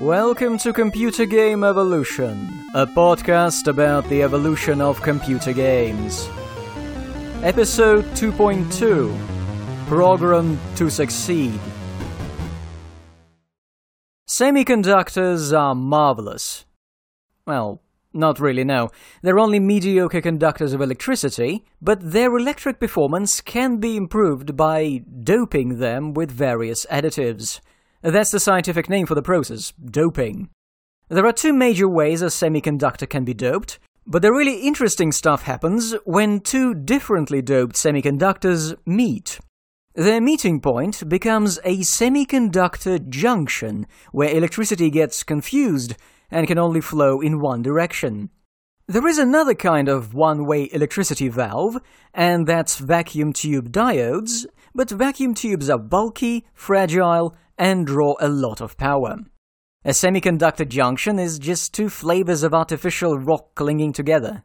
Welcome to Computer Game Evolution, a podcast about the evolution of computer games. Episode 2.2 Program to Succeed. Semiconductors are marvelous. Well, not really, no. They're only mediocre conductors of electricity, but their electric performance can be improved by doping them with various additives. That's the scientific name for the process doping. There are two major ways a semiconductor can be doped, but the really interesting stuff happens when two differently doped semiconductors meet. Their meeting point becomes a semiconductor junction, where electricity gets confused and can only flow in one direction. There is another kind of one way electricity valve, and that's vacuum tube diodes, but vacuum tubes are bulky, fragile, and draw a lot of power. A semiconductor junction is just two flavors of artificial rock clinging together.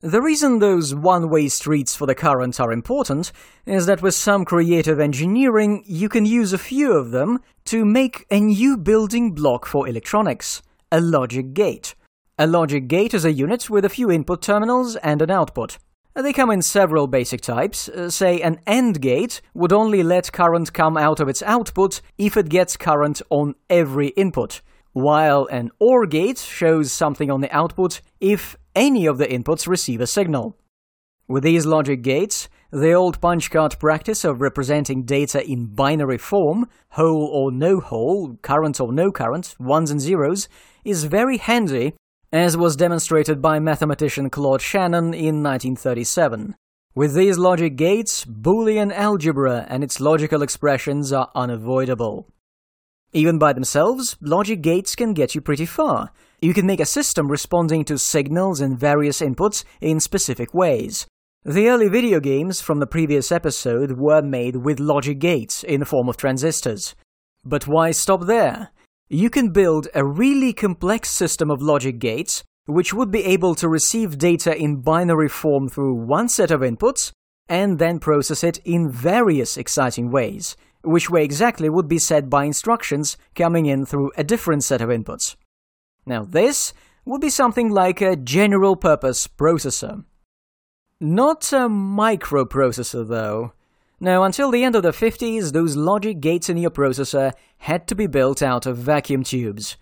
The reason those one way streets for the current are important is that with some creative engineering, you can use a few of them to make a new building block for electronics a logic gate. A logic gate is a unit with a few input terminals and an output. They come in several basic types. Uh, say, an AND gate would only let current come out of its output if it gets current on every input, while an OR gate shows something on the output if any of the inputs receive a signal. With these logic gates, the old punch card practice of representing data in binary form, hole or no hole, current or no current, ones and zeros, is very handy as was demonstrated by mathematician Claude Shannon in 1937. With these logic gates, Boolean algebra and its logical expressions are unavoidable. Even by themselves, logic gates can get you pretty far. You can make a system responding to signals and various inputs in specific ways. The early video games from the previous episode were made with logic gates in the form of transistors. But why stop there? You can build a really complex system of logic gates which would be able to receive data in binary form through one set of inputs and then process it in various exciting ways, which way exactly would be set by instructions coming in through a different set of inputs. Now, this would be something like a general purpose processor. Not a microprocessor, though. Now, until the end of the 50s, those logic gates in your processor had to be built out of vacuum tubes.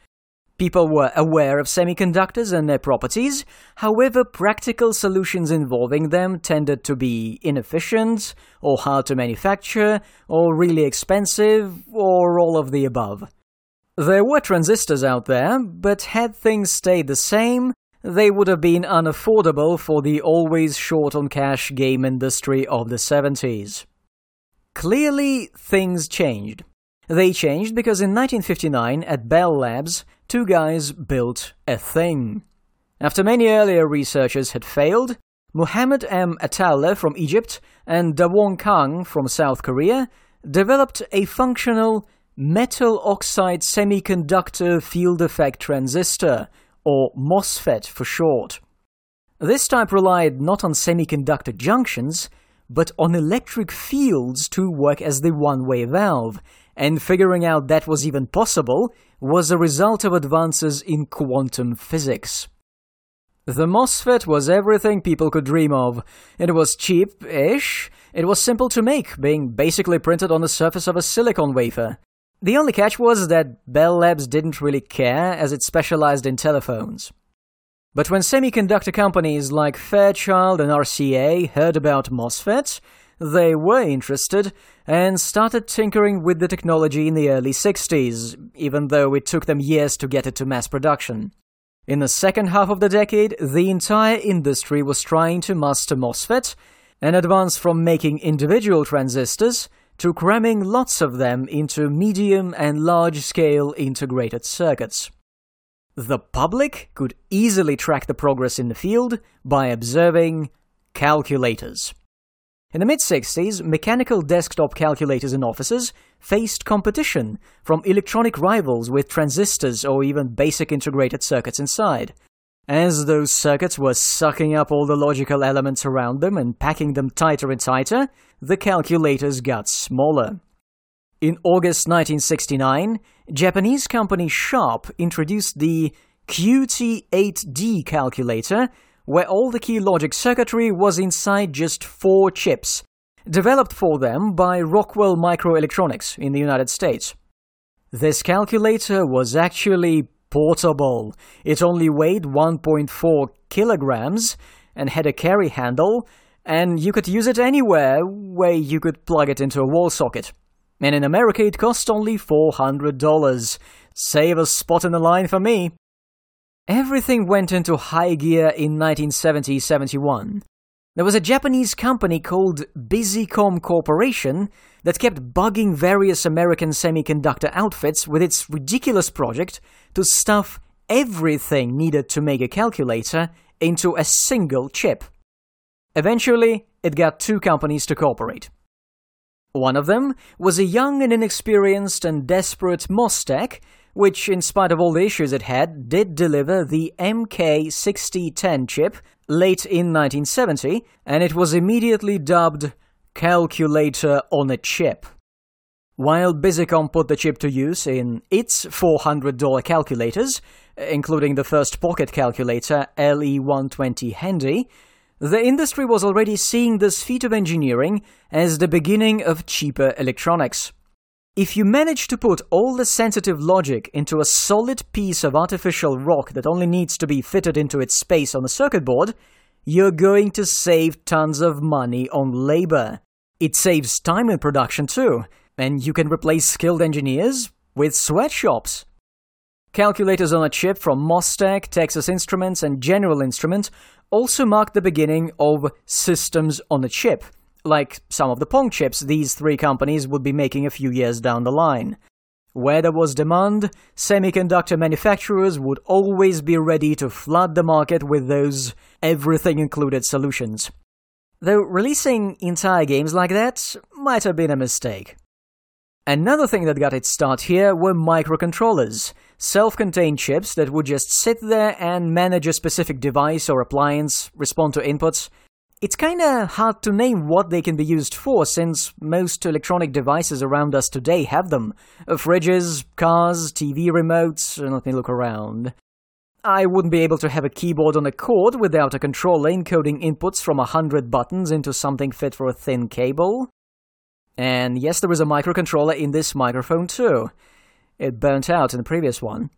People were aware of semiconductors and their properties, however, practical solutions involving them tended to be inefficient, or hard to manufacture, or really expensive, or all of the above. There were transistors out there, but had things stayed the same, they would have been unaffordable for the always short on cash game industry of the 70s. Clearly, things changed. They changed because in 1959 at Bell Labs, two guys built a thing. After many earlier researchers had failed, Muhammad M. Atalla from Egypt and Dawon Kang from South Korea developed a functional metal oxide semiconductor field effect transistor, or MOSFET for short. This type relied not on semiconductor junctions, but on electric fields to work as the one way valve, and figuring out that was even possible was a result of advances in quantum physics. The MOSFET was everything people could dream of. It was cheap ish, it was simple to make, being basically printed on the surface of a silicon wafer. The only catch was that Bell Labs didn't really care, as it specialized in telephones. But when semiconductor companies like Fairchild and RCA heard about MOSFETs, they were interested and started tinkering with the technology in the early 60s, even though it took them years to get it to mass production. In the second half of the decade, the entire industry was trying to master MOSFET and advance from making individual transistors to cramming lots of them into medium and large scale integrated circuits. The public could easily track the progress in the field by observing calculators. In the mid 60s, mechanical desktop calculators in offices faced competition from electronic rivals with transistors or even basic integrated circuits inside. As those circuits were sucking up all the logical elements around them and packing them tighter and tighter, the calculators got smaller. In August 1969, Japanese company Sharp introduced the QT8D calculator, where all the key logic circuitry was inside just four chips, developed for them by Rockwell Microelectronics in the United States. This calculator was actually portable. It only weighed 1.4 kilograms and had a carry handle, and you could use it anywhere where you could plug it into a wall socket. And in America, it cost only $400. Save a spot in the line for me. Everything went into high gear in 1970 71. There was a Japanese company called Busicom Corporation that kept bugging various American semiconductor outfits with its ridiculous project to stuff everything needed to make a calculator into a single chip. Eventually, it got two companies to cooperate. One of them was a young and inexperienced and desperate Mostek, which, in spite of all the issues it had, did deliver the MK6010 chip late in 1970, and it was immediately dubbed Calculator on a Chip. While Busicom put the chip to use in its $400 calculators, including the first pocket calculator LE120 Handy, the industry was already seeing this feat of engineering as the beginning of cheaper electronics. If you manage to put all the sensitive logic into a solid piece of artificial rock that only needs to be fitted into its space on a circuit board, you're going to save tons of money on labor. It saves time in production too, and you can replace skilled engineers with sweatshops. Calculators on a chip from Mostek, Texas Instruments, and General Instrument also marked the beginning of systems on a chip, like some of the Pong chips these three companies would be making a few years down the line. Where there was demand, semiconductor manufacturers would always be ready to flood the market with those everything included solutions. Though releasing entire games like that might have been a mistake. Another thing that got its start here were microcontrollers, self contained chips that would just sit there and manage a specific device or appliance, respond to inputs. It's kinda hard to name what they can be used for since most electronic devices around us today have them uh, fridges, cars, TV remotes, uh, let me look around. I wouldn't be able to have a keyboard on a cord without a controller encoding inputs from a hundred buttons into something fit for a thin cable. And yes, there is a microcontroller in this microphone too. It burnt out in the previous one.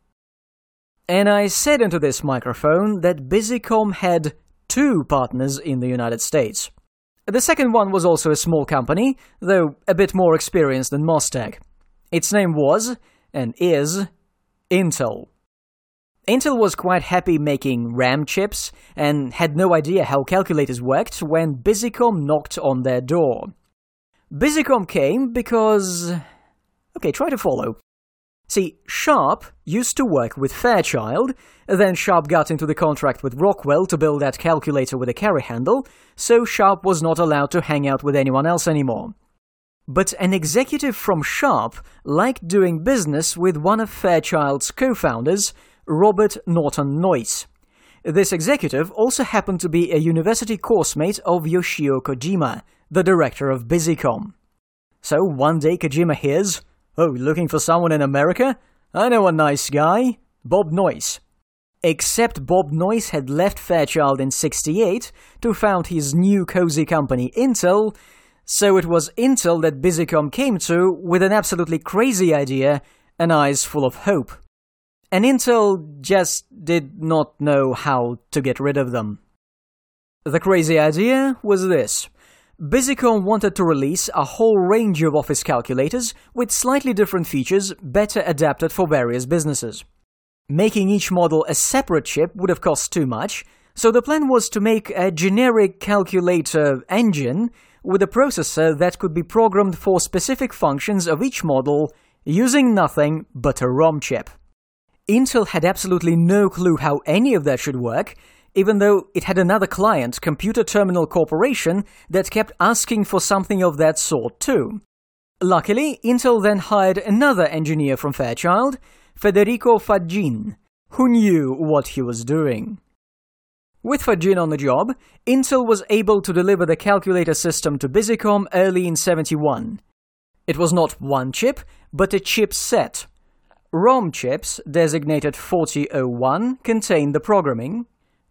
And I said into this microphone that Busicom had two partners in the United States. The second one was also a small company, though a bit more experienced than Mostek. Its name was, and is, Intel. Intel was quite happy making RAM chips and had no idea how calculators worked when Busicom knocked on their door. Busicom came because. Okay, try to follow. See, Sharp used to work with Fairchild, then Sharp got into the contract with Rockwell to build that calculator with a carry handle, so Sharp was not allowed to hang out with anyone else anymore. But an executive from Sharp liked doing business with one of Fairchild's co founders, Robert Norton Noyce. This executive also happened to be a university coursemate of Yoshio Kojima, the director of Busicom. So one day Kojima hears, Oh, looking for someone in America? I know a nice guy, Bob Noyce. Except Bob Noyce had left Fairchild in 68 to found his new cozy company Intel, so it was Intel that Busicom came to with an absolutely crazy idea and eyes full of hope. And Intel just did not know how to get rid of them. The crazy idea was this. Busicom wanted to release a whole range of office calculators with slightly different features better adapted for various businesses. Making each model a separate chip would have cost too much, so the plan was to make a generic calculator engine with a processor that could be programmed for specific functions of each model using nothing but a ROM chip. Intel had absolutely no clue how any of that should work, even though it had another client, Computer Terminal Corporation, that kept asking for something of that sort too. Luckily, Intel then hired another engineer from Fairchild, Federico Faggin, who knew what he was doing. With Faggin on the job, Intel was able to deliver the calculator system to Busicom early in 71. It was not one chip, but a chip set. ROM chips, designated 4001, contained the programming.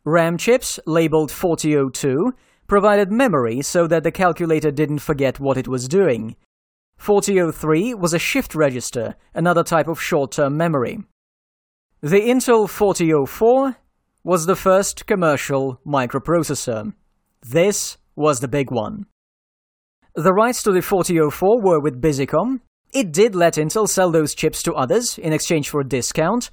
RAM chips, labeled 4002, provided memory so that the calculator didn't forget what it was doing. 4003 was a shift register, another type of short-term memory. The Intel 4004 was the first commercial microprocessor. This was the big one. The rights to the 4004 were with Busicom. It did let Intel sell those chips to others in exchange for a discount,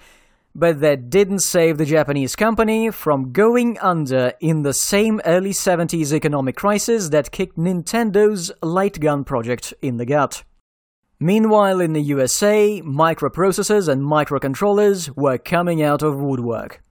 but that didn't save the Japanese company from going under in the same early 70s economic crisis that kicked Nintendo's light gun project in the gut. Meanwhile, in the USA, microprocessors and microcontrollers were coming out of woodwork.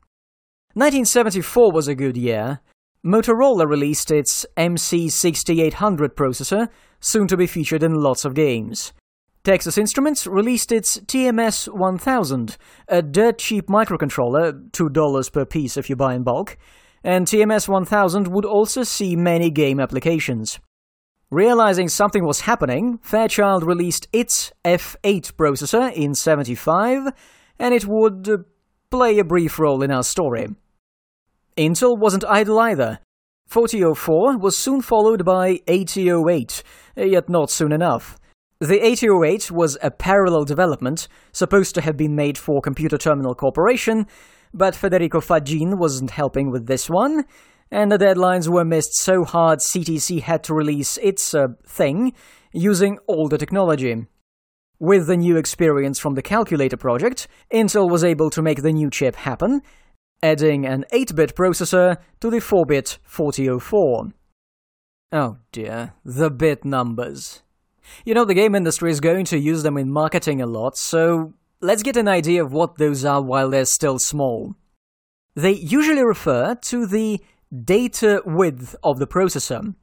1974 was a good year. Motorola released its MC6800 processor, soon to be featured in lots of games. Texas Instruments released its TMS 1000, a dirt cheap microcontroller, $2 per piece if you buy in bulk, and TMS 1000 would also see many game applications. Realizing something was happening, Fairchild released its F8 processor in 75, and it would uh, play a brief role in our story. Intel wasn't idle either. 4004 was soon followed by 8008, yet not soon enough. The 8008 was a parallel development, supposed to have been made for Computer Terminal Corporation, but Federico Faggin wasn't helping with this one, and the deadlines were missed so hard CTC had to release its uh, thing using older technology. With the new experience from the calculator project, Intel was able to make the new chip happen, adding an 8-bit processor to the 4-bit 4004. Oh dear, the bit numbers. You know, the game industry is going to use them in marketing a lot, so let's get an idea of what those are while they're still small. They usually refer to the data width of the processor.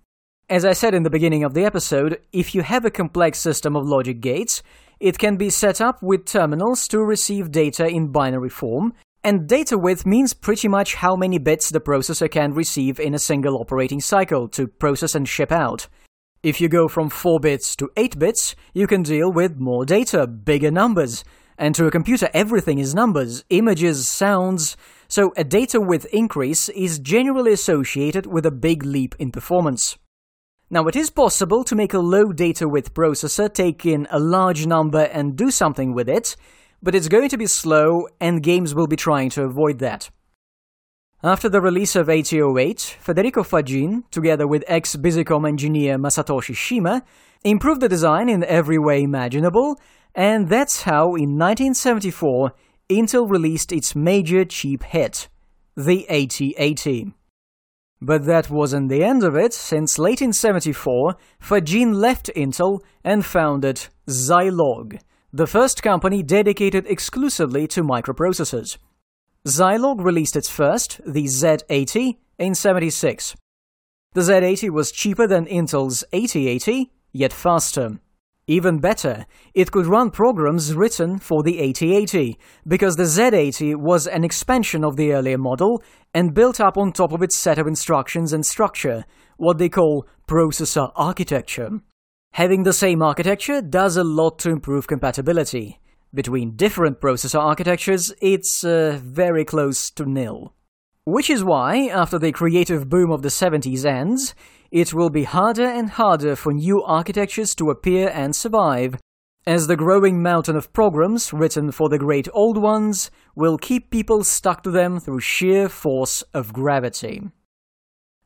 As I said in the beginning of the episode, if you have a complex system of logic gates, it can be set up with terminals to receive data in binary form, and data width means pretty much how many bits the processor can receive in a single operating cycle to process and ship out. If you go from 4 bits to 8 bits, you can deal with more data, bigger numbers. And to a computer, everything is numbers, images, sounds. So a data width increase is generally associated with a big leap in performance. Now, it is possible to make a low data width processor take in a large number and do something with it, but it's going to be slow, and games will be trying to avoid that. After the release of 8008, Federico Faggin, together with ex-Busicom engineer Masatoshi Shima, improved the design in every way imaginable, and that's how, in 1974, Intel released its major cheap hit, the 8080. But that wasn't the end of it, since late in 74, Faggin left Intel and founded Zilog, the first company dedicated exclusively to microprocessors. Zilog released its first, the Z80, in 76. The Z80 was cheaper than Intel's 8080, yet faster. Even better, it could run programs written for the 8080, because the Z80 was an expansion of the earlier model and built up on top of its set of instructions and structure, what they call processor architecture. Having the same architecture does a lot to improve compatibility between different processor architectures, it's uh, very close to nil. Which is why, after the creative boom of the 70s ends, it will be harder and harder for new architectures to appear and survive, as the growing mountain of programs written for the great old ones will keep people stuck to them through sheer force of gravity.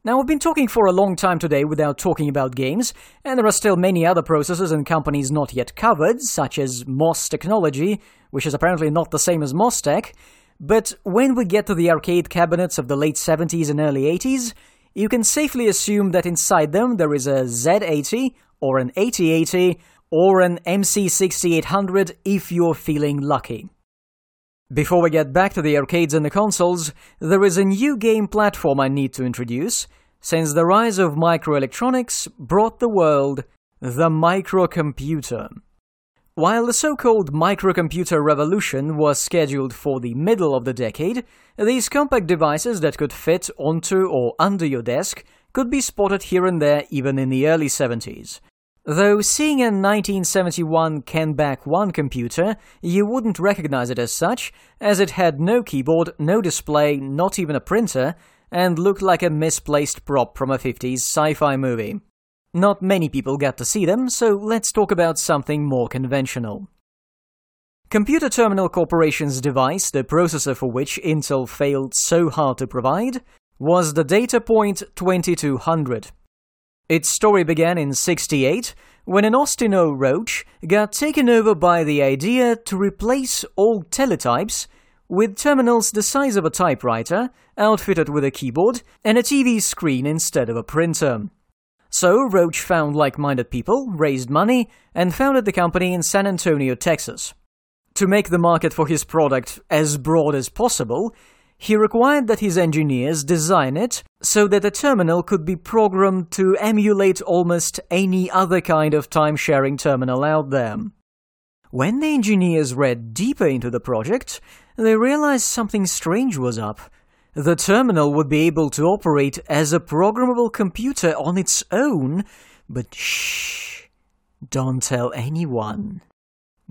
Now, we've been talking for a long time today without talking about games, and there are still many other processors and companies not yet covered, such as MOS Technology, which is apparently not the same as Mostek. But when we get to the arcade cabinets of the late 70s and early 80s, you can safely assume that inside them there is a Z80, or an 8080, or an MC6800 if you're feeling lucky. Before we get back to the arcades and the consoles, there is a new game platform I need to introduce, since the rise of microelectronics brought the world the microcomputer. While the so-called microcomputer revolution was scheduled for the middle of the decade, these compact devices that could fit onto or under your desk could be spotted here and there even in the early 70s. Though seeing a 1971 Kenbak 1 computer, you wouldn't recognize it as such, as it had no keyboard, no display, not even a printer, and looked like a misplaced prop from a 50s sci fi movie. Not many people got to see them, so let's talk about something more conventional. Computer Terminal Corporation's device, the processor for which Intel failed so hard to provide, was the DataPoint 2200. Its story began in 68 when an Austin O. Roach got taken over by the idea to replace old teletypes with terminals the size of a typewriter, outfitted with a keyboard and a TV screen instead of a printer. So Roach found like minded people, raised money, and founded the company in San Antonio, Texas. To make the market for his product as broad as possible, he required that his engineers design it so that the terminal could be programmed to emulate almost any other kind of time sharing terminal out there. When the engineers read deeper into the project, they realized something strange was up. The terminal would be able to operate as a programmable computer on its own, but shh, don't tell anyone.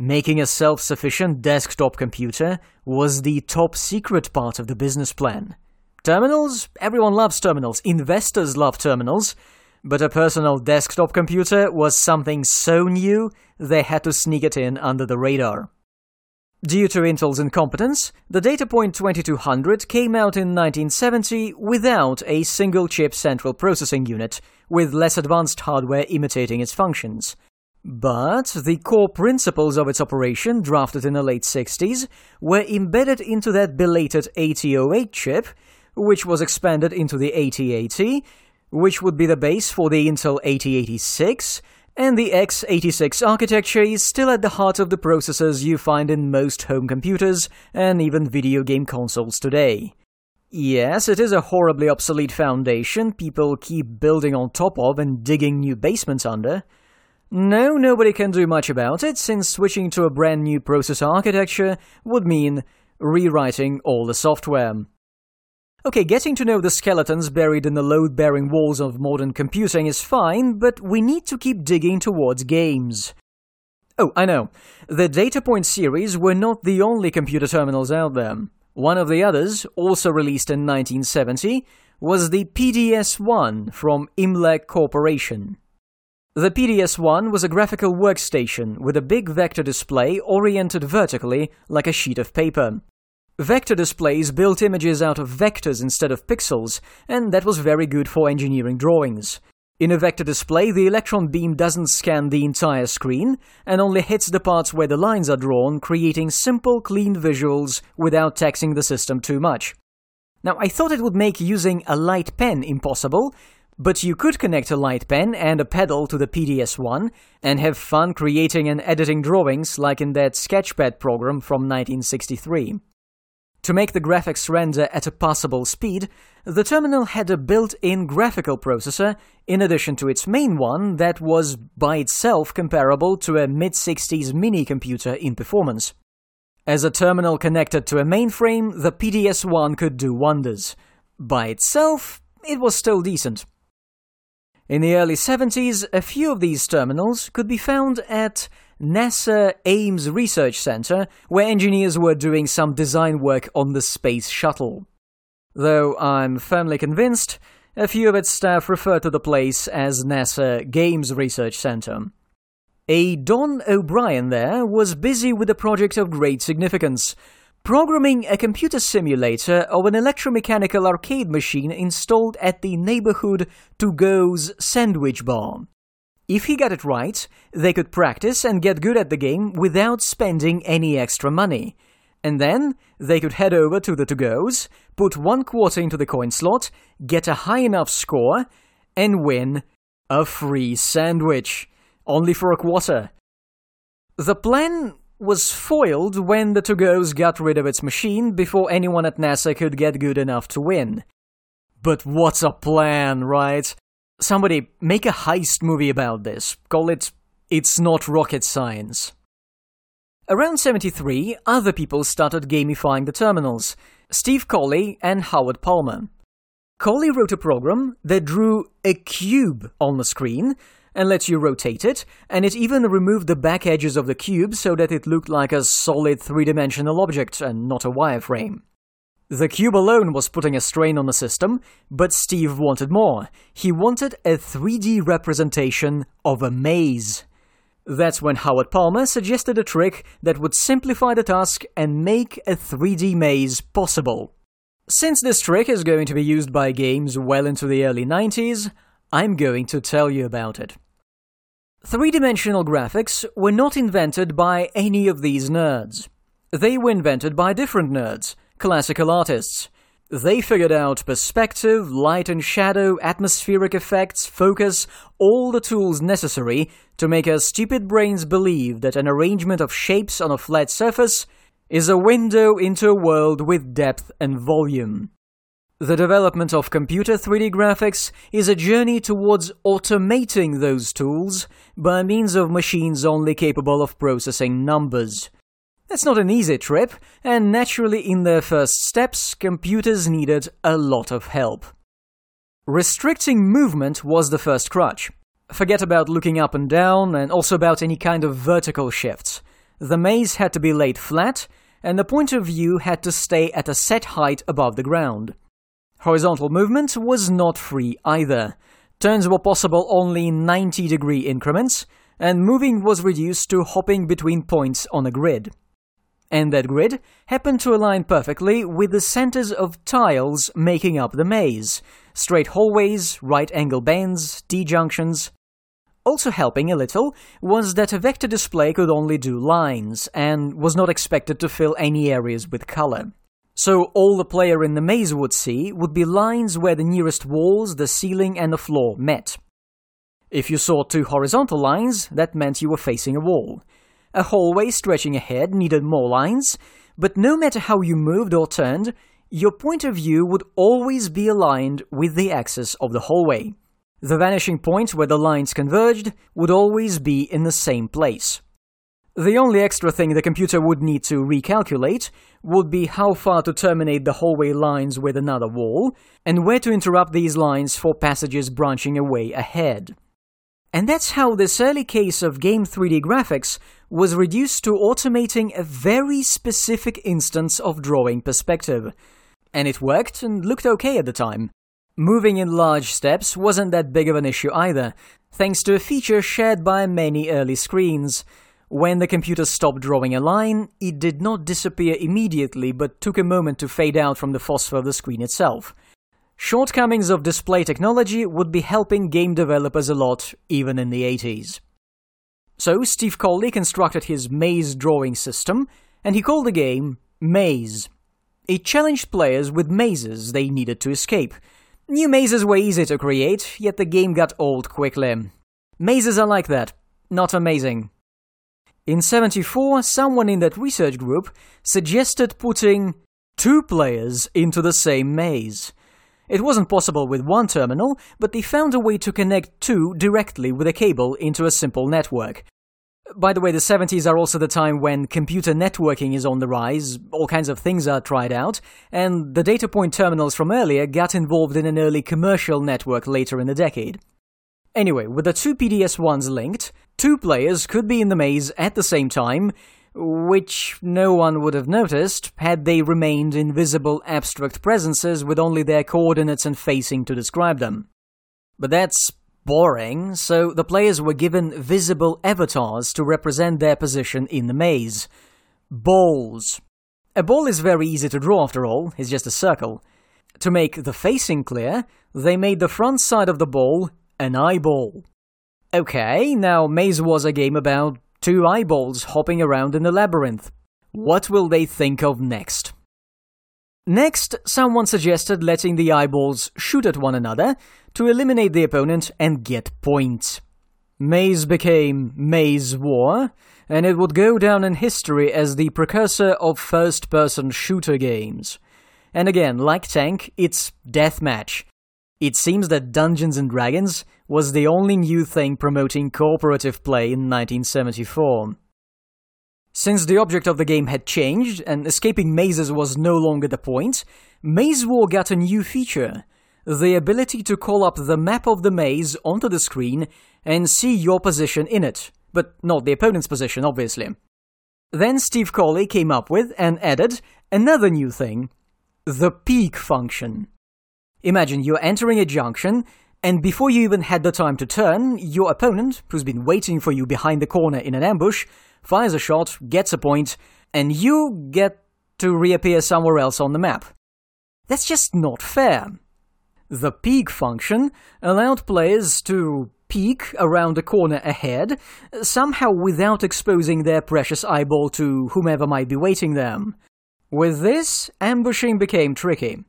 Making a self sufficient desktop computer was the top secret part of the business plan. Terminals? Everyone loves terminals. Investors love terminals. But a personal desktop computer was something so new they had to sneak it in under the radar. Due to Intel's incompetence, the DataPoint 2200 came out in 1970 without a single chip central processing unit, with less advanced hardware imitating its functions. But the core principles of its operation, drafted in the late 60s, were embedded into that belated 8008 chip, which was expanded into the 8080, which would be the base for the Intel 8086, and the x86 architecture is still at the heart of the processors you find in most home computers and even video game consoles today. Yes, it is a horribly obsolete foundation people keep building on top of and digging new basements under. No, nobody can do much about it, since switching to a brand new processor architecture would mean rewriting all the software. Okay, getting to know the skeletons buried in the load bearing walls of modern computing is fine, but we need to keep digging towards games. Oh, I know. The DataPoint series were not the only computer terminals out there. One of the others, also released in 1970, was the PDS 1 from Imlac Corporation. The PDS-1 was a graphical workstation with a big vector display oriented vertically like a sheet of paper. Vector displays built images out of vectors instead of pixels, and that was very good for engineering drawings. In a vector display, the electron beam doesn't scan the entire screen and only hits the parts where the lines are drawn, creating simple, clean visuals without taxing the system too much. Now, I thought it would make using a light pen impossible, but you could connect a light pen and a pedal to the PDS-1 and have fun creating and editing drawings like in that Sketchpad program from 1963. To make the graphics render at a passable speed, the terminal had a built-in graphical processor in addition to its main one that was by itself comparable to a mid-60s mini computer in performance. As a terminal connected to a mainframe, the PDS-1 could do wonders. By itself, it was still decent. In the early 70s, a few of these terminals could be found at NASA Ames Research Center, where engineers were doing some design work on the Space Shuttle. Though I'm firmly convinced, a few of its staff refer to the place as NASA Games Research Center. A Don O'Brien there was busy with a project of great significance Programming a computer simulator of an electromechanical arcade machine installed at the neighborhood To Go's sandwich bar. If he got it right, they could practice and get good at the game without spending any extra money. And then they could head over to the To Go's, put one quarter into the coin slot, get a high enough score, and win a free sandwich. Only for a quarter. The plan was foiled when the To-Go's got rid of its machine before anyone at NASA could get good enough to win. But what's a plan, right? Somebody make a heist movie about this. Call it It's Not Rocket Science. Around 73, other people started gamifying the terminals Steve Colley and Howard Palmer. Colley wrote a program that drew a cube on the screen and lets you rotate it, and it even removed the back edges of the cube so that it looked like a solid three-dimensional object and not a wireframe. The cube alone was putting a strain on the system, but Steve wanted more. He wanted a 3D representation of a maze. That's when Howard Palmer suggested a trick that would simplify the task and make a 3D maze possible. Since this trick is going to be used by games well into the early 90s, I'm going to tell you about it. Three-dimensional graphics were not invented by any of these nerds. They were invented by different nerds, classical artists. They figured out perspective, light and shadow, atmospheric effects, focus, all the tools necessary to make our stupid brains believe that an arrangement of shapes on a flat surface is a window into a world with depth and volume. The development of computer 3D graphics is a journey towards automating those tools by means of machines only capable of processing numbers. That's not an easy trip, and naturally, in their first steps, computers needed a lot of help. Restricting movement was the first crutch. Forget about looking up and down, and also about any kind of vertical shifts. The maze had to be laid flat, and the point of view had to stay at a set height above the ground. Horizontal movement was not free either. Turns were possible only in 90 degree increments, and moving was reduced to hopping between points on a grid and that grid happened to align perfectly with the centers of tiles making up the maze straight hallways, right angle bends, T junctions. Also helping a little was that a vector display could only do lines and was not expected to fill any areas with color. So all the player in the maze would see would be lines where the nearest walls, the ceiling, and the floor met. If you saw two horizontal lines, that meant you were facing a wall. A hallway stretching ahead needed more lines, but no matter how you moved or turned, your point of view would always be aligned with the axis of the hallway. The vanishing point where the lines converged would always be in the same place. The only extra thing the computer would need to recalculate would be how far to terminate the hallway lines with another wall, and where to interrupt these lines for passages branching away ahead. And that's how this early case of game 3D graphics was reduced to automating a very specific instance of drawing perspective. And it worked and looked okay at the time. Moving in large steps wasn't that big of an issue either, thanks to a feature shared by many early screens. When the computer stopped drawing a line, it did not disappear immediately but took a moment to fade out from the phosphor of the screen itself. Shortcomings of display technology would be helping game developers a lot, even in the 80s. So Steve Colley constructed his maze drawing system, and he called the game Maze. It challenged players with mazes they needed to escape. New mazes were easy to create, yet the game got old quickly. Mazes are like that. Not amazing. In 74, someone in that research group suggested putting two players into the same maze. It wasn't possible with one terminal, but they found a way to connect two directly with a cable into a simple network. By the way, the 70s are also the time when computer networking is on the rise, all kinds of things are tried out, and the data point terminals from earlier got involved in an early commercial network later in the decade. Anyway, with the two PDS-1s linked, two players could be in the maze at the same time, which no one would have noticed had they remained invisible abstract presences with only their coordinates and facing to describe them. But that's boring, so the players were given visible avatars to represent their position in the maze. Balls. A ball is very easy to draw after all, it's just a circle. To make the facing clear, they made the front side of the ball an eyeball. Okay, now Maze was a game about two eyeballs hopping around in a labyrinth. What will they think of next? Next, someone suggested letting the eyeballs shoot at one another to eliminate the opponent and get points. Maze became Maze War, and it would go down in history as the precursor of first person shooter games. And again, like Tank, it's deathmatch. It seems that Dungeons and Dragons was the only new thing promoting cooperative play in 1974. Since the object of the game had changed and escaping mazes was no longer the point, Maze War got a new feature the ability to call up the map of the maze onto the screen and see your position in it, but not the opponent's position, obviously. Then Steve Colley came up with and added another new thing the peek function. Imagine you're entering a junction, and before you even had the time to turn, your opponent, who's been waiting for you behind the corner in an ambush, fires a shot, gets a point, and you get to reappear somewhere else on the map. That's just not fair. The peek function allowed players to peek around a corner ahead, somehow without exposing their precious eyeball to whomever might be waiting them. With this, ambushing became tricky.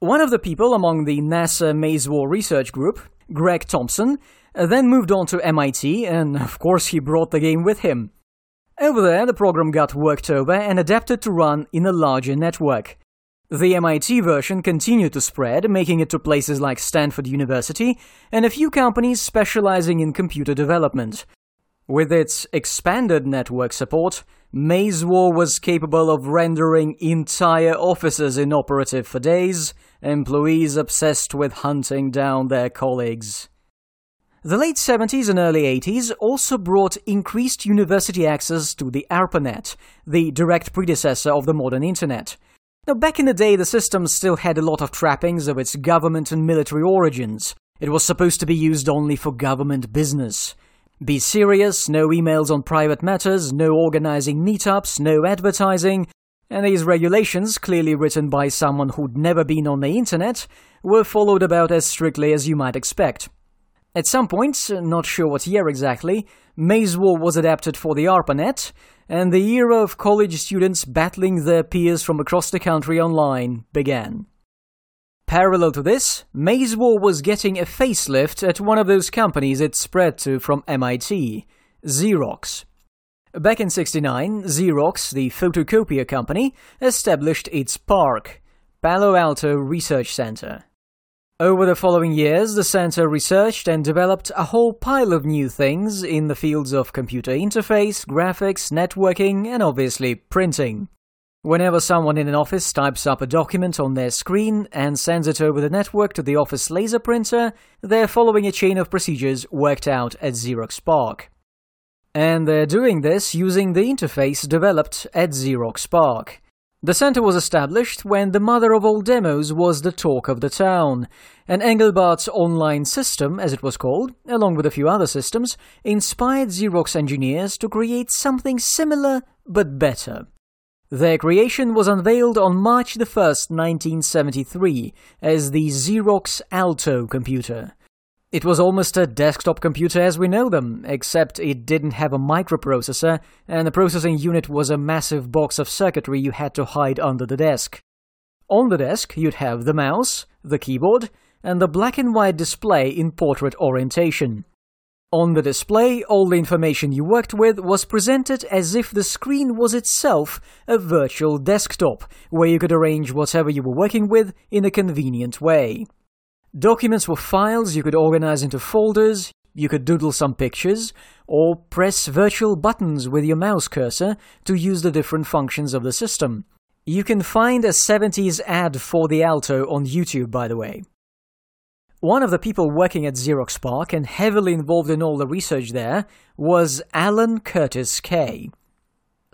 One of the people among the NASA Maze War research group, Greg Thompson, then moved on to MIT, and of course he brought the game with him. Over there, the program got worked over and adapted to run in a larger network. The MIT version continued to spread, making it to places like Stanford University and a few companies specializing in computer development. With its expanded network support, Maze War was capable of rendering entire offices inoperative for days, employees obsessed with hunting down their colleagues. The late 70s and early 80s also brought increased university access to the ARPANET, the direct predecessor of the modern Internet. Now, back in the day, the system still had a lot of trappings of its government and military origins. It was supposed to be used only for government business. Be serious, no emails on private matters, no organizing meetups, no advertising, and these regulations, clearly written by someone who'd never been on the internet, were followed about as strictly as you might expect. At some point, not sure what year exactly, Maze War was adapted for the ARPANET, and the era of college students battling their peers from across the country online began. Parallel to this, Maze War was getting a facelift at one of those companies it spread to from MIT, Xerox. Back in 69, Xerox, the photocopier company, established its PARC, Palo Alto Research Center. Over the following years, the center researched and developed a whole pile of new things in the fields of computer interface, graphics, networking, and obviously printing. Whenever someone in an office types up a document on their screen and sends it over the network to the office laser printer, they're following a chain of procedures worked out at Xerox PARC. And they're doing this using the interface developed at Xerox PARC. The center was established when the mother of all demos was the talk of the town, and Engelbart's online system, as it was called, along with a few other systems, inspired Xerox engineers to create something similar but better. Their creation was unveiled on March 1, 1973, as the Xerox Alto computer. It was almost a desktop computer as we know them, except it didn't have a microprocessor, and the processing unit was a massive box of circuitry you had to hide under the desk. On the desk, you'd have the mouse, the keyboard, and the black and white display in portrait orientation. On the display, all the information you worked with was presented as if the screen was itself a virtual desktop, where you could arrange whatever you were working with in a convenient way. Documents were files you could organize into folders, you could doodle some pictures, or press virtual buttons with your mouse cursor to use the different functions of the system. You can find a 70s ad for the Alto on YouTube, by the way. One of the people working at Xerox PARC and heavily involved in all the research there was Alan Curtis Kay.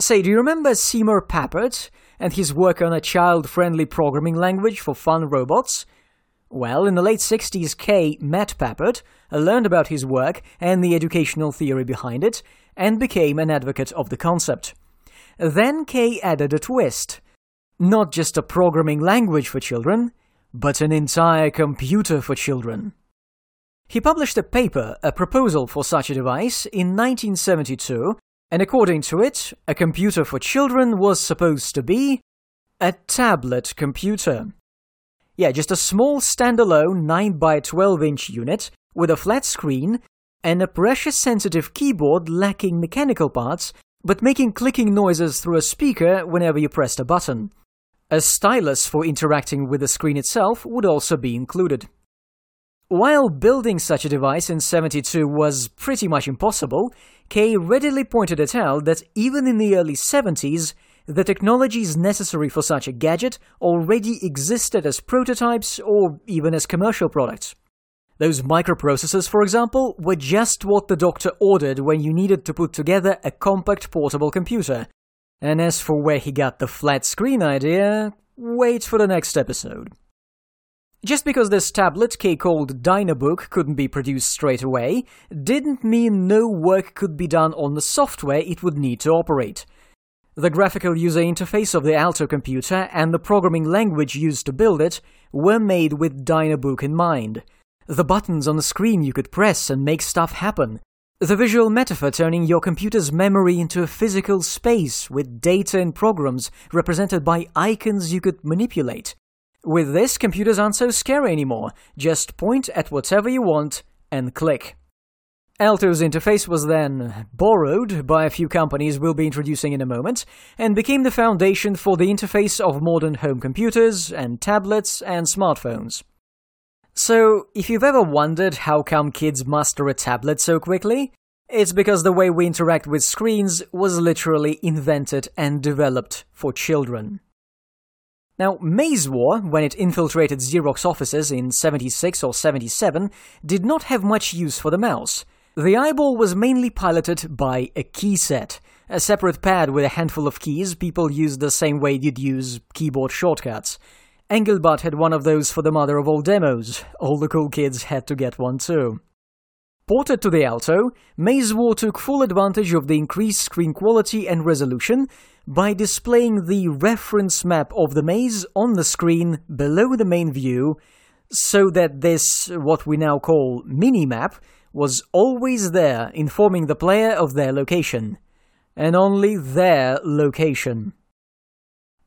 Say, do you remember Seymour Papert and his work on a child friendly programming language for fun robots? Well, in the late 60s, Kay met Papert, learned about his work and the educational theory behind it, and became an advocate of the concept. Then Kay added a twist. Not just a programming language for children, but an entire computer for children. He published a paper, a proposal for such a device, in 1972, and according to it, a computer for children was supposed to be a tablet computer. Yeah, just a small standalone 9 by 12 inch unit with a flat screen and a pressure sensitive keyboard lacking mechanical parts but making clicking noises through a speaker whenever you pressed a button. A stylus for interacting with the screen itself would also be included. While building such a device in 72 was pretty much impossible, Kay readily pointed it out that even in the early 70s, the technologies necessary for such a gadget already existed as prototypes or even as commercial products. Those microprocessors, for example, were just what the doctor ordered when you needed to put together a compact portable computer. And as for where he got the flat screen idea, wait for the next episode. Just because this tablet, Kay called Dynabook, couldn't be produced straight away, didn't mean no work could be done on the software it would need to operate. The graphical user interface of the Alto computer and the programming language used to build it were made with Dynabook in mind. The buttons on the screen you could press and make stuff happen. The visual metaphor turning your computer's memory into a physical space with data and programs represented by icons you could manipulate. With this, computers aren't so scary anymore. Just point at whatever you want and click. Alto's interface was then borrowed by a few companies we'll be introducing in a moment, and became the foundation for the interface of modern home computers and tablets and smartphones. So, if you've ever wondered how come kids master a tablet so quickly, it's because the way we interact with screens was literally invented and developed for children. Now, Maze War, when it infiltrated Xerox offices in 76 or 77, did not have much use for the mouse. The eyeball was mainly piloted by a key set, a separate pad with a handful of keys people used the same way you'd use keyboard shortcuts. Engelbart had one of those for the mother of all demos. All the cool kids had to get one too. Ported to the Alto, Maze War took full advantage of the increased screen quality and resolution by displaying the reference map of the maze on the screen below the main view, so that this, what we now call minimap, was always there informing the player of their location. And only their location.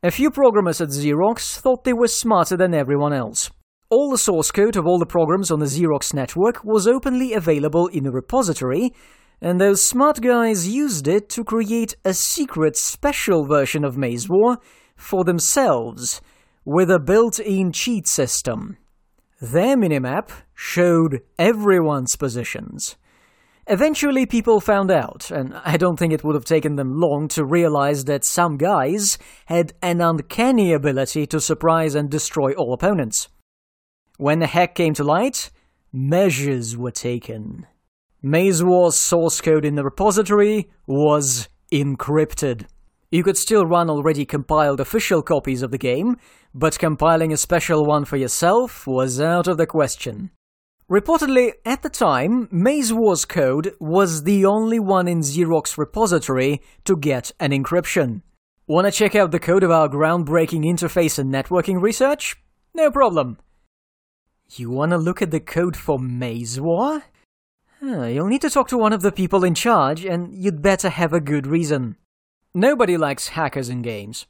A few programmers at Xerox thought they were smarter than everyone else. All the source code of all the programs on the Xerox network was openly available in a repository, and those smart guys used it to create a secret special version of Maze War for themselves, with a built-in cheat system. Their minimap showed everyone's positions. Eventually, people found out, and I don't think it would have taken them long to realize that some guys had an uncanny ability to surprise and destroy all opponents. When the hack came to light, measures were taken. Maze War's source code in the repository was encrypted. You could still run already compiled official copies of the game, but compiling a special one for yourself was out of the question. Reportedly, at the time, Maze War's code was the only one in Xerox repository to get an encryption. Want to check out the code of our groundbreaking interface and networking research? No problem. You want to look at the code for Maze War? you'll need to talk to one of the people in charge, and you'd better have a good reason. Nobody likes hackers in games.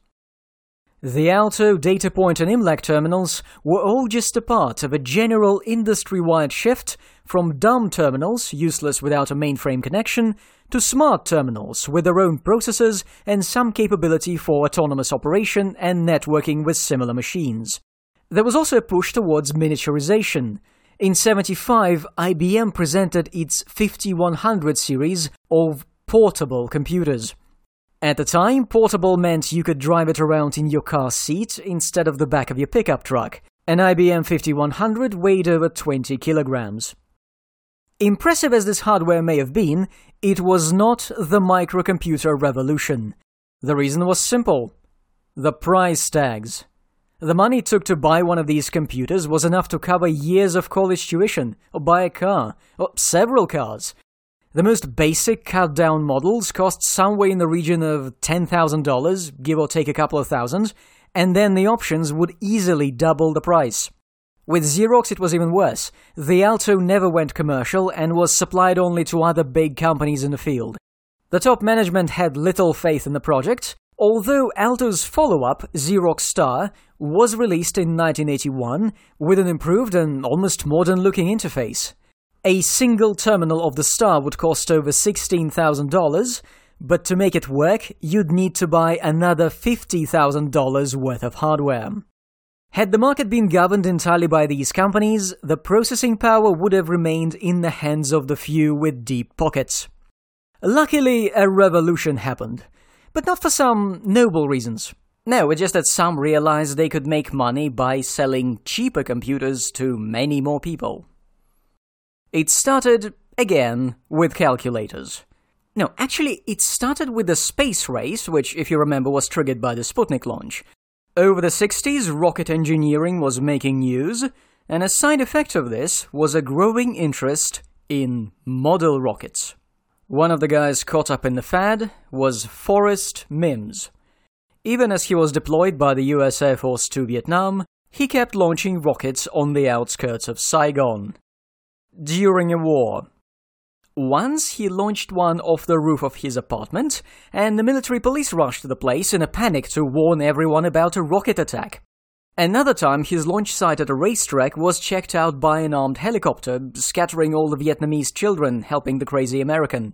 The Alto, Datapoint, and Imlac terminals were all just a part of a general industry-wide shift from dumb terminals, useless without a mainframe connection, to smart terminals with their own processors and some capability for autonomous operation and networking with similar machines. There was also a push towards miniaturization, in 75, IBM presented its 5100 series of portable computers. At the time, portable meant you could drive it around in your car seat instead of the back of your pickup truck. An IBM 5100 weighed over 20 kilograms. Impressive as this hardware may have been, it was not the microcomputer revolution. The reason was simple the price tags. The money it took to buy one of these computers was enough to cover years of college tuition, or buy a car, or several cars. The most basic cut down models cost somewhere in the region of $10,000, give or take a couple of thousand, and then the options would easily double the price. With Xerox, it was even worse. The Alto never went commercial and was supplied only to other big companies in the field. The top management had little faith in the project, Although Alto's follow-up, Xerox Star, was released in 1981 with an improved and almost modern-looking interface. A single terminal of the Star would cost over $16,000, but to make it work, you'd need to buy another $50,000 worth of hardware. Had the market been governed entirely by these companies, the processing power would have remained in the hands of the few with deep pockets. Luckily, a revolution happened. But not for some noble reasons. No, it's just that some realized they could make money by selling cheaper computers to many more people. It started, again, with calculators. No, actually, it started with the space race, which, if you remember, was triggered by the Sputnik launch. Over the 60s, rocket engineering was making news, and a side effect of this was a growing interest in model rockets. One of the guys caught up in the fad was Forrest Mims. Even as he was deployed by the US Air Force to Vietnam, he kept launching rockets on the outskirts of Saigon. During a war. Once he launched one off the roof of his apartment, and the military police rushed to the place in a panic to warn everyone about a rocket attack. Another time, his launch site at a racetrack was checked out by an armed helicopter, scattering all the Vietnamese children, helping the crazy American.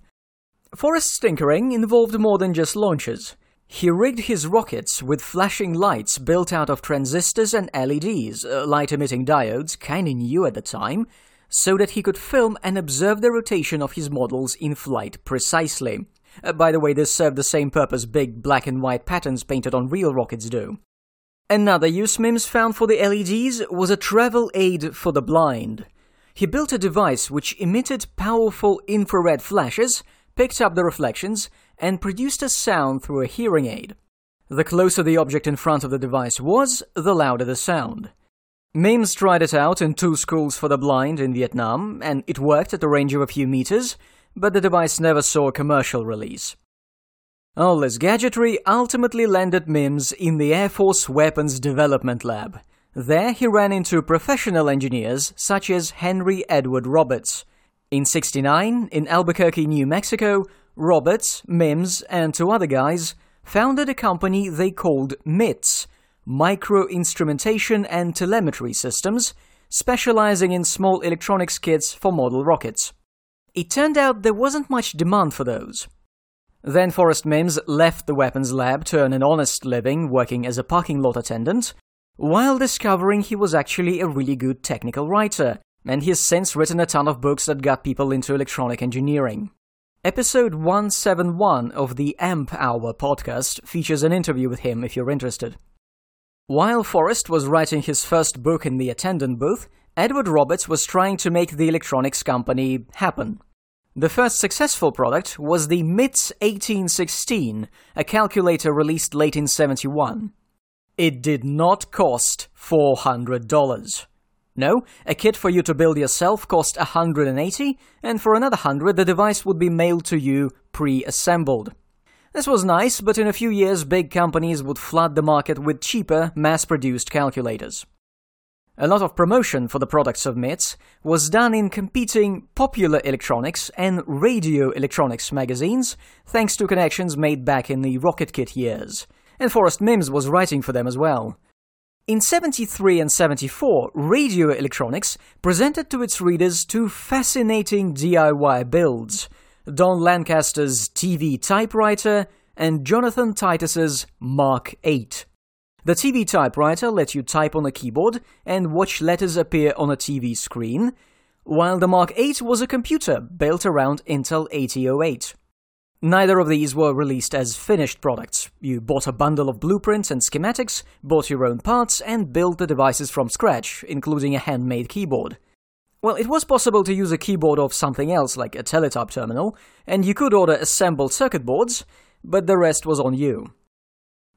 Forrest's tinkering involved more than just launches. He rigged his rockets with flashing lights built out of transistors and LEDs, uh, light emitting diodes, kinda new at the time, so that he could film and observe the rotation of his models in flight precisely. Uh, by the way, this served the same purpose big black and white patterns painted on real rockets do. Another use Mims found for the LEDs was a travel aid for the blind. He built a device which emitted powerful infrared flashes, picked up the reflections, and produced a sound through a hearing aid. The closer the object in front of the device was, the louder the sound. Mims tried it out in two schools for the blind in Vietnam, and it worked at a range of a few meters, but the device never saw a commercial release. All this gadgetry ultimately landed Mims in the Air Force Weapons Development Lab. There he ran into professional engineers such as Henry Edward Roberts. In 69, in Albuquerque, New Mexico, Roberts, Mims, and two other guys founded a company they called MITS, Micro Instrumentation and Telemetry Systems, specializing in small electronics kits for model rockets. It turned out there wasn't much demand for those. Then Forrest Mims left the weapons lab to earn an honest living working as a parking lot attendant, while discovering he was actually a really good technical writer, and he's since written a ton of books that got people into electronic engineering. Episode 171 of the AMP Hour podcast features an interview with him if you're interested. While Forrest was writing his first book in the attendant booth, Edward Roberts was trying to make the electronics company happen. The first successful product was the MITS 1816, a calculator released late in 71. It did not cost $400. No, a kit for you to build yourself cost 180, and for another 100 the device would be mailed to you pre-assembled. This was nice, but in a few years big companies would flood the market with cheaper, mass-produced calculators. A lot of promotion for the products of MITS was done in competing popular electronics and radio electronics magazines, thanks to connections made back in the Rocket Kit years. And Forrest Mims was writing for them as well. In 73 and 74, Radio Electronics presented to its readers two fascinating DIY builds Don Lancaster's TV typewriter and Jonathan Titus's Mark 8. The TV typewriter let you type on a keyboard and watch letters appear on a TV screen, while the Mark 8 was a computer built around Intel 8008. Neither of these were released as finished products. You bought a bundle of blueprints and schematics, bought your own parts, and built the devices from scratch, including a handmade keyboard. Well, it was possible to use a keyboard of something else, like a teletype terminal, and you could order assembled circuit boards, but the rest was on you.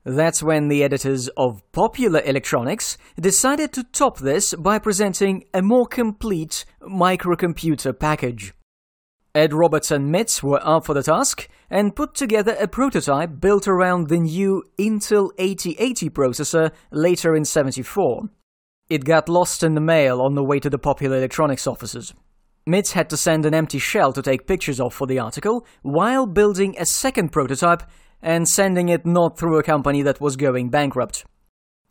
That's when the editors of Popular Electronics decided to top this by presenting a more complete microcomputer package. Ed Roberts and MITS were up for the task and put together a prototype built around the new Intel 8080 processor later in 74. It got lost in the mail on the way to the Popular Electronics offices. MITS had to send an empty shell to take pictures of for the article, while building a second prototype and sending it not through a company that was going bankrupt.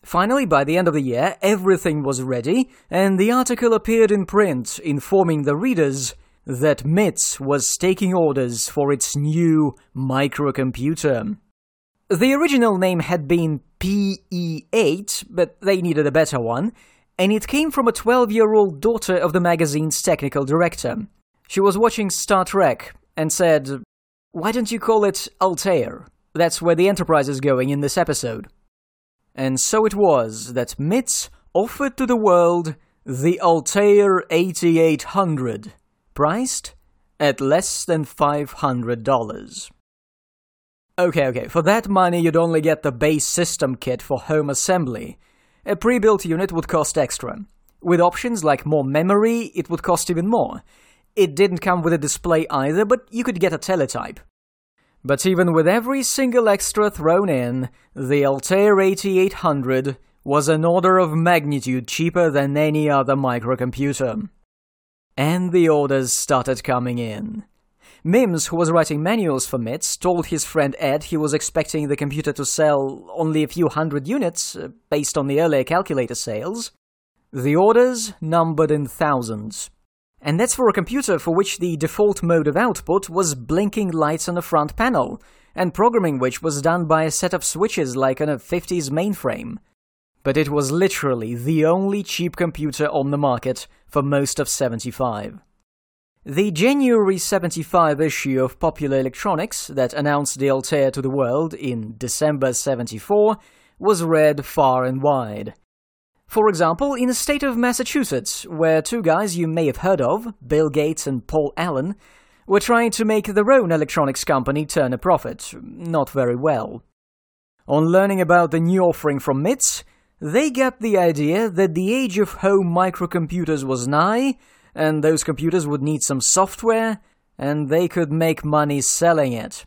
Finally, by the end of the year, everything was ready, and the article appeared in print, informing the readers that MITS was taking orders for its new microcomputer. The original name had been PE8, but they needed a better one, and it came from a 12 year old daughter of the magazine's technical director. She was watching Star Trek and said, Why don't you call it Altair? That's where the Enterprise is going in this episode. And so it was that MITS offered to the world the Altair 8800, priced at less than $500. Okay, okay, for that money you'd only get the base system kit for home assembly. A pre-built unit would cost extra. With options like more memory, it would cost even more. It didn't come with a display either, but you could get a teletype. But even with every single extra thrown in, the Altair 8800 was an order of magnitude cheaper than any other microcomputer. And the orders started coming in. Mims, who was writing manuals for MITS, told his friend Ed he was expecting the computer to sell only a few hundred units, uh, based on the earlier calculator sales. The orders numbered in thousands. And that's for a computer for which the default mode of output was blinking lights on the front panel, and programming which was done by a set of switches like on a 50s mainframe. But it was literally the only cheap computer on the market for most of 75. The January 75 issue of Popular Electronics that announced the Altair to the world in December 74 was read far and wide. For example, in the state of Massachusetts, where two guys you may have heard of, Bill Gates and Paul Allen, were trying to make their own electronics company turn a profit. Not very well. On learning about the new offering from MITS, they got the idea that the age of home microcomputers was nigh, and those computers would need some software, and they could make money selling it.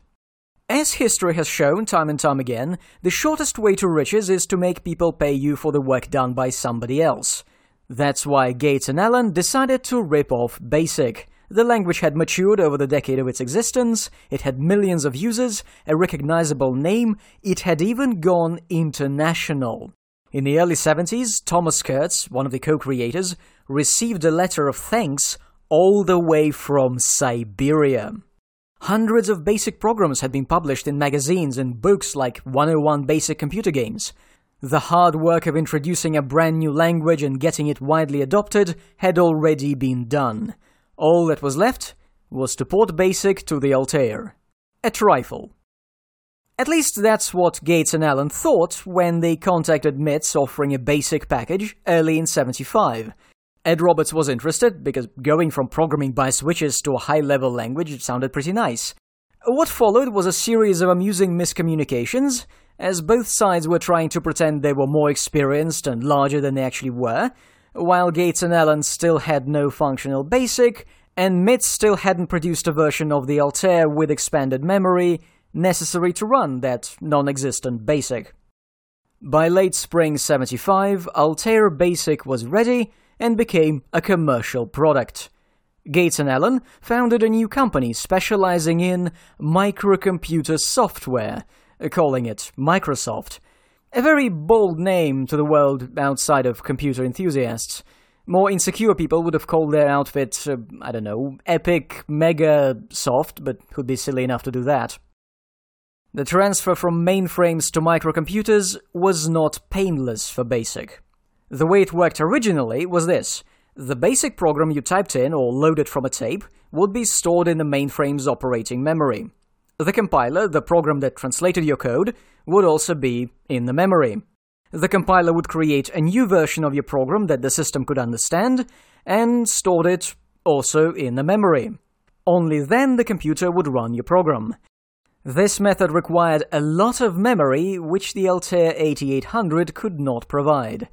As history has shown time and time again, the shortest way to riches is to make people pay you for the work done by somebody else. That's why Gates and Allen decided to rip off BASIC. The language had matured over the decade of its existence, it had millions of users, a recognizable name, it had even gone international. In the early 70s, Thomas Kurtz, one of the co creators, received a letter of thanks all the way from Siberia. Hundreds of basic programs had been published in magazines and books like 101 Basic Computer Games. The hard work of introducing a brand new language and getting it widely adopted had already been done. All that was left was to port BASIC to the Altair. A trifle. At least that's what Gates and Allen thought when they contacted MITS offering a BASIC package early in 75. Ed Roberts was interested because going from programming by switches to a high level language sounded pretty nice. What followed was a series of amusing miscommunications, as both sides were trying to pretend they were more experienced and larger than they actually were, while Gates and Allen still had no functional BASIC, and MITS still hadn't produced a version of the Altair with expanded memory necessary to run that non existent BASIC. By late spring 75, Altair BASIC was ready, and became a commercial product. Gates and Allen founded a new company specializing in microcomputer software, calling it Microsoft. A very bold name to the world outside of computer enthusiasts. More insecure people would have called their outfit, uh, I don't know, Epic Mega Soft, but who'd be silly enough to do that? The transfer from mainframes to microcomputers was not painless for BASIC. The way it worked originally was this. The basic program you typed in or loaded from a tape would be stored in the mainframe's operating memory. The compiler, the program that translated your code, would also be in the memory. The compiler would create a new version of your program that the system could understand and stored it also in the memory. Only then the computer would run your program. This method required a lot of memory, which the Altair 8800 could not provide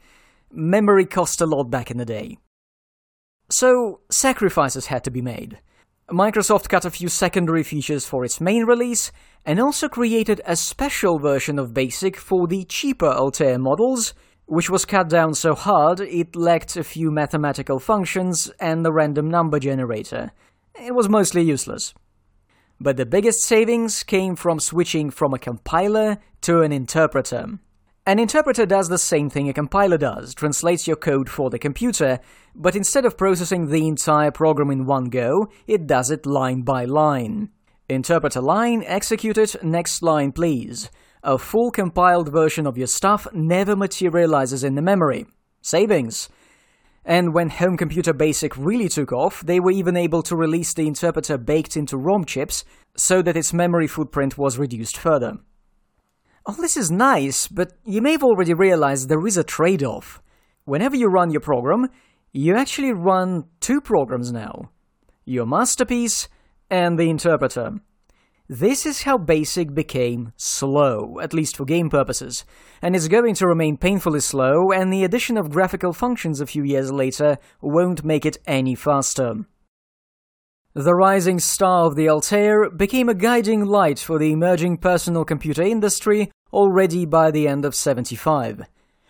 memory cost a lot back in the day. So, sacrifices had to be made. Microsoft cut a few secondary features for its main release, and also created a special version of BASIC for the cheaper Altair models, which was cut down so hard it lacked a few mathematical functions and the random number generator. It was mostly useless. But the biggest savings came from switching from a compiler to an interpreter. An interpreter does the same thing a compiler does, translates your code for the computer, but instead of processing the entire program in one go, it does it line by line. Interpreter line, execute it, next line please. A full compiled version of your stuff never materializes in the memory. Savings. And when Home Computer Basic really took off, they were even able to release the interpreter baked into ROM chips so that its memory footprint was reduced further. All this is nice, but you may have already realized there is a trade off. Whenever you run your program, you actually run two programs now your masterpiece and the interpreter. This is how BASIC became slow, at least for game purposes, and is going to remain painfully slow, and the addition of graphical functions a few years later won't make it any faster. The rising star of the Altair became a guiding light for the emerging personal computer industry already by the end of 75.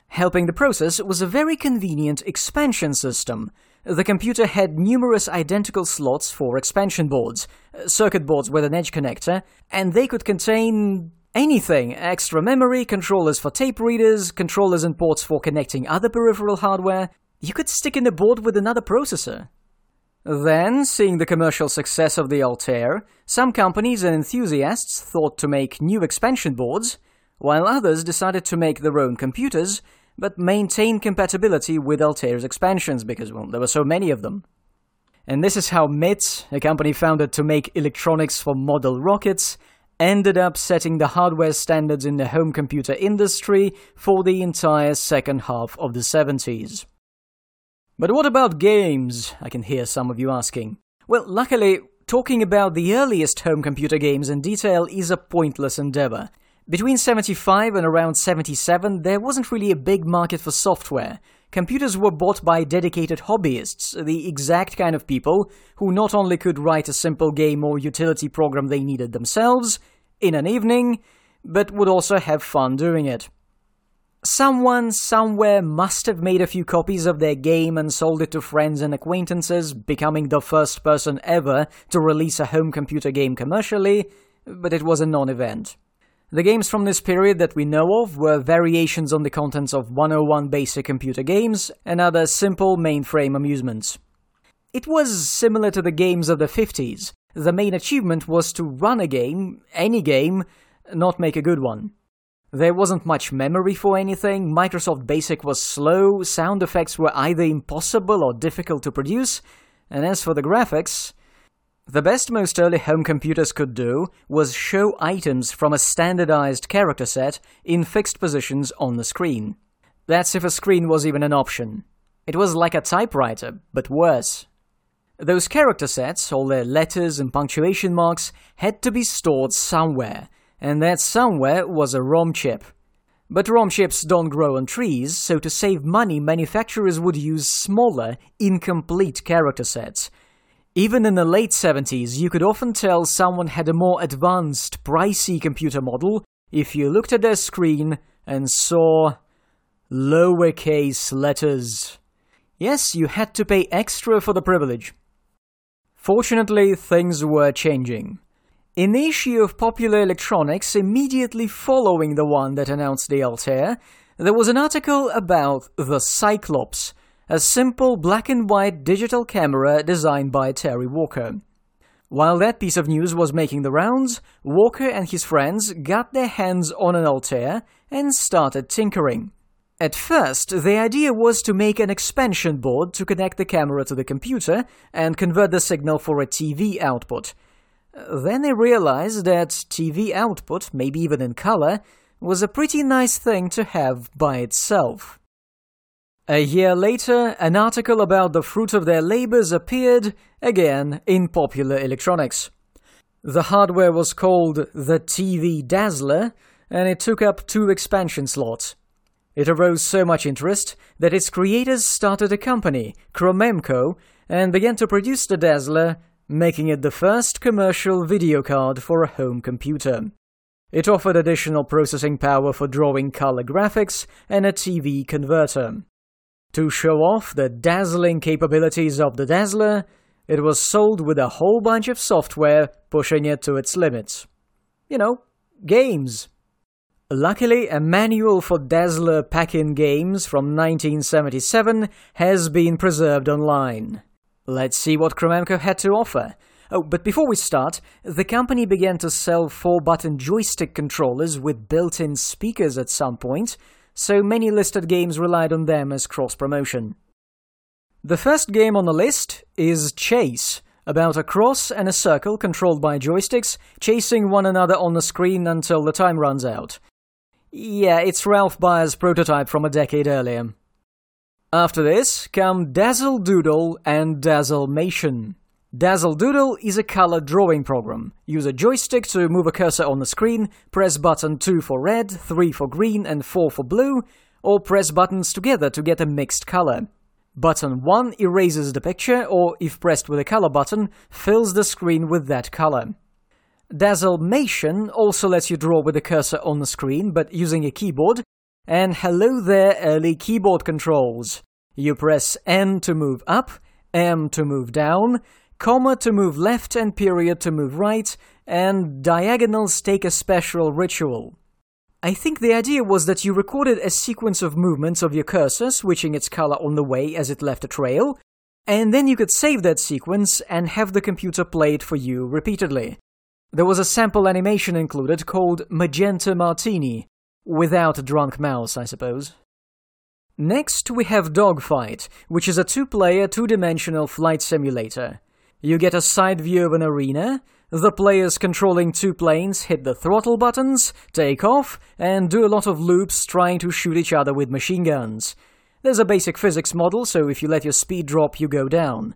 Helping the process was a very convenient expansion system. The computer had numerous identical slots for expansion boards, uh, circuit boards with an edge connector, and they could contain anything extra memory, controllers for tape readers, controllers and ports for connecting other peripheral hardware. You could stick in a board with another processor. Then, seeing the commercial success of the Altair, some companies and enthusiasts thought to make new expansion boards, while others decided to make their own computers but maintain compatibility with Altair's expansions because, well, there were so many of them. And this is how MITS, a company founded to make electronics for model rockets, ended up setting the hardware standards in the home computer industry for the entire second half of the 70s. But what about games? I can hear some of you asking. Well, luckily, talking about the earliest home computer games in detail is a pointless endeavor. Between 75 and around 77, there wasn't really a big market for software. Computers were bought by dedicated hobbyists, the exact kind of people who not only could write a simple game or utility program they needed themselves in an evening, but would also have fun doing it. Someone somewhere must have made a few copies of their game and sold it to friends and acquaintances, becoming the first person ever to release a home computer game commercially, but it was a non event. The games from this period that we know of were variations on the contents of 101 basic computer games and other simple mainframe amusements. It was similar to the games of the 50s. The main achievement was to run a game, any game, not make a good one. There wasn't much memory for anything, Microsoft Basic was slow, sound effects were either impossible or difficult to produce, and as for the graphics, the best most early home computers could do was show items from a standardized character set in fixed positions on the screen. That's if a screen was even an option. It was like a typewriter, but worse. Those character sets, all their letters and punctuation marks, had to be stored somewhere, and that somewhere was a ROM chip. But ROM chips don't grow on trees, so to save money, manufacturers would use smaller, incomplete character sets, even in the late 70s, you could often tell someone had a more advanced, pricey computer model if you looked at their screen and saw lowercase letters. Yes, you had to pay extra for the privilege. Fortunately, things were changing. In the issue of Popular Electronics immediately following the one that announced the Altair, there was an article about the Cyclops, a simple black and white digital camera designed by Terry Walker. While that piece of news was making the rounds, Walker and his friends got their hands on an Altair and started tinkering. At first, the idea was to make an expansion board to connect the camera to the computer and convert the signal for a TV output. Then they realized that TV output, maybe even in color, was a pretty nice thing to have by itself. A year later, an article about the fruit of their labors appeared, again, in Popular Electronics. The hardware was called the TV Dazzler, and it took up two expansion slots. It arose so much interest that its creators started a company, Cromemco, and began to produce the Dazzler, making it the first commercial video card for a home computer. It offered additional processing power for drawing color graphics and a TV converter. To show off the dazzling capabilities of the Dazzler, it was sold with a whole bunch of software pushing it to its limits. You know, games. Luckily, a manual for Dazzler pack-in games from 1977 has been preserved online. Let's see what Cromemco had to offer. Oh, but before we start, the company began to sell four-button joystick controllers with built-in speakers at some point, so many listed games relied on them as cross promotion. The first game on the list is Chase, about a cross and a circle controlled by joysticks, chasing one another on the screen until the time runs out. Yeah, it's Ralph Baer's prototype from a decade earlier. After this come Dazzle Doodle and Dazzle Dazzlemation. Dazzle Doodle is a color drawing program. Use a joystick to move a cursor on the screen, press button 2 for red, 3 for green, and 4 for blue, or press buttons together to get a mixed color. Button 1 erases the picture, or if pressed with a color button, fills the screen with that color. Dazzlemation also lets you draw with the cursor on the screen, but using a keyboard. And hello there, early keyboard controls. You press N to move up, M to move down, comma to move left, and period to move right, and diagonals take a special ritual. I think the idea was that you recorded a sequence of movements of your cursor, switching its color on the way as it left a trail, and then you could save that sequence and have the computer play it for you repeatedly. There was a sample animation included called Magenta Martini, without a drunk mouse, I suppose. Next, we have Dogfight, which is a two player, two dimensional flight simulator. You get a side view of an arena, the players controlling two planes hit the throttle buttons, take off, and do a lot of loops trying to shoot each other with machine guns. There's a basic physics model, so if you let your speed drop, you go down.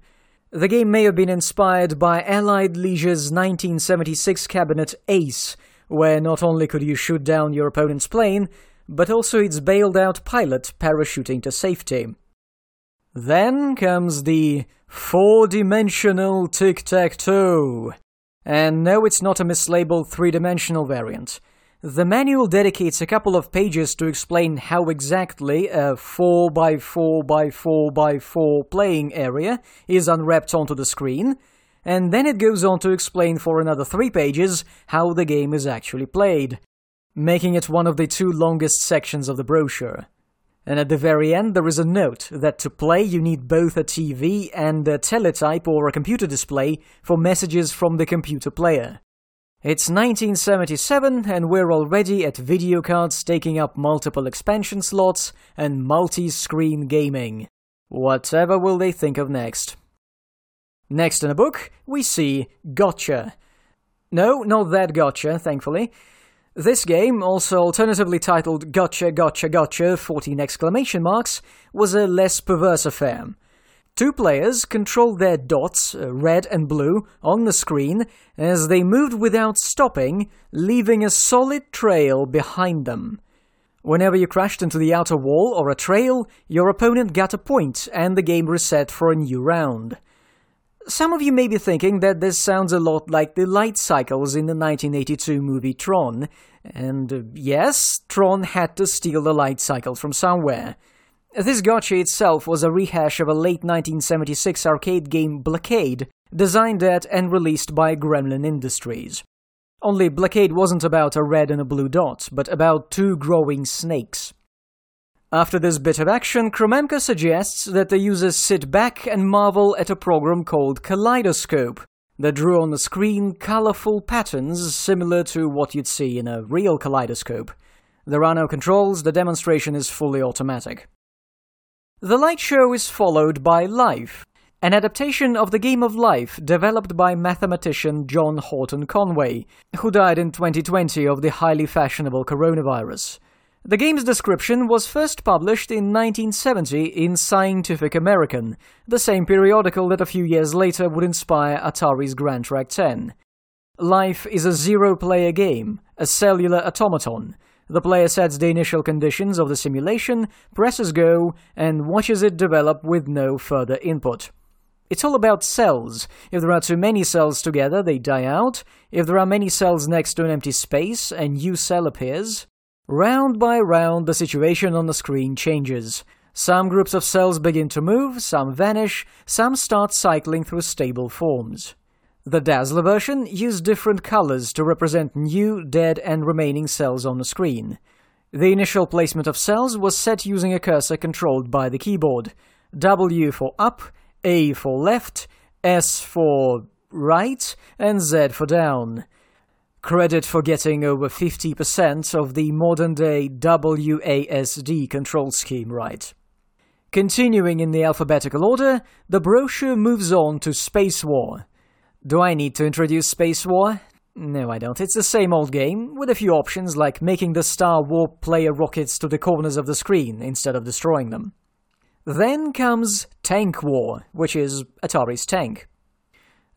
The game may have been inspired by Allied Leisure's 1976 cabinet Ace, where not only could you shoot down your opponent's plane, but also its bailed out pilot parachuting to safety. Then comes the four dimensional tic tac toe. And no, it's not a mislabeled three dimensional variant. The manual dedicates a couple of pages to explain how exactly a 4x4x4x4 playing area is unwrapped onto the screen, and then it goes on to explain for another three pages how the game is actually played, making it one of the two longest sections of the brochure. And at the very end, there is a note that to play you need both a TV and a teletype or a computer display for messages from the computer player. It's 1977 and we're already at video cards taking up multiple expansion slots and multi-screen gaming. Whatever will they think of next? Next in the book, we see Gotcha. No, not that Gotcha, thankfully. This game, also alternatively titled Gotcha, Gotcha, Gotcha, 14 exclamation marks, was a less perverse affair. Two players controlled their dots, uh, red and blue, on the screen as they moved without stopping, leaving a solid trail behind them. Whenever you crashed into the outer wall or a trail, your opponent got a point and the game reset for a new round. Some of you may be thinking that this sounds a lot like the light cycles in the 1982 movie Tron, and uh, yes, Tron had to steal the light cycles from somewhere. This gotcha itself was a rehash of a late 1976 arcade game Blockade, designed at and released by Gremlin Industries. Only Blockade wasn't about a red and a blue dot, but about two growing snakes. After this bit of action, Cromemco suggests that the users sit back and marvel at a program called Kaleidoscope that drew on the screen colorful patterns similar to what you'd see in a real kaleidoscope. There are no controls, the demonstration is fully automatic. The light show is followed by Life, an adaptation of the game of life developed by mathematician John Horton Conway, who died in 2020 of the highly fashionable coronavirus. The game's description was first published in 1970 in Scientific American, the same periodical that a few years later would inspire Atari's Gran Trak 10. Life is a zero player game, a cellular automaton, the player sets the initial conditions of the simulation, presses go, and watches it develop with no further input. It's all about cells. If there are too many cells together, they die out. If there are many cells next to an empty space, a new cell appears. Round by round, the situation on the screen changes. Some groups of cells begin to move, some vanish, some start cycling through stable forms. The Dazzler version used different colors to represent new, dead, and remaining cells on the screen. The initial placement of cells was set using a cursor controlled by the keyboard. W for up, A for left, S for right, and Z for down. Credit for getting over 50% of the modern day WASD control scheme right. Continuing in the alphabetical order, the brochure moves on to Space War. Do I need to introduce Space War? No, I don't. It's the same old game, with a few options like making the Star Warp player rockets to the corners of the screen instead of destroying them. Then comes Tank War, which is Atari's Tank.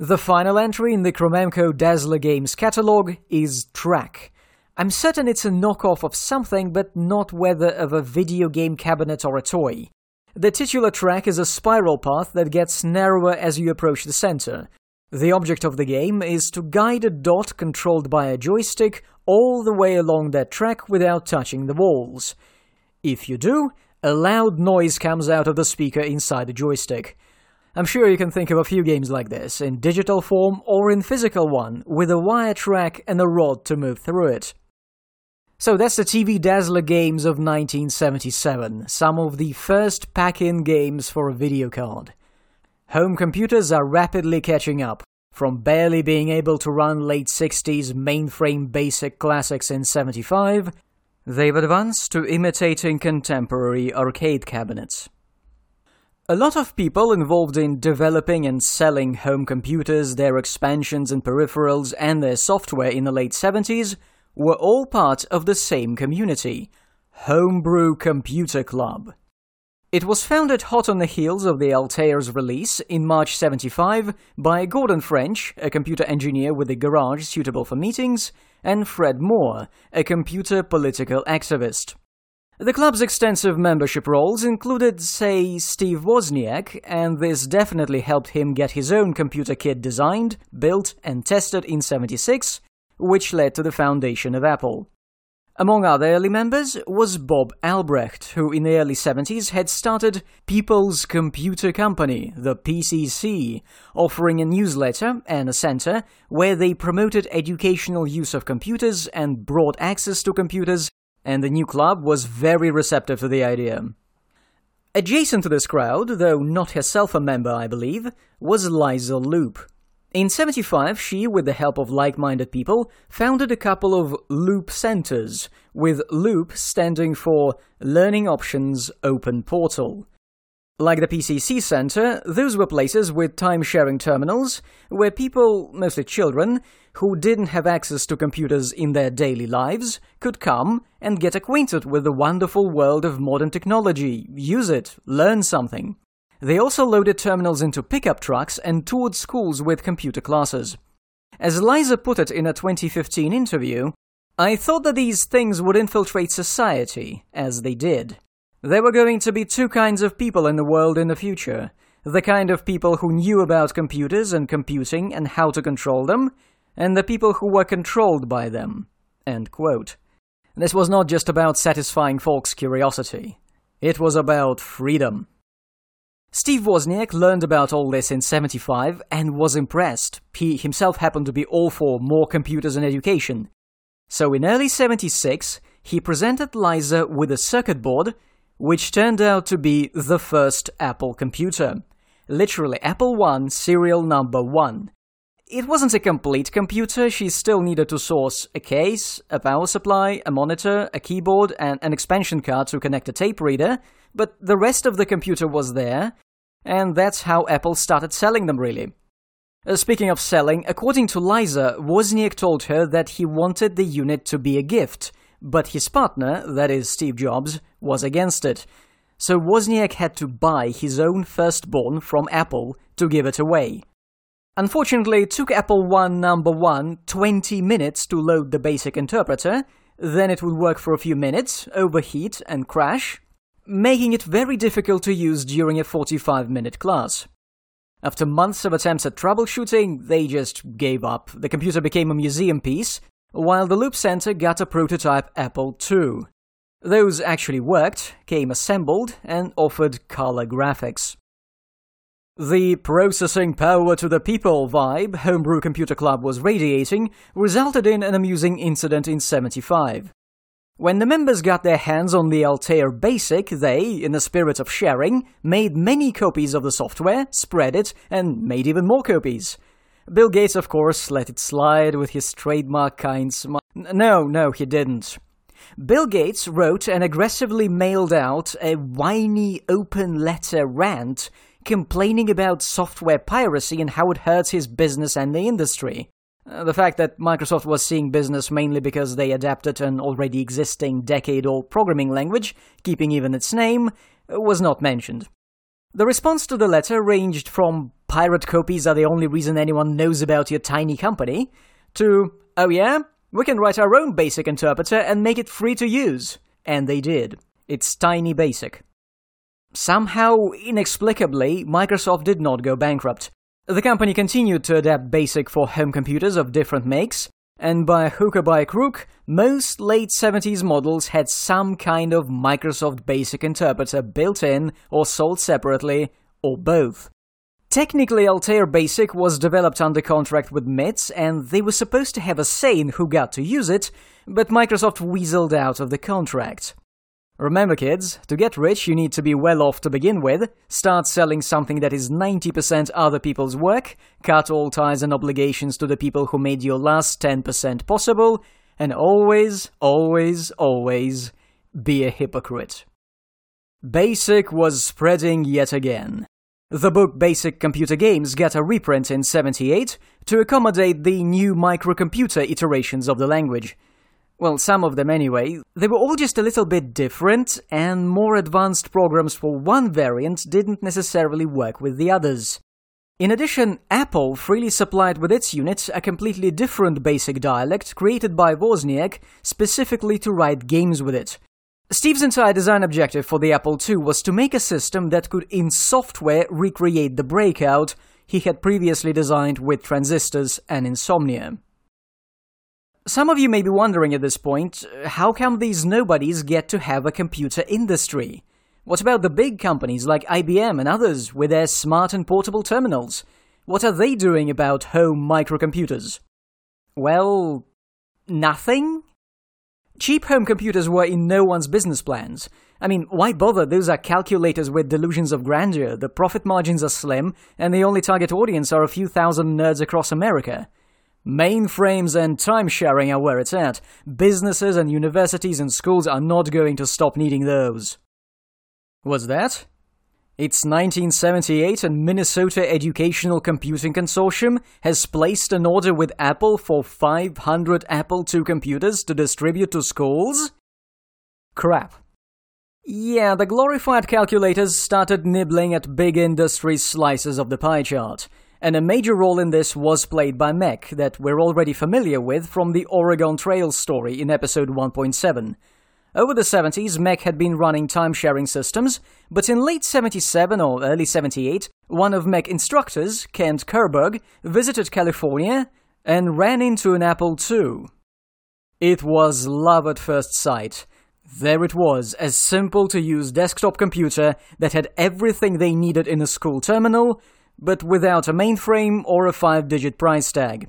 The final entry in the Cromemco Dazzler Games catalog is Track. I'm certain it's a knockoff of something, but not whether of a video game cabinet or a toy. The titular track is a spiral path that gets narrower as you approach the center. The object of the game is to guide a dot controlled by a joystick all the way along that track without touching the walls. If you do, a loud noise comes out of the speaker inside the joystick. I'm sure you can think of a few games like this, in digital form or in physical one, with a wire track and a rod to move through it. So that's the TV Dazzler games of 1977, some of the first pack-in games for a video card. Home computers are rapidly catching up, from barely being able to run late 60s mainframe basic classics in 75, they've advanced to imitating contemporary arcade cabinets. A lot of people involved in developing and selling home computers, their expansions and peripherals, and their software in the late 70s were all part of the same community Homebrew Computer Club. It was founded hot on the heels of the Altair's release in March 75 by Gordon French, a computer engineer with a garage suitable for meetings, and Fred Moore, a computer political activist. The club's extensive membership rolls included, say, Steve Wozniak, and this definitely helped him get his own computer kit designed, built, and tested in 76, which led to the foundation of Apple. Among other early members was Bob Albrecht, who in the early 70s had started People's Computer Company, the PCC, offering a newsletter and a center where they promoted educational use of computers and broad access to computers and the new club was very receptive to the idea. Adjacent to this crowd, though not herself a member, I believe, was Liza Loop. In 75, she, with the help of like-minded people, founded a couple of Loop Centers, with Loop standing for Learning Options Open Portal. Like the PCC Center, those were places with time-sharing terminals, where people, mostly children, who didn't have access to computers in their daily lives could come and get acquainted with the wonderful world of modern technology, use it, learn something. They also loaded terminals into pickup trucks and toured schools with computer classes. As Liza put it in a 2015 interview, I thought that these things would infiltrate society, as they did. There were going to be two kinds of people in the world in the future the kind of people who knew about computers and computing and how to control them, and the people who were controlled by them. This was not just about satisfying folks' curiosity. It was about freedom. Steve Wozniak learned about all this in 75 and was impressed. He himself happened to be all for more computers and education. So in early 76, he presented Liza with a circuit board, which turned out to be the first Apple computer. Literally Apple I serial number 1. It wasn't a complete computer, she still needed to source a case, a power supply, a monitor, a keyboard, and an expansion card to connect a tape reader, but the rest of the computer was there, and that's how Apple started selling them, really. Uh, speaking of selling, according to Liza, Wozniak told her that he wanted the unit to be a gift, but his partner, that is Steve Jobs, was against it. So Wozniak had to buy his own firstborn from Apple to give it away. Unfortunately, it took Apple One number 1 20 minutes to load the basic interpreter, then it would work for a few minutes, overheat and crash, making it very difficult to use during a 45-minute class. After months of attempts at troubleshooting, they just gave up. The computer became a museum piece, while the Loop Center got a prototype Apple II. Those actually worked, came assembled, and offered color graphics. The processing power to the people vibe Homebrew Computer Club was radiating resulted in an amusing incident in 75. When the members got their hands on the Altair Basic, they, in the spirit of sharing, made many copies of the software, spread it, and made even more copies. Bill Gates, of course, let it slide with his trademark kind smile. No, no, he didn't. Bill Gates wrote and aggressively mailed out a whiny open letter rant complaining about software piracy and how it hurts his business and the industry. Uh, the fact that Microsoft was seeing business mainly because they adapted an already existing decade old programming language, keeping even its name, uh, was not mentioned. The response to the letter ranged from pirate copies are the only reason anyone knows about your tiny company, to, oh yeah, we can write our own basic interpreter and make it free to use. And they did. It's Tiny Basic. Somehow, inexplicably, Microsoft did not go bankrupt. The company continued to adapt BASIC for home computers of different makes, and by hook or by crook, most late 70s models had some kind of Microsoft BASIC interpreter built in or sold separately, or both. Technically, Altair BASIC was developed under contract with MITS, and they were supposed to have a say in who got to use it, but Microsoft weaseled out of the contract. Remember, kids, to get rich, you need to be well off to begin with, start selling something that is 90% other people's work, cut all ties and obligations to the people who made your last 10% possible, and always, always, always be a hypocrite. Basic was spreading yet again. The book Basic Computer Games got a reprint in 78 to accommodate the new microcomputer iterations of the language. Well, some of them anyway. They were all just a little bit different, and more advanced programs for one variant didn't necessarily work with the others. In addition, Apple freely supplied with its unit a completely different basic dialect created by Wozniak specifically to write games with it. Steve's entire design objective for the Apple II was to make a system that could, in software, recreate the breakout he had previously designed with transistors and insomnia. Some of you may be wondering at this point uh, how come these nobodies get to have a computer industry? What about the big companies like IBM and others with their smart and portable terminals? What are they doing about home microcomputers? Well, nothing? Cheap home computers were in no one's business plans. I mean, why bother? Those are calculators with delusions of grandeur, the profit margins are slim, and the only target audience are a few thousand nerds across America. Mainframes and time sharing are where it's at. Businesses and universities and schools are not going to stop needing those. What's that? It's 1978 and Minnesota Educational Computing Consortium has placed an order with Apple for 500 Apple II computers to distribute to schools? Crap. Yeah, the glorified calculators started nibbling at big industry slices of the pie chart and a major role in this was played by MECC that we're already familiar with from the Oregon Trail story in episode 1.7. Over the 70s, MECC had been running time-sharing systems, but in late 77 or early 78, one of MECC instructors, Kent Kehrberg, visited California and ran into an Apple II. It was love at first sight. There it was, a simple to use desktop computer that had everything they needed in a school terminal, but without a mainframe or a five digit price tag.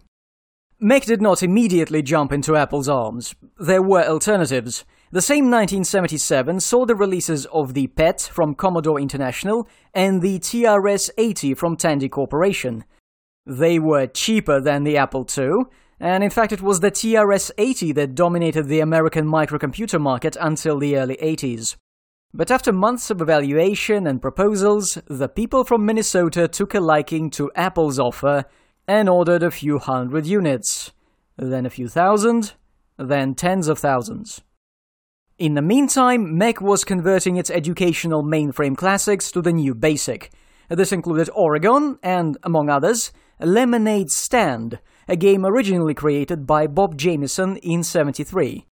MECC did not immediately jump into Apple's arms. There were alternatives. The same 1977 saw the releases of the PET from Commodore International and the TRS-80 from Tandy Corporation. They were cheaper than the Apple II, and in fact it was the TRS-80 that dominated the American microcomputer market until the early 80s. But after months of evaluation and proposals, the people from Minnesota took a liking to Apple's offer and ordered a few hundred units, then a few thousand, then tens of thousands. In the meantime, MECC was converting its educational mainframe classics to the new BASIC. This included Oregon and, among others, Lemonade Stand, a game originally created by Bob Jamison in 73.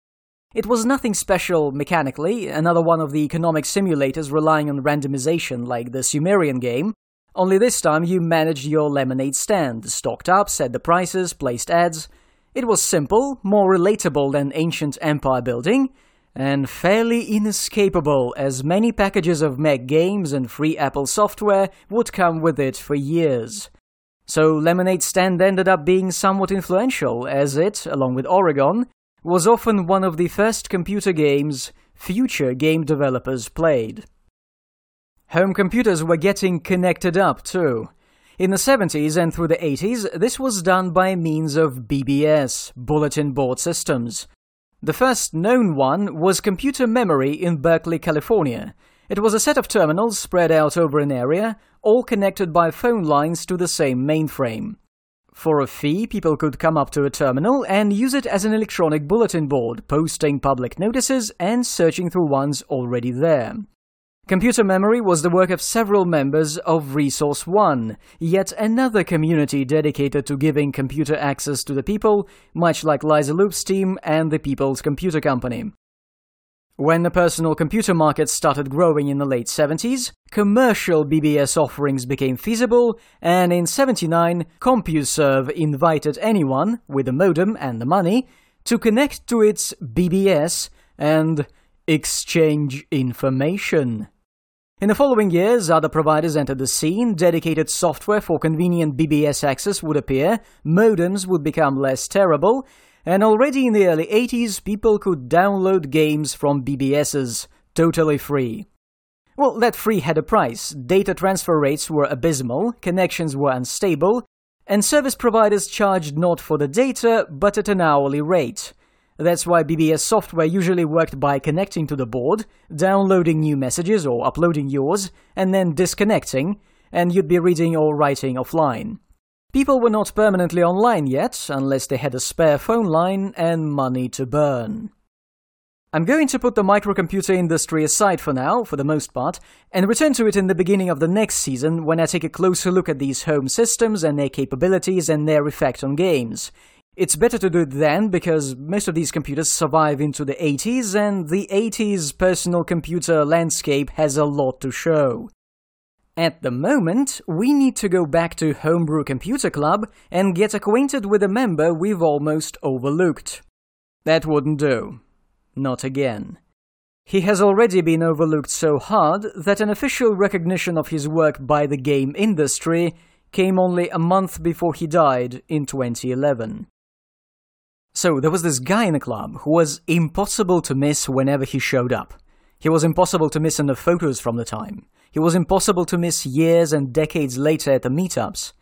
It was nothing special mechanically, another one of the economic simulators relying on randomization like the Sumerian game, only this time you managed your lemonade stand, stocked up, set the prices, placed ads. It was simple, more relatable than ancient empire building, and fairly inescapable as many packages of MECC games and free Apple software would come with it for years. So Lemonade Stand ended up being somewhat influential, as it, along with Oregon, was often one of the first computer games future game developers played. Home computers were getting connected up too. In the 70s and through the 80s, this was done by means of BBS, Bulletin Board Systems. The first known one was Community Memory in Berkeley, California. It was a set of terminals spread out over an area, all connected by phone lines to the same mainframe. For a fee, people could come up to a terminal and use it as an electronic bulletin board, posting public notices and searching through ones already there. Community Memory was the work of several members of Resource One, yet another community dedicated to giving computer access to the people, much like Liza Loop's team and the People's Computer Company. When the personal computer market started growing in the late 70s, commercial BBS offerings became feasible, and in 79, CompuServe invited anyone with a modem and the money to connect to its BBS and exchange information. In the following years, other providers entered the scene, dedicated software for convenient BBS access would appear, modems would become less terrible, and already in the early 80s, people could download games from BBSs, totally free. Well, that free had a price. Data transfer rates were abysmal, connections were unstable, and service providers charged not for the data, but at an hourly rate. That's why BBS software usually worked by connecting to the board, downloading new messages or uploading yours, and then disconnecting, and you'd be reading or writing offline. People were not permanently online yet, unless they had a spare phone line and money to burn. I'm going to put the microcomputer industry aside for now, for the most part, and return to it in the beginning of the next season when I take a closer look at these home systems and their capabilities and their effect on games. It's better to do it then because most of these computers survive into the 80s, and the 80s personal computer landscape has a lot to show. At the moment, we need to go back to Homebrew Computer Club and get acquainted with a member we've almost overlooked. That wouldn't do. Not again. He has already been overlooked so hard that an official recognition of his work by the game industry came only a month before he died in 2011. So there was this guy in the club who was impossible to miss whenever he showed up. He was impossible to miss in the photos from the time. He was impossible to miss years and decades later at the meetups.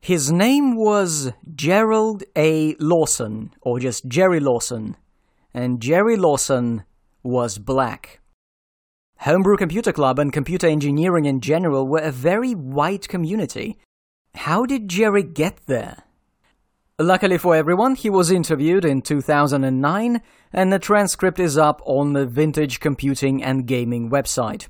His name was Gerald A. Lawson, or just Jerry Lawson. And Jerry Lawson was black. Homebrew Computer Club and computer engineering in general were a very white community. How did Jerry get there? Luckily for everyone, he was interviewed in 2009, and the transcript is up on the Vintage Computing and Gaming website.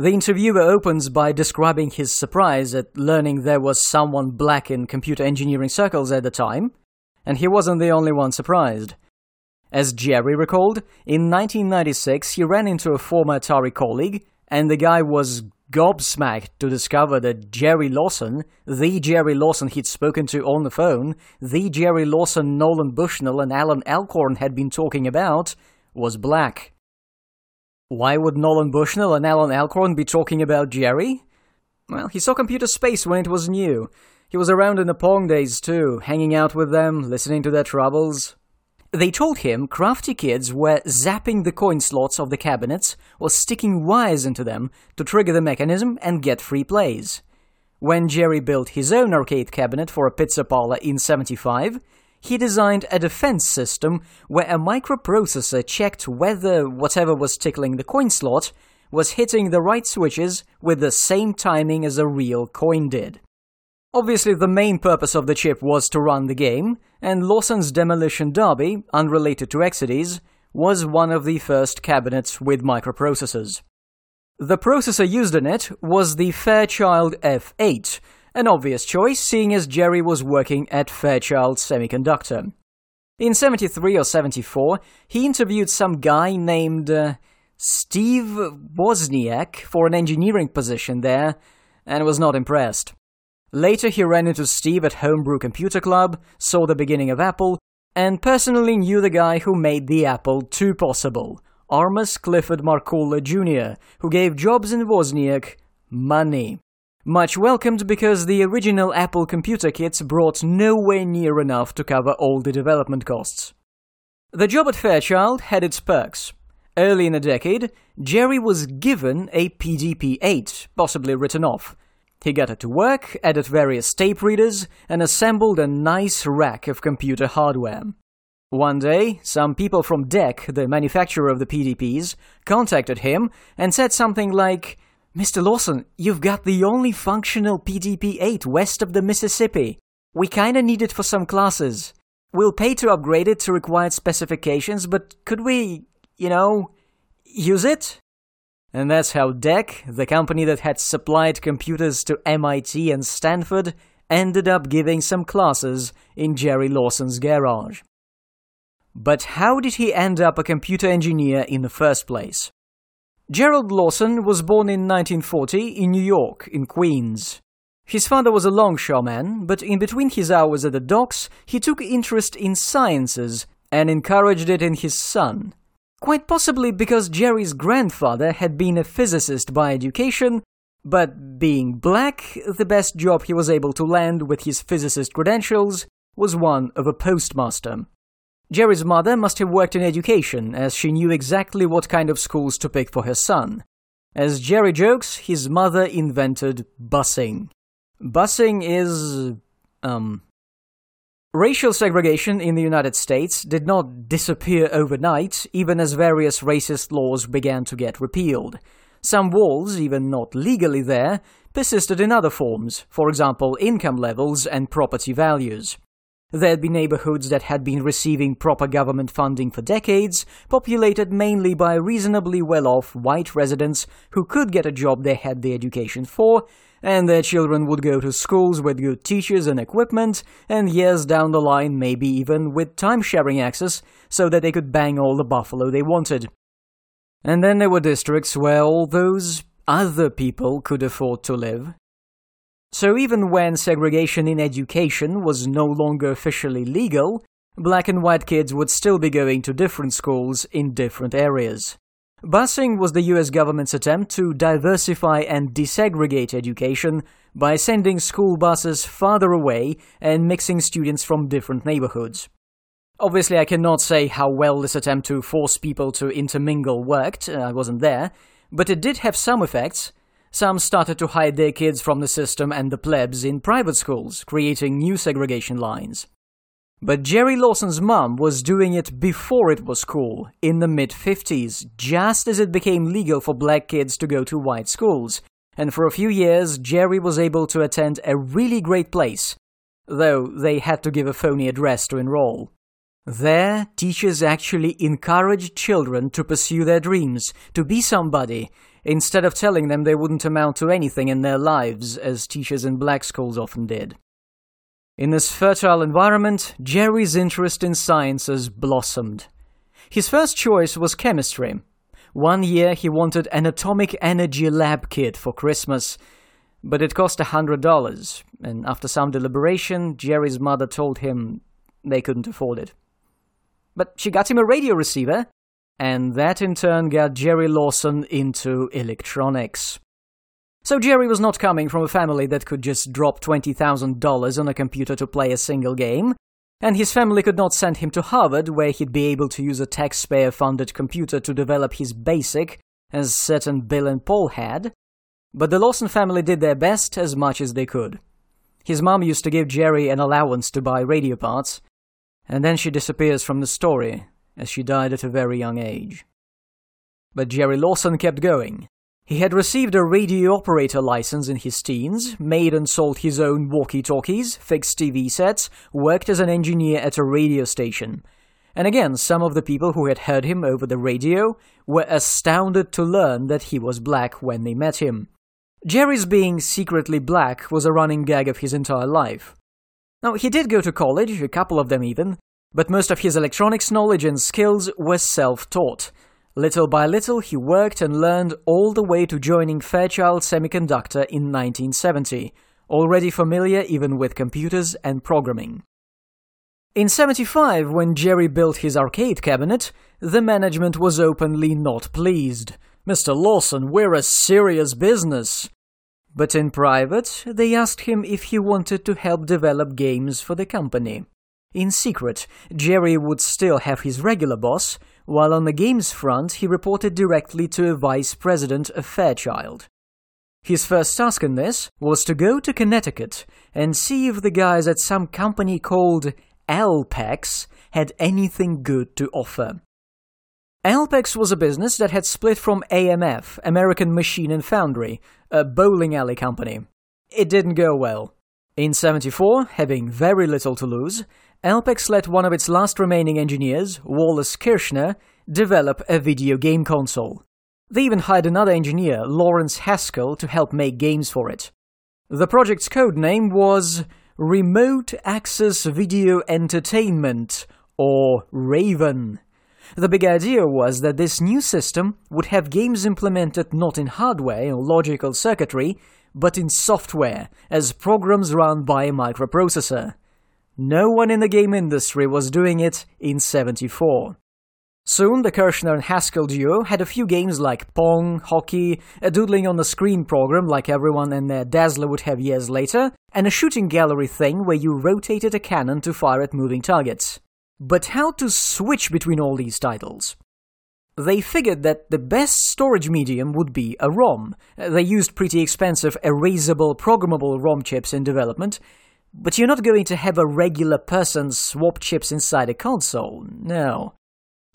The interviewer opens by describing his surprise at learning there was someone black in computer engineering circles at the time, and he wasn't the only one surprised. As Jerry recalled, in 1996 he ran into a former Atari colleague, and the guy was gobsmacked to discover that Jerry Lawson, the Jerry Lawson he'd spoken to on the phone, the Jerry Lawson Nolan Bushnell and Alan Alcorn had been talking about, was black. Why would Nolan Bushnell and Alan Alcorn be talking about Jerry? Well, he saw computer space when it was new. He was around in the Pong days too, hanging out with them, listening to their troubles. They told him crafty kids were zapping the coin slots of the cabinets or sticking wires into them to trigger the mechanism and get free plays. When Jerry built his own arcade cabinet for a pizza parlor in 75, he designed a defense system where a microprocessor checked whether whatever was tickling the coin slot was hitting the right switches with the same timing as a real coin did. Obviously, the main purpose of the chip was to run the game, and Lawson's Demolition Derby, unrelated to Exidy's, was one of the first cabinets with microprocessors. The processor used in it was the Fairchild F8, an obvious choice seeing as Jerry was working at Fairchild Semiconductor. In 73 or 74, he interviewed some guy named uh, Steve Wozniak for an engineering position there, and was not impressed. Later, he ran into Steve at Homebrew Computer Club, saw the beginning of Apple, and personally knew the guy who made the Apple II possible, Armas Clifford Markkula Jr., who gave Jobs and Wozniak money. Much welcomed because the original Apple computer kits brought nowhere near enough to cover all the development costs. The job at Fairchild had its perks. Early in the decade, Jerry was given a PDP 8, possibly written off, he got it to work, added various tape readers, and assembled a nice rack of computer hardware. One day, some people from DEC, the manufacturer of the PDPs, contacted him and said something like, Mr. Lawson, you've got the only functional PDP 8 west of the Mississippi. We kinda need it for some classes. We'll pay to upgrade it to required specifications, but could we, you know, use it? And that's how DEC, the company that had supplied computers to MIT and Stanford, ended up giving some classes in Jerry Lawson's garage. But how did he end up a computer engineer in the first place? Gerald Lawson was born in 1940 in New York, in Queens. His father was a longshoreman, but in between his hours at the docks, he took interest in sciences and encouraged it in his son. Quite possibly because Jerry's grandfather had been a physicist by education, but being black, the best job he was able to land with his physicist credentials was one of a postmaster. Jerry's mother must have worked in education, as she knew exactly what kind of schools to pick for her son. As Jerry jokes, his mother invented busing. Busing is. um. Racial segregation in the United States did not disappear overnight, even as various racist laws began to get repealed. Some walls, even not legally there, persisted in other forms, for example, income levels and property values. There'd be neighborhoods that had been receiving proper government funding for decades, populated mainly by reasonably well off white residents who could get a job they had the education for, and their children would go to schools with good teachers and equipment, and years down the line, maybe even with time sharing access, so that they could bang all the buffalo they wanted. And then there were districts where all those other people could afford to live. So even when segregation in education was no longer officially legal, black and white kids would still be going to different schools in different areas. Busing was the US government's attempt to diversify and desegregate education by sending school buses farther away and mixing students from different neighborhoods. Obviously, I cannot say how well this attempt to force people to intermingle worked, uh, I wasn't there, but it did have some effects. Some started to hide their kids from the system and the plebs in private schools, creating new segregation lines. But Jerry Lawson's mom was doing it before it was cool, in the mid 50s, just as it became legal for black kids to go to white schools. And for a few years, Jerry was able to attend a really great place, though they had to give a phony address to enroll. There, teachers actually encouraged children to pursue their dreams, to be somebody, instead of telling them they wouldn't amount to anything in their lives, as teachers in black schools often did. In this fertile environment, Jerry's interest in sciences blossomed. His first choice was chemistry. One year he wanted an atomic energy lab kit for Christmas, but it cost a hundred dollars, and after some deliberation, Jerry's mother told him they couldn't afford it. But she got him a radio receiver, and that in turn got Jerry Lawson into electronics. So Jerry was not coming from a family that could just drop $20,000 on a computer to play a single game, and his family could not send him to Harvard where he'd be able to use a taxpayer-funded computer to develop his BASIC, as certain Bill and Paul had. But the Lawson family did their best as much as they could. His mom used to give Jerry an allowance to buy radio parts, and then she disappears from the story, as she died at a very young age. But Jerry Lawson kept going, he had received a radio operator license in his teens, made and sold his own walkie talkies, fixed TV sets, worked as an engineer at a radio station. And again, some of the people who had heard him over the radio were astounded to learn that he was black when they met him. Jerry's being secretly black was a running gag of his entire life. Now, he did go to college, a couple of them even, but most of his electronics knowledge and skills were self taught. Little by little, he worked and learned all the way to joining Fairchild Semiconductor in 1970, already familiar even with computers and programming. In 75, when Jerry built his arcade cabinet, the management was openly not pleased. Mr. Lawson, we're a serious business. But in private, they asked him if he wanted to help develop games for the company. In secret, Jerry would still have his regular boss, while on the games front he reported directly to a vice president of Fairchild. His first task in this was to go to Connecticut and see if the guys at some company called Alpex had anything good to offer. Alpex was a business that had split from AMF, American Machine and Foundry, a bowling alley company. It didn't go well. In 74, having very little to lose, Alpex let one of its last remaining engineers, Wallace Kirschner, develop a video game console. They even hired another engineer, Lawrence Haskell, to help make games for it. The project's code name was Remote Access Video Entertainment, or Raven. The big idea was that this new system would have games implemented not in hardware or logical circuitry, but in software, as programs run by a microprocessor. No one in the game industry was doing it in 74. Soon, the Kirschner and Haskell duo had a few games like Pong, hockey, a doodling on the screen program like everyone and their Dazzler would have years later, and a shooting gallery thing where you rotated a cannon to fire at moving targets. But how to switch between all these titles? They figured that the best storage medium would be a ROM. They used pretty expensive erasable programmable ROM chips in development, but you're not going to have a regular person swap chips inside a console, no.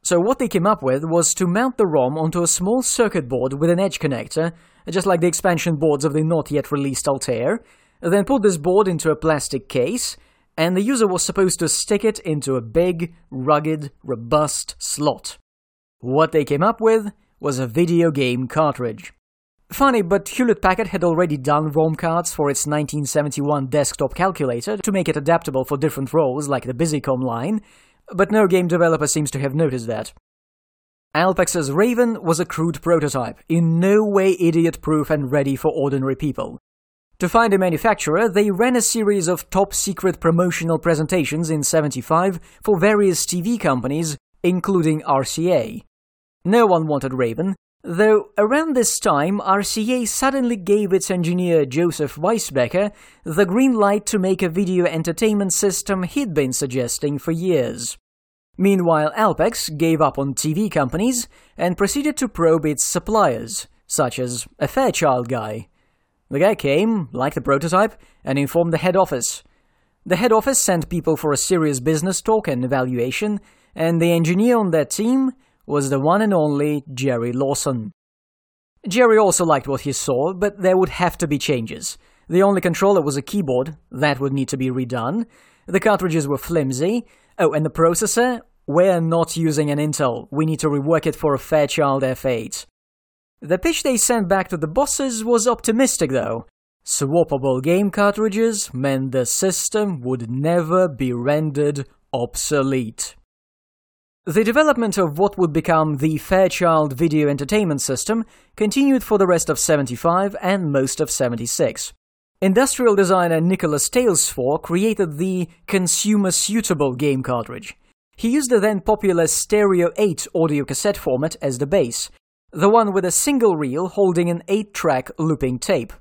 So what they came up with was to mount the ROM onto a small circuit board with an edge connector, just like the expansion boards of the not yet released Altair, then put this board into a plastic case, and the user was supposed to stick it into a big, rugged, robust slot. What they came up with was a video game cartridge. Funny, but Hewlett Packard had already done ROM cards for its 1971 desktop calculator to make it adaptable for different roles like the Busicom line, but no game developer seems to have noticed that. Alpex's Raven was a crude prototype, in no way idiot-proof and ready for ordinary people. To find a manufacturer, they ran a series of top-secret promotional presentations in 75 for various TV companies, including RCA. No one wanted Raven, though around this time RCA suddenly gave its engineer Joseph Weisbecker the green light to make a video entertainment system he'd been suggesting for years. Meanwhile, Alpex gave up on TV companies and proceeded to probe its suppliers, such as a Fairchild guy, the guy came, like the prototype, and informed the head office. The head office sent people for a serious business talk and evaluation, and the engineer on that team was the one and only Jerry Lawson. Jerry also liked what he saw, but there would have to be changes. The only controller was a keyboard, that would need to be redone. The cartridges were flimsy. Oh, and the processor? We're not using an Intel. We need to rework it for a Fairchild F8. The pitch they sent back to the bosses was optimistic though. Swappable game cartridges meant the system would never be rendered obsolete. The development of what would become the Fairchild Video Entertainment System continued for the rest of 75 and most of 76. Industrial designer Nicholas Talesfore created the consumer-suitable game cartridge. He used the then popular Stereo 8 audio cassette format as the base, the one with a single reel holding an 8-track looping tape.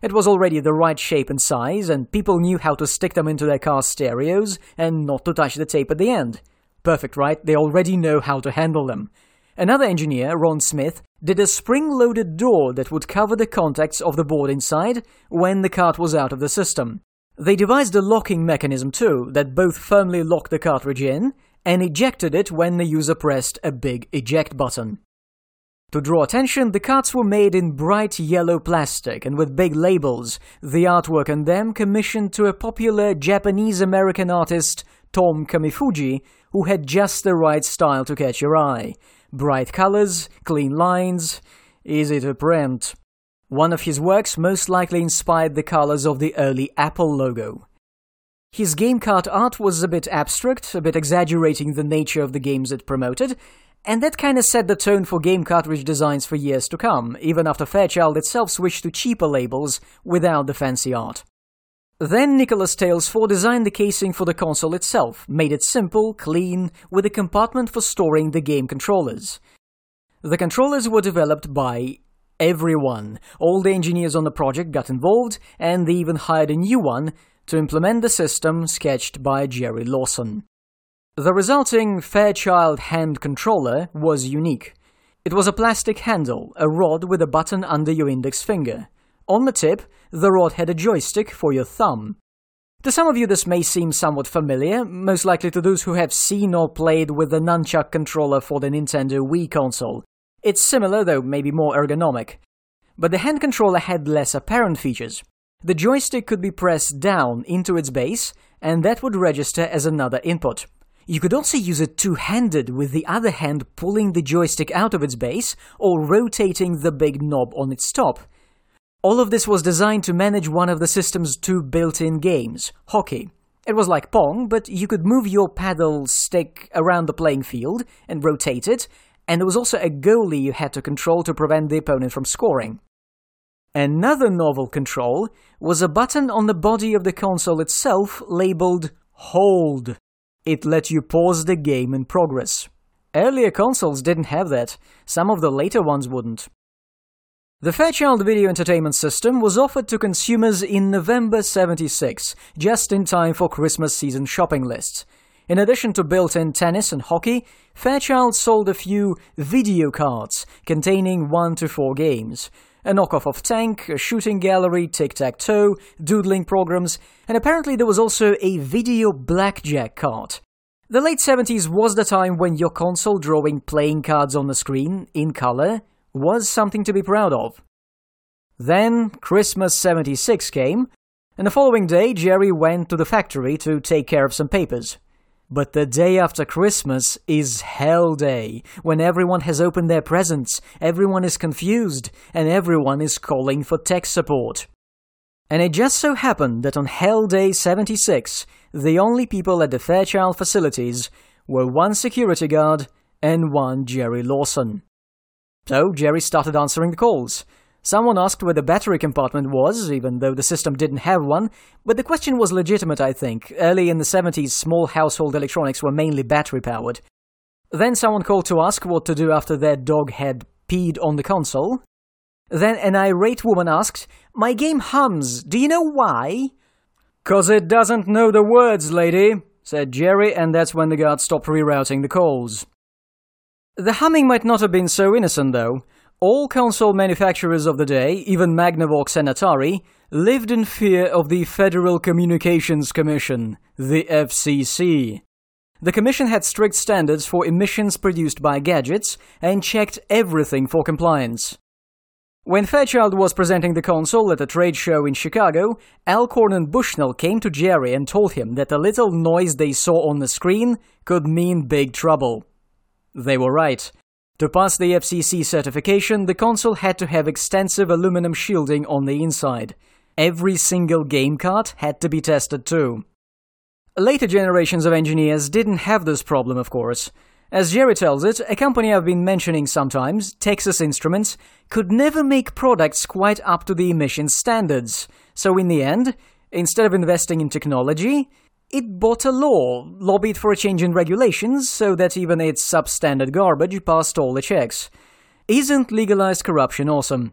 It was already the right shape and size, and people knew how to stick them into their car stereos and not to touch the tape at the end. Perfect, right? They already know how to handle them. Another engineer, Ron Smith, did a spring-loaded door that would cover the contacts of the board inside when the cart was out of the system. They devised a locking mechanism too that both firmly locked the cartridge in and ejected it when the user pressed a big eject button. To draw attention, the cards were made in bright yellow plastic and with big labels, the artwork on them commissioned to a popular Japanese-American artist, Tom Kamifuji, who had just the right style to catch your eye. Bright colors, clean lines, easy to print. One of his works most likely inspired the colors of the early Apple logo. His game card art was a bit abstract, a bit exaggerating the nature of the games it promoted, and that kinda set the tone for game cartridge designs for years to come, even after Fairchild itself switched to cheaper labels without the fancy art. Then Nicholas Talesfore designed the casing for the console itself, made it simple, clean, with a compartment for storing the game controllers. The controllers were developed by everyone. All the engineers on the project got involved, and they even hired a new one to implement the system sketched by Jerry Lawson. The resulting Fairchild hand controller was unique. It was a plastic handle, a rod with a button under your index finger. On the tip, the rod had a joystick for your thumb. To some of you this may seem somewhat familiar, most likely to those who have seen or played with the nunchuck controller for the Nintendo Wii console. It's similar, though maybe more ergonomic. But the hand controller had less apparent features. The joystick could be pressed down into its base, and that would register as another input. You could also use it two-handed with the other hand pulling the joystick out of its base or rotating the big knob on its top. All of this was designed to manage one of the system's two built-in games, hockey. It was like Pong, but you could move your paddle stick around the playing field and rotate it, and there was also a goalie you had to control to prevent the opponent from scoring. Another novel control was a button on the body of the console itself labeled Hold. It let you pause the game in progress. Earlier consoles didn't have that, some of the later ones wouldn't. The Fairchild Video Entertainment System was offered to consumers in November 76, just in time for Christmas season shopping lists. In addition to built-in tennis and hockey, Fairchild sold a few video cards containing 1 to 4 games a knockoff of Tank, a shooting gallery, tic-tac-toe, doodling programs, and apparently there was also a video blackjack card. The late 70s was the time when your console drawing playing cards on the screen, in color, was something to be proud of. Then Christmas 76 came, and the following day Jerry went to the factory to take care of some papers. But the day after Christmas is Hell Day, when everyone has opened their presents, everyone is confused, and everyone is calling for tech support. And it just so happened that on Hell Day 76, the only people at the Fairchild facilities were one security guard and one Jerry Lawson. So Jerry started answering the calls. Someone asked where the battery compartment was, even though the system didn't have one, but the question was legitimate, I think. Early in the 70s, small household electronics were mainly battery powered. Then someone called to ask what to do after their dog had peed on the console. Then an irate woman asked, My game hums, do you know why? Cause it doesn't know the words, lady, said Jerry, and that's when the guard stopped rerouting the calls. The humming might not have been so innocent, though. All console manufacturers of the day, even Magnavox and Atari, lived in fear of the Federal Communications Commission, the FCC. The commission had strict standards for emissions produced by gadgets and checked everything for compliance. When Fairchild was presenting the console at a trade show in Chicago, Alcorn and Bushnell came to Jerry and told him that the little noise they saw on the screen could mean big trouble. They were right. To pass the FCC certification, the console had to have extensive aluminum shielding on the inside. Every single game card had to be tested too. Later generations of engineers didn't have this problem, of course. As Jerry tells it, a company I've been mentioning sometimes, Texas Instruments, could never make products quite up to the emission standards. So in the end, instead of investing in technology, it bought a law, lobbied for a change in regulations so that even its substandard garbage passed all the checks. Isn't legalized corruption awesome?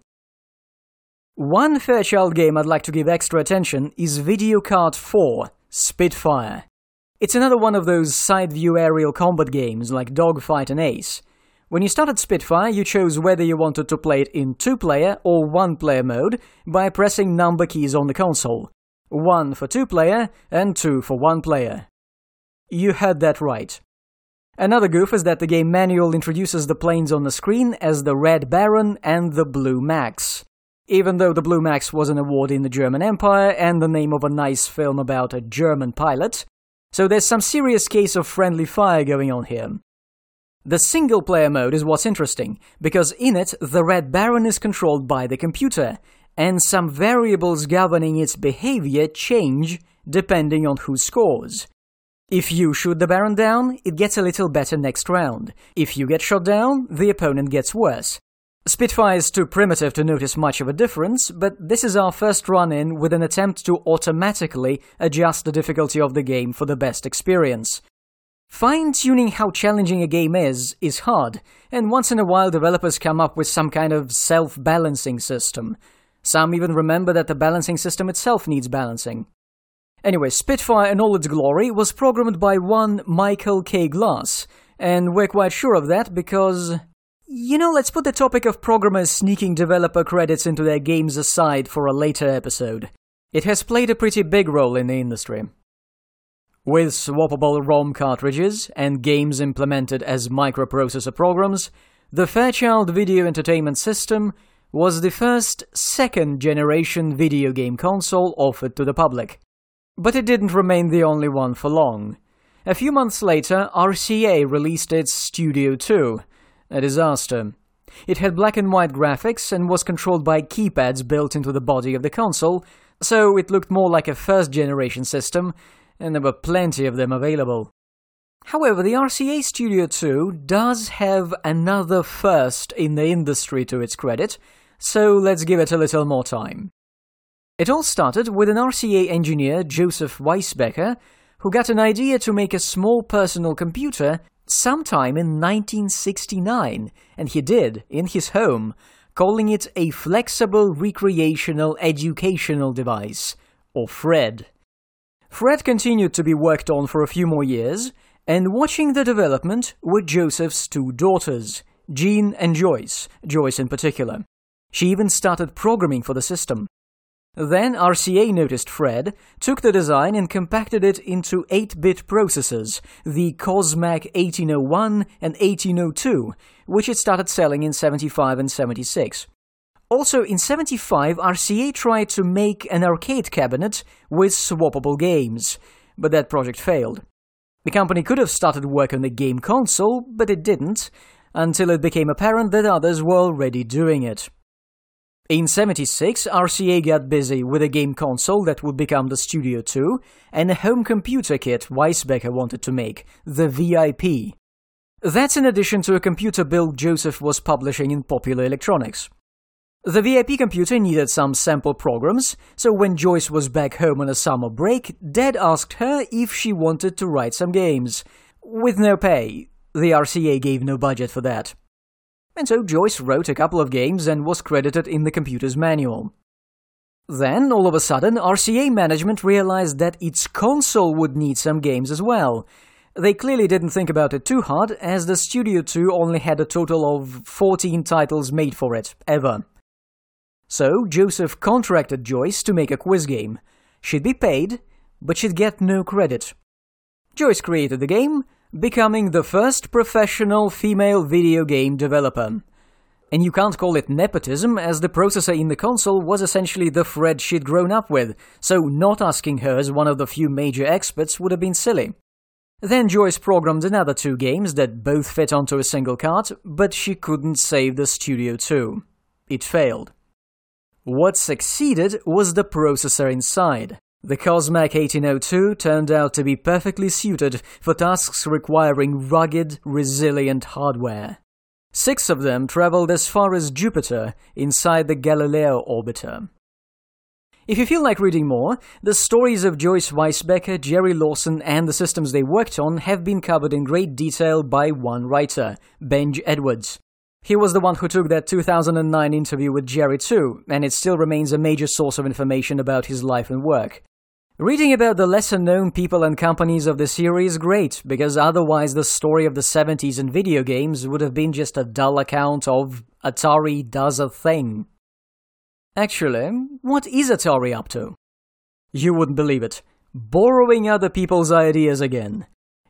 One Fairchild game I'd like to give extra attention is Video Card 4 Spitfire. It's another one of those side view aerial combat games like Dogfight and Ace. When you started Spitfire, you chose whether you wanted to play it in two player or one player mode by pressing number keys on the console one for two player, and two for one player. You heard that right. Another goof is that the game manual introduces the planes on the screen as the Red Baron and the Blue Max. Even though the Blue Max was an award in the German Empire and the name of a nice film about a German pilot, so there's some serious case of friendly fire going on here. The single player mode is what's interesting, because in it, the Red Baron is controlled by the computer, and some variables governing its behavior change depending on who scores. If you shoot the Baron down, it gets a little better next round. If you get shot down, the opponent gets worse. Spitfire is too primitive to notice much of a difference, but this is our first run in with an attempt to automatically adjust the difficulty of the game for the best experience. Fine tuning how challenging a game is is hard, and once in a while developers come up with some kind of self balancing system. Some even remember that the balancing system itself needs balancing. Anyway, Spitfire in all its glory was programmed by one Michael K. Glass, and we're quite sure of that because. You know, let's put the topic of programmers sneaking developer credits into their games aside for a later episode. It has played a pretty big role in the industry. With swappable ROM cartridges and games implemented as microprocessor programs, the Fairchild Video Entertainment System was the first second generation video game console offered to the public. But it didn't remain the only one for long. A few months later, RCA released its Studio 2, a disaster. It had black and white graphics and was controlled by keypads built into the body of the console, so it looked more like a first generation system, and there were plenty of them available. However, the RCA Studio 2 does have another first in the industry to its credit, so let's give it a little more time. It all started with an RCA engineer, Joseph Weisbecker, who got an idea to make a small personal computer sometime in 1969, and he did, in his home, calling it a Flexible Recreational Educational Device, or FRED. FRED continued to be worked on for a few more years, and watching the development were Joseph's two daughters, Jean and Joyce, Joyce in particular. She even started programming for the system. Then RCA noticed Fred, took the design and compacted it into 8-bit processors, the Cosmac 1801 and 1802, which it started selling in 75 and 76. Also, in 75, RCA tried to make an arcade cabinet with swappable games, but that project failed. The company could have started work on the game console, but it didn't, until it became apparent that others were already doing it. In 76, RCA got busy with a game console that would become the Studio 2 and a home computer kit Weisbecker wanted to make, the VIP. That's in addition to a computer build Joseph was publishing in Popular Electronics. The VIP computer needed some sample programs, so when Joyce was back home on a summer break, Dad asked her if she wanted to write some games. With no pay. The RCA gave no budget for that and so Joyce wrote a couple of games and was credited in the computer's manual. Then, all of a sudden, RCA management realized that its console would need some games as well. They clearly didn't think about it too hard, as the Studio 2 only had a total of 14 titles made for it, ever. So, Joseph contracted Joyce to make a quiz game. She'd be paid, but she'd get no credit. Joyce created the game, becoming the first professional female video game developer. And you can't call it nepotism, as the processor in the console was essentially the Fred she'd grown up with, so not asking her as one of the few major experts would have been silly. Then Joyce programmed another two games that both fit onto a single cart, but she couldn't save the Studio 2. It failed. What succeeded was the processor inside. The Cosmac 1802 turned out to be perfectly suited for tasks requiring rugged, resilient hardware. Six of them traveled as far as Jupiter inside the Galileo orbiter. If you feel like reading more, the stories of Joyce Weisbecker, Jerry Lawson, and the systems they worked on have been covered in great detail by one writer, Benj Edwards. He was the one who took that 2009 interview with Jerry too, and it still remains a major source of information about his life and work. Reading about the lesser known people and companies of the series is great, because otherwise the story of the 70s and video games would have been just a dull account of Atari does a thing. Actually, what is Atari up to? You wouldn't believe it. Borrowing other people's ideas again.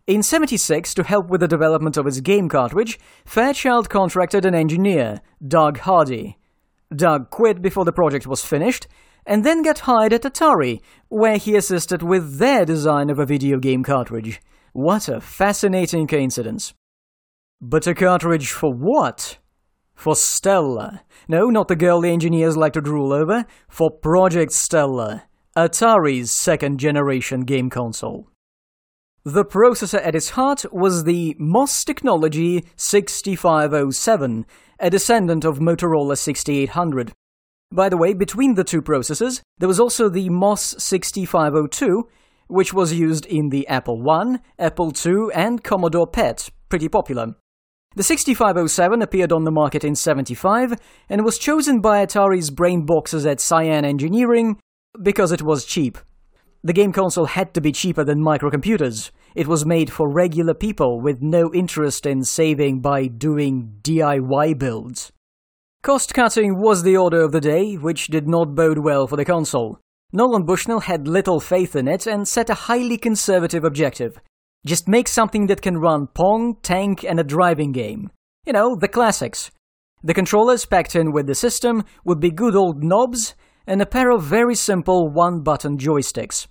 In 76, to help with the development of its game cartridge, Fairchild contracted an engineer, Doug Hardy. Doug quit before the project was finished, and then got hired at Atari, where he assisted with their design of a video game cartridge. What a fascinating coincidence. But a cartridge for what? For Stella. No, not the girl the engineers like to drool over. For Project Stella, Atari's second generation game console. The processor at its heart was the MOS Technology 6507, a descendant of Motorola 6800. By the way, between the two processors, there was also the MOS 6502, which was used in the Apple I, Apple II, and Commodore PET, pretty popular. The 6507 appeared on the market in 75 and was chosen by Atari's brain boxes at Cyan Engineering because it was cheap. The game console had to be cheaper than microcomputers. It was made for regular people with no interest in saving by doing DIY builds. Cost cutting was the order of the day, which did not bode well for the console. Nolan Bushnell had little faith in it and set a highly conservative objective. Just make something that can run Pong, Tank, and a driving game. You know, the classics. The controllers packed in with the system would be good old knobs and a pair of very simple one-button joysticks.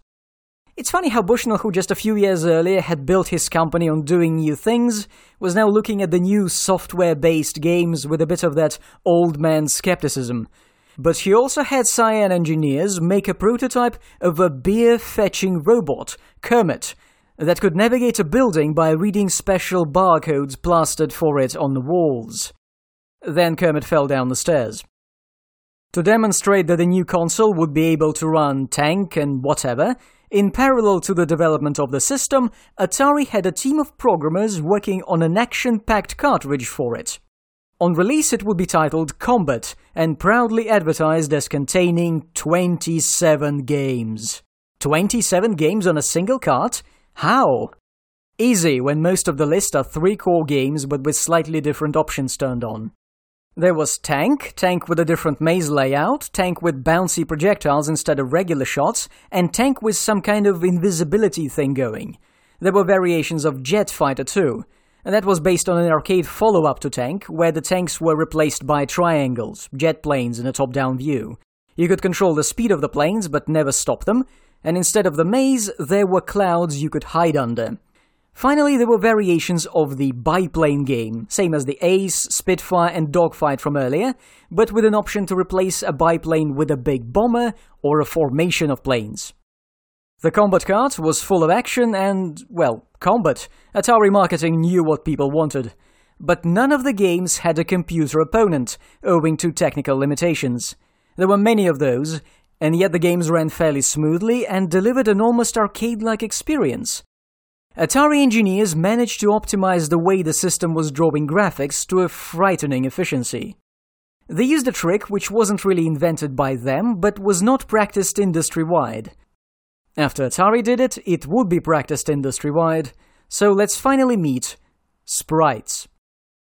It's funny how Bushnell, who just a few years earlier had built his company on doing new things, was now looking at the new software-based games with a bit of that old man skepticism. But he also had Cyan engineers make a prototype of a beer-fetching robot, Kermit, that could navigate a building by reading special barcodes plastered for it on the walls. Then Kermit fell down the stairs. To demonstrate that the new console would be able to run Tank and whatever, in parallel to the development of the system, Atari had a team of programmers working on an action-packed cartridge for it. On release it would be titled Combat and proudly advertised as containing 27 games. 27 games on a single cart? How? Easy when most of the list are three core games but with slightly different options turned on. There was Tank, Tank with a different maze layout, Tank with bouncy projectiles instead of regular shots, and Tank with some kind of invisibility thing going. There were variations of Jet Fighter too, and that was based on an arcade follow-up to Tank, where the tanks were replaced by triangles, jet planes in a top-down view. You could control the speed of the planes but never stop them, and instead of the maze, there were clouds you could hide under. Finally, there were variations of the biplane game, same as the Ace, Spitfire, and Dogfight from earlier, but with an option to replace a biplane with a big bomber or a formation of planes. The combat cart was full of action and, well, combat. Atari marketing knew what people wanted. But none of the games had a computer opponent, owing to technical limitations. There were many of those, and yet the games ran fairly smoothly and delivered an almost arcade-like experience. Atari engineers managed to optimize the way the system was drawing graphics to a frightening efficiency. They used a trick which wasn't really invented by them, but was not practiced industry-wide. After Atari did it, it would be practiced industry-wide, so let's finally meet sprites.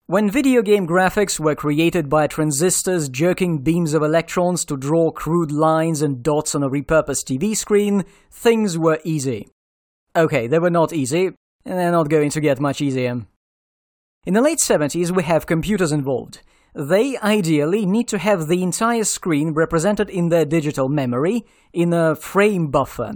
When video game graphics were created by transistors jerking beams of electrons to draw crude lines and dots on a repurposed TV screen, things were easy. Okay, they were not easy, and they're not going to get much easier. In the late 70s, we have computers involved. They ideally need to have the entire screen represented in their digital memory in a frame buffer.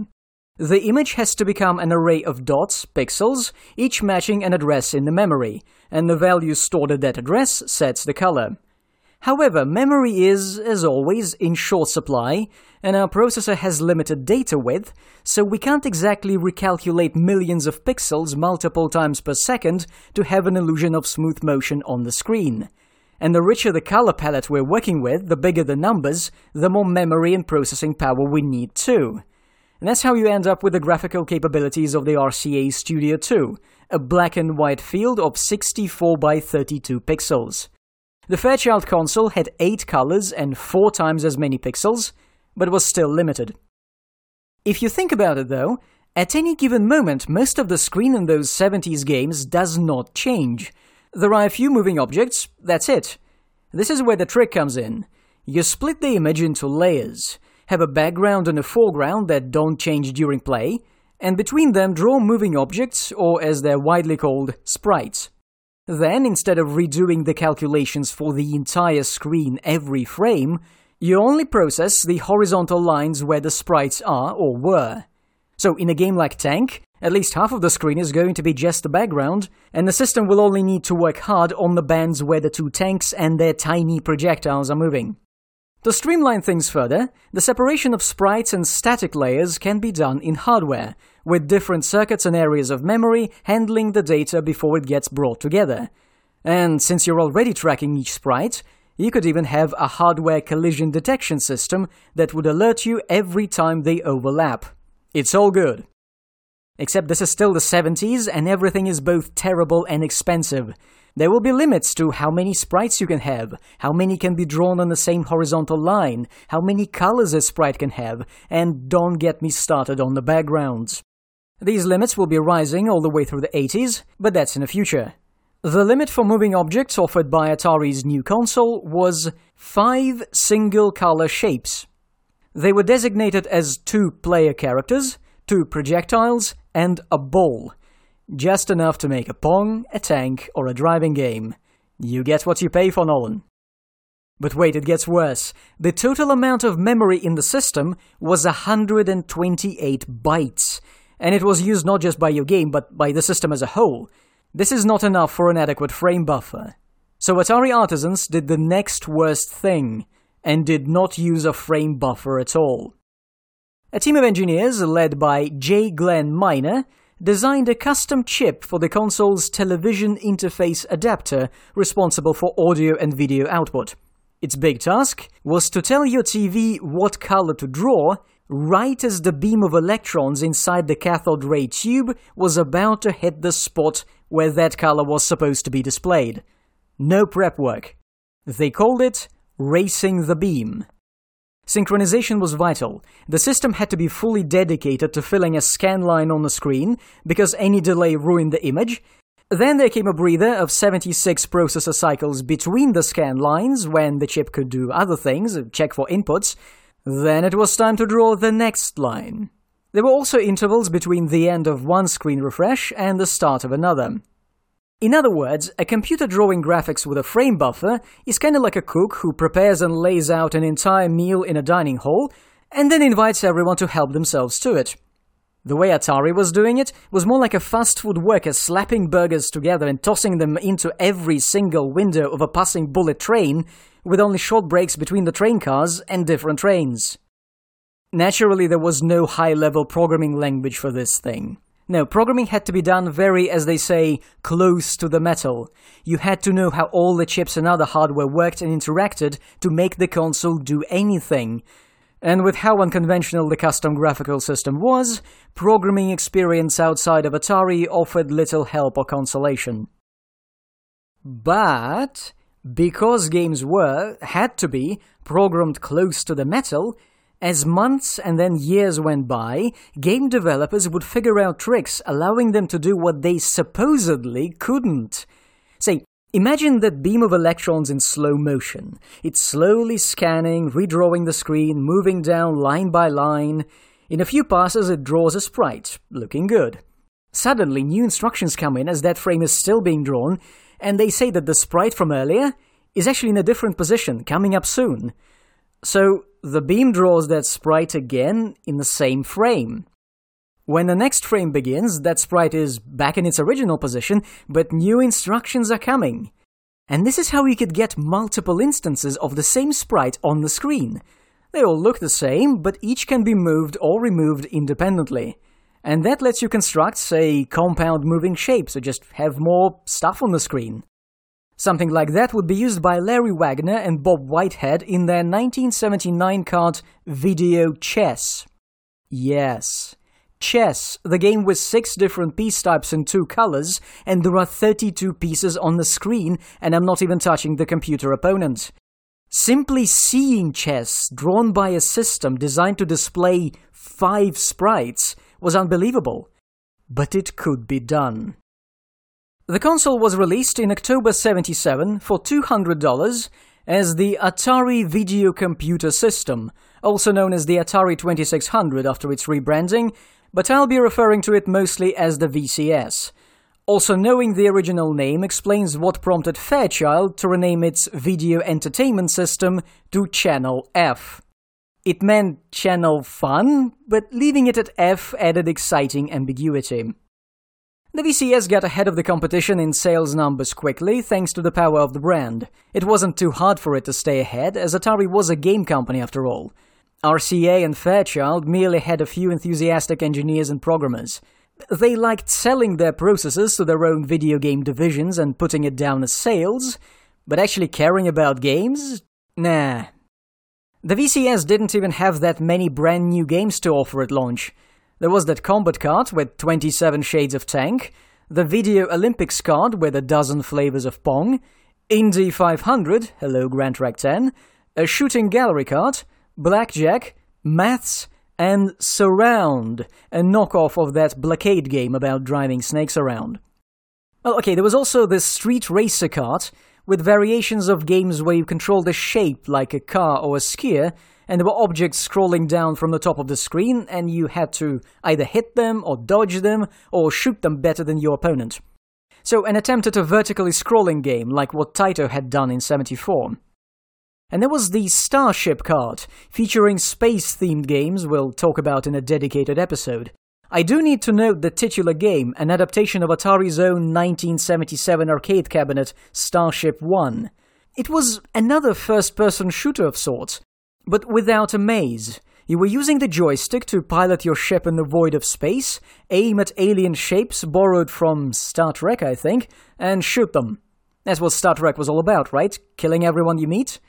The image has to become an array of dots, pixels, each matching an address in the memory, and the value stored at that address sets the color. However, memory is, as always, in short supply, and our processor has limited data width, so we can't exactly recalculate millions of pixels multiple times per second to have an illusion of smooth motion on the screen. And the richer the color palette we're working with, the bigger the numbers, the more memory and processing power we need too. And that's how you end up with the graphical capabilities of the RCA Studio 2, a black and white field of 64 by 32 pixels. The Fairchild console had 8 colors and 4 times as many pixels, but was still limited. If you think about it though, at any given moment, most of the screen in those 70s games does not change. There are a few moving objects, that's it. This is where the trick comes in. You split the image into layers, have a background and a foreground that don't change during play, and between them draw moving objects, or as they're widely called, sprites. Then, instead of redoing the calculations for the entire screen every frame, you only process the horizontal lines where the sprites are or were. So in a game like Tank, at least half of the screen is going to be just the background, and the system will only need to work hard on the bands where the two tanks and their tiny projectiles are moving. To streamline things further, the separation of sprites and static layers can be done in hardware, with different circuits and areas of memory handling the data before it gets brought together. And since you're already tracking each sprite, you could even have a hardware collision detection system that would alert you every time they overlap. It's all good. Except this is still the 70s and everything is both terrible and expensive. There will be limits to how many sprites you can have, how many can be drawn on the same horizontal line, how many colors a sprite can have, and don't get me started on the backgrounds. These limits will be rising all the way through the 80s, but that's in the future. The limit for moving objects offered by Atari's new console was 5 single color shapes. They were designated as two player characters, two projectiles, and a ball, just enough to make a Pong, a tank, or a driving game. You get what you pay for, Nolan. But wait, it gets worse. The total amount of memory in the system was 128 bytes, and it was used not just by your game, but by the system as a whole. This is not enough for an adequate frame buffer. So Atari artisans did the next worst thing, and did not use a frame buffer at all. A team of engineers, led by J. Glenn Miner, designed a custom chip for the console's television interface adapter responsible for audio and video output. Its big task was to tell your TV what color to draw right as the beam of electrons inside the cathode ray tube was about to hit the spot where that color was supposed to be displayed. No prep work. They called it Racing the Beam. Synchronization was vital. The system had to be fully dedicated to filling a scan line on the screen, because any delay ruined the image, then there came a breather of 76 processor cycles between the scan lines when the chip could do other things, check for inputs. Then it was time to draw the next line. There were also intervals between the end of one screen refresh and the start of another. In other words, a computer drawing graphics with a frame buffer is kinda like a cook who prepares and lays out an entire meal in a dining hall and then invites everyone to help themselves to it. The way Atari was doing it was more like a fast food worker slapping burgers together and tossing them into every single window of a passing bullet train, with only short breaks between the train cars and different trains. Naturally, there was no high level programming language for this thing. No, programming had to be done very, as they say, close to the metal. You had to know how all the chips and other hardware worked and interacted to make the console do anything, and with how unconventional the custom graphical system was, programming experience outside of Atari offered little help or consolation. But, because games were, had to be, programmed close to the metal, as months and then years went by, game developers would figure out tricks allowing them to do what they supposedly couldn't. Say, Imagine that beam of electrons in slow motion. It's slowly scanning, redrawing the screen, moving down line by line. In a few passes, it draws a sprite, looking good. Suddenly, new instructions come in as that frame is still being drawn, and they say that the sprite from earlier is actually in a different position, coming up soon. So, the beam draws that sprite again in the same frame. When the next frame begins, that sprite is back in its original position, but new instructions are coming. And this is how you could get multiple instances of the same sprite on the screen. They all look the same, but each can be moved or removed independently. And that lets you construct, say, compound moving shapes, or just have more stuff on the screen. Something like that would be used by Larry Wagner and Bob Whitehead in their 1979 card Video Chess. Yes, Chess, the game with six different piece types and two colors, and there are 32 pieces on the screen, and I'm not even touching the computer opponent. Simply seeing chess drawn by a system designed to display five sprites was unbelievable. But it could be done. The console was released in October 77 for $200 as the Atari Video Computer System, also known as the Atari 2600 after its rebranding, but I'll be referring to it mostly as the VCS. Also, knowing the original name explains what prompted Fairchild to rename its video entertainment system to Channel F. It meant channel fun, but leaving it at F added exciting ambiguity. The VCS got ahead of the competition in sales numbers quickly thanks to the power of the brand. It wasn't too hard for it to stay ahead, as Atari was a game company after all. RCA and Fairchild merely had a few enthusiastic engineers and programmers. They liked selling their processors to their own video game divisions and putting it down as sales, but actually caring about games? Nah. The VCS didn't even have that many brand new games to offer at launch. There was that combat card with 27 shades of tank, the Video Olympics card with a dozen flavors of Pong, Indy 500, hello Gran Trak 10, a shooting gallery card, Blackjack, Maths, and Surround, a knockoff of that blockade game about driving snakes around. Well, okay, there was also the Street Racer kart, with variations of games where you control the shape like a car or a skier, and there were objects scrolling down from the top of the screen, and you had to either hit them or dodge them or shoot them better than your opponent. So, an attempt at a vertically scrolling game like what Taito had done in 74. And there was the Starship card, featuring space themed games we'll talk about in a dedicated episode. I do need to note the titular game, an adaptation of Atari's own 1977 arcade cabinet, Starship 1. It was another first person shooter of sorts, but without a maze. You were using the joystick to pilot your ship in the void of space, aim at alien shapes borrowed from Star Trek, I think, and shoot them. That's what Star Trek was all about, right? Killing everyone you meet?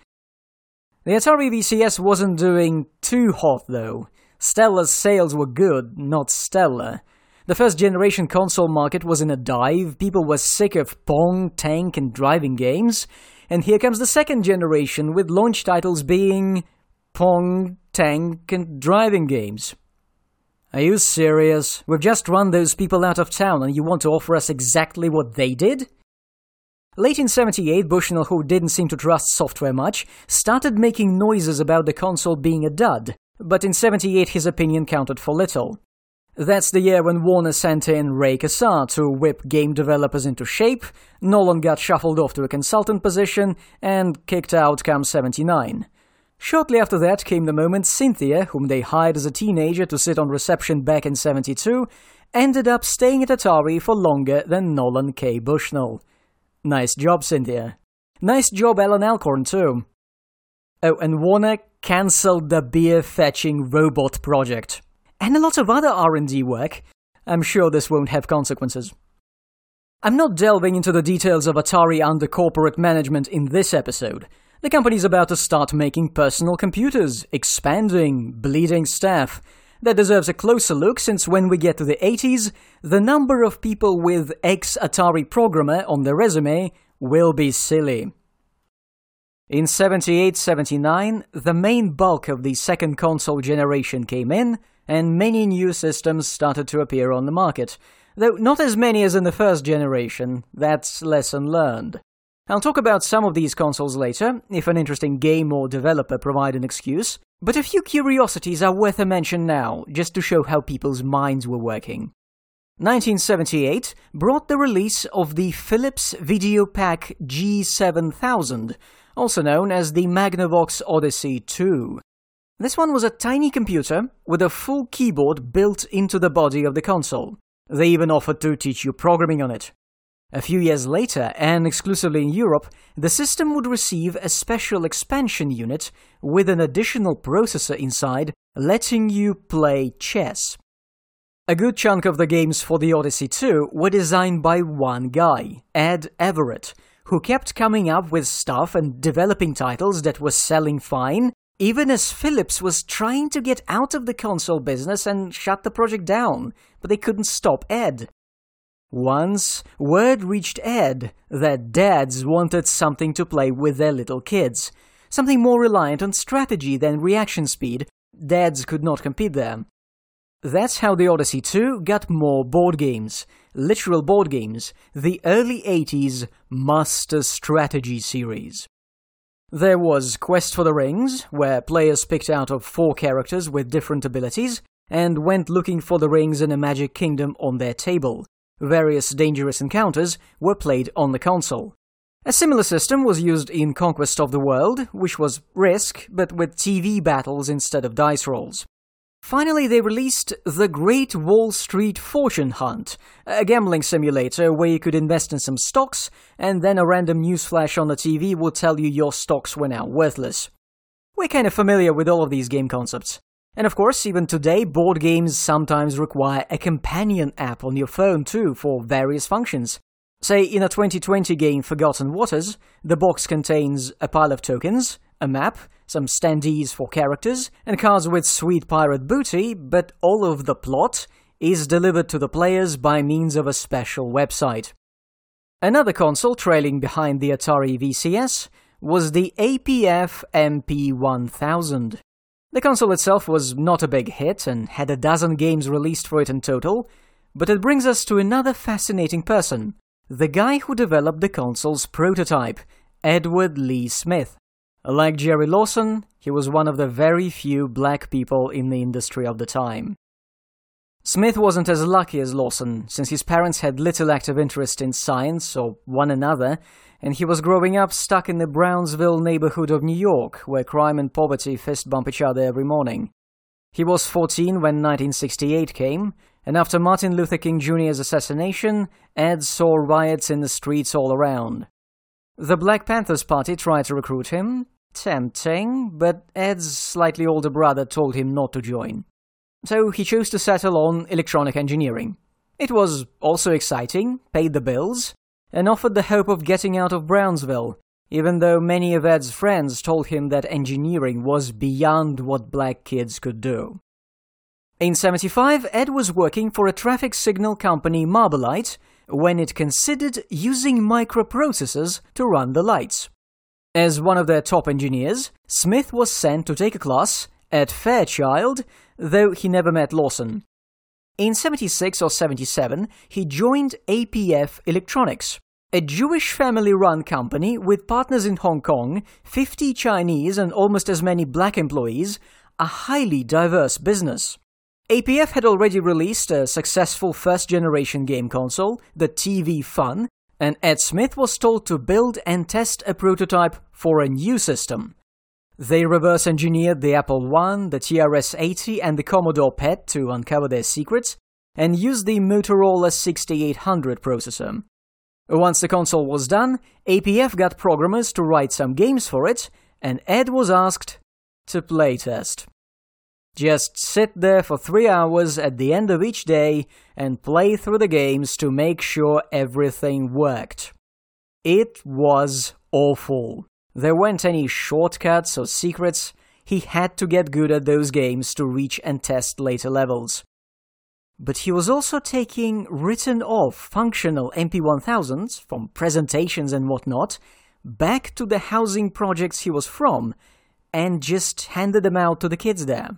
The Atari VCS wasn't doing too hot, though. Stella's sales were good, not stellar. The first generation console market was in a dive, people were sick of Pong, tank, and driving games, and here comes the second generation with launch titles being Pong, tank, and driving games. Are you serious? We've just run those people out of town and you want to offer us exactly what they did? Late in 78, Bushnell, who didn't seem to trust software much, started making noises about the console being a dud, but in 78 his opinion counted for little. That's the year when Warner sent in Ray Kassar to whip game developers into shape, Nolan got shuffled off to a consultant position, and kicked out come 79. Shortly after that came the moment Cynthia, whom they hired as a teenager to sit on reception back in 72, ended up staying at Atari for longer than Nolan K. Bushnell. Nice job, Cynthia. Nice job, Allan Alcorn, too. Oh, and Warner cancelled the beer-fetching robot project and a lot of other R&D work, I'm sure this won't have consequences. I'm not delving into the details of Atari under corporate management in this episode. The company's about to start making personal computers, expanding, bleeding staff. That deserves a closer look since when we get to the 80s, the number of people with ex Atari programmer on their resume will be silly. In 78 79, the main bulk of the second console generation came in, and many new systems started to appear on the market, though not as many as in the first generation, that's lesson learned. I'll talk about some of these consoles later, if an interesting game or developer provide an excuse, but a few curiosities are worth a mention now, just to show how people's minds were working. 1978 brought the release of the Philips VideoPac G7000, also known as the Magnavox Odyssey 2. This one was a tiny computer with a full keyboard built into the body of the console. They even offered to teach you programming on it. A few years later, and exclusively in Europe, the system would receive a special expansion unit with an additional processor inside, letting you play chess. A good chunk of the games for the Odyssey 2 were designed by one guy, Ed Averett, who kept coming up with stuff and developing titles that were selling fine even as Philips was trying to get out of the console business and shut the project down, but they couldn't stop Ed. Once, word reached Ed that dads wanted something to play with their little kids, something more reliant on strategy than reaction speed. Dads could not compete there. That's how the Odyssey 2 got more board games, literal board games, the early 80s Master Strategy series. There was Quest for the Rings, where players picked out of four characters with different abilities and went looking for the rings in a magic kingdom on their table. Various dangerous encounters were played on the console. A similar system was used in Conquest of the World, which was Risk, but with TV battles instead of dice rolls. Finally, they released The Great Wall Street Fortune Hunt, a gambling simulator where you could invest in some stocks, and then a random newsflash on the TV would tell you your stocks were now worthless. We're kind of familiar with all of these game concepts. And of course, even today, board games sometimes require a companion app on your phone too for various functions. Say, in a 2020 game Forgotten Waters, the box contains a pile of tokens, a map, some standees for characters, and cards with sweet pirate booty, but all of the plot is delivered to the players by means of a special website. Another console trailing behind the Atari VCS was the APF MP1000. The console itself was not a big hit and had a dozen games released for it in total, but it brings us to another fascinating person, the guy who developed the console's prototype, Edward Lee Smith. Like Jerry Lawson, he was one of the very few black people in the industry of the time. Smith wasn't as lucky as Lawson, since his parents had little active interest in science or one another, and he was growing up stuck in the Brownsville neighborhood of New York, where crime and poverty fist bump each other every morning. He was 14 when 1968 came, and after Martin Luther King Jr.'s assassination, Ed saw riots in the streets all around. The Black Panthers Party tried to recruit him, tempting, but Ed's slightly older brother told him not to join so he chose to settle on electronic engineering. It was also exciting, paid the bills, and offered the hope of getting out of Brownsville, even though many of Ed's friends told him that engineering was beyond what black kids could do. In 75, Ed was working for a traffic signal company Marbalite when it considered using microprocessors to run the lights. As one of their top engineers, Smith was sent to take a class at Fairchild though he never met Lawson. In 76 or 77, he joined APF Electronics, a Jewish family run company with partners in Hong Kong, 50 Chinese, and almost as many black employees, a highly diverse business. APF had already released a successful first generation game console, the TV Fun, and Ed Smith was told to build and test a prototype for a new system. They reverse engineered the Apple I, the TRS 80, and the Commodore PET to uncover their secrets, and used the Motorola 6800 processor. Once the console was done, APF got programmers to write some games for it, and Ed was asked to playtest. Just sit there for three hours at the end of each day and play through the games to make sure everything worked. It was awful. There weren't any shortcuts or secrets. He had to get good at those games to reach and test later levels. But he was also taking written off functional MP1000s from presentations and whatnot back to the housing projects he was from and just handed them out to the kids there.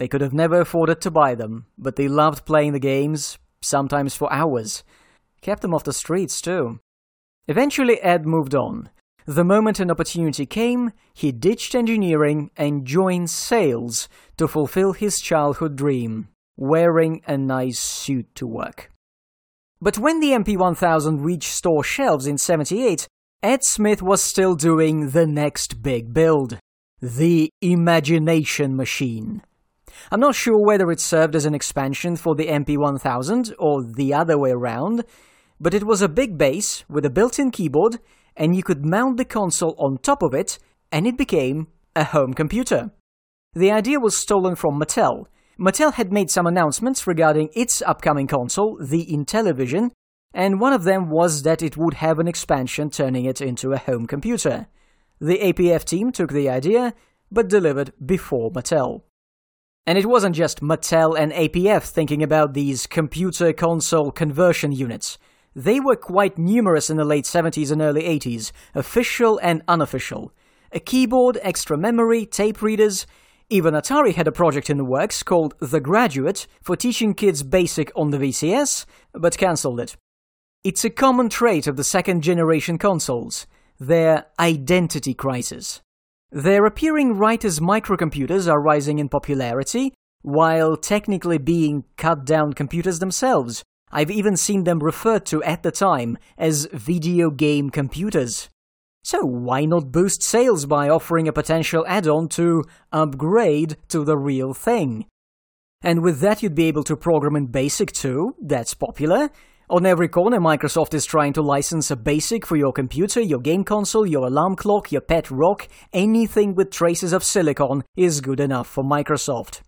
They could have never afforded to buy them, but they loved playing the games, sometimes for hours. Kept them off the streets, too. Eventually, Ed moved on, the moment an opportunity came, he ditched engineering and joined sales to fulfill his childhood dream wearing a nice suit to work. But when the MP1000 reached store shelves in 78, Ed Smith was still doing the next big build the Imagination Machine. I'm not sure whether it served as an expansion for the MP1000 or the other way around, but it was a big base with a built in keyboard and you could mount the console on top of it, and it became a home computer. The idea was stolen from Mattel. Mattel had made some announcements regarding its upcoming console, the Intellivision, and one of them was that it would have an expansion turning it into a home computer. The APF team took the idea, but delivered before Mattel. And it wasn't just Mattel and APF thinking about these computer console conversion units. They were quite numerous in the late 70s and early 80s, official and unofficial. A keyboard, extra memory, tape readers. Even Atari had a project in the works called The Graduate for teaching kids BASIC on the VCS, but cancelled it. It's a common trait of the second generation consoles their identity crisis. They're appearing right as microcomputers are rising in popularity, while technically being cut down computers themselves, I've even seen them referred to at the time as video game computers. So why not boost sales by offering a potential add-on to upgrade to the real thing? And with that you'd be able to program in BASIC too, that's popular. On every corner Microsoft is trying to license a BASIC for your computer, your game console, your alarm clock, your pet rock, anything with traces of silicon is good enough for Microsoft.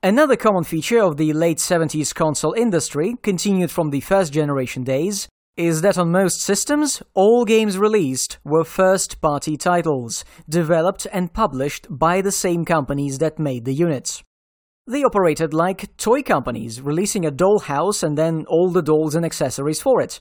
Another common feature of the late 70s console industry, continued from the first generation days, is that on most systems, all games released were first party titles, developed and published by the same companies that made the units. They operated like toy companies, releasing a dollhouse and then all the dolls and accessories for it.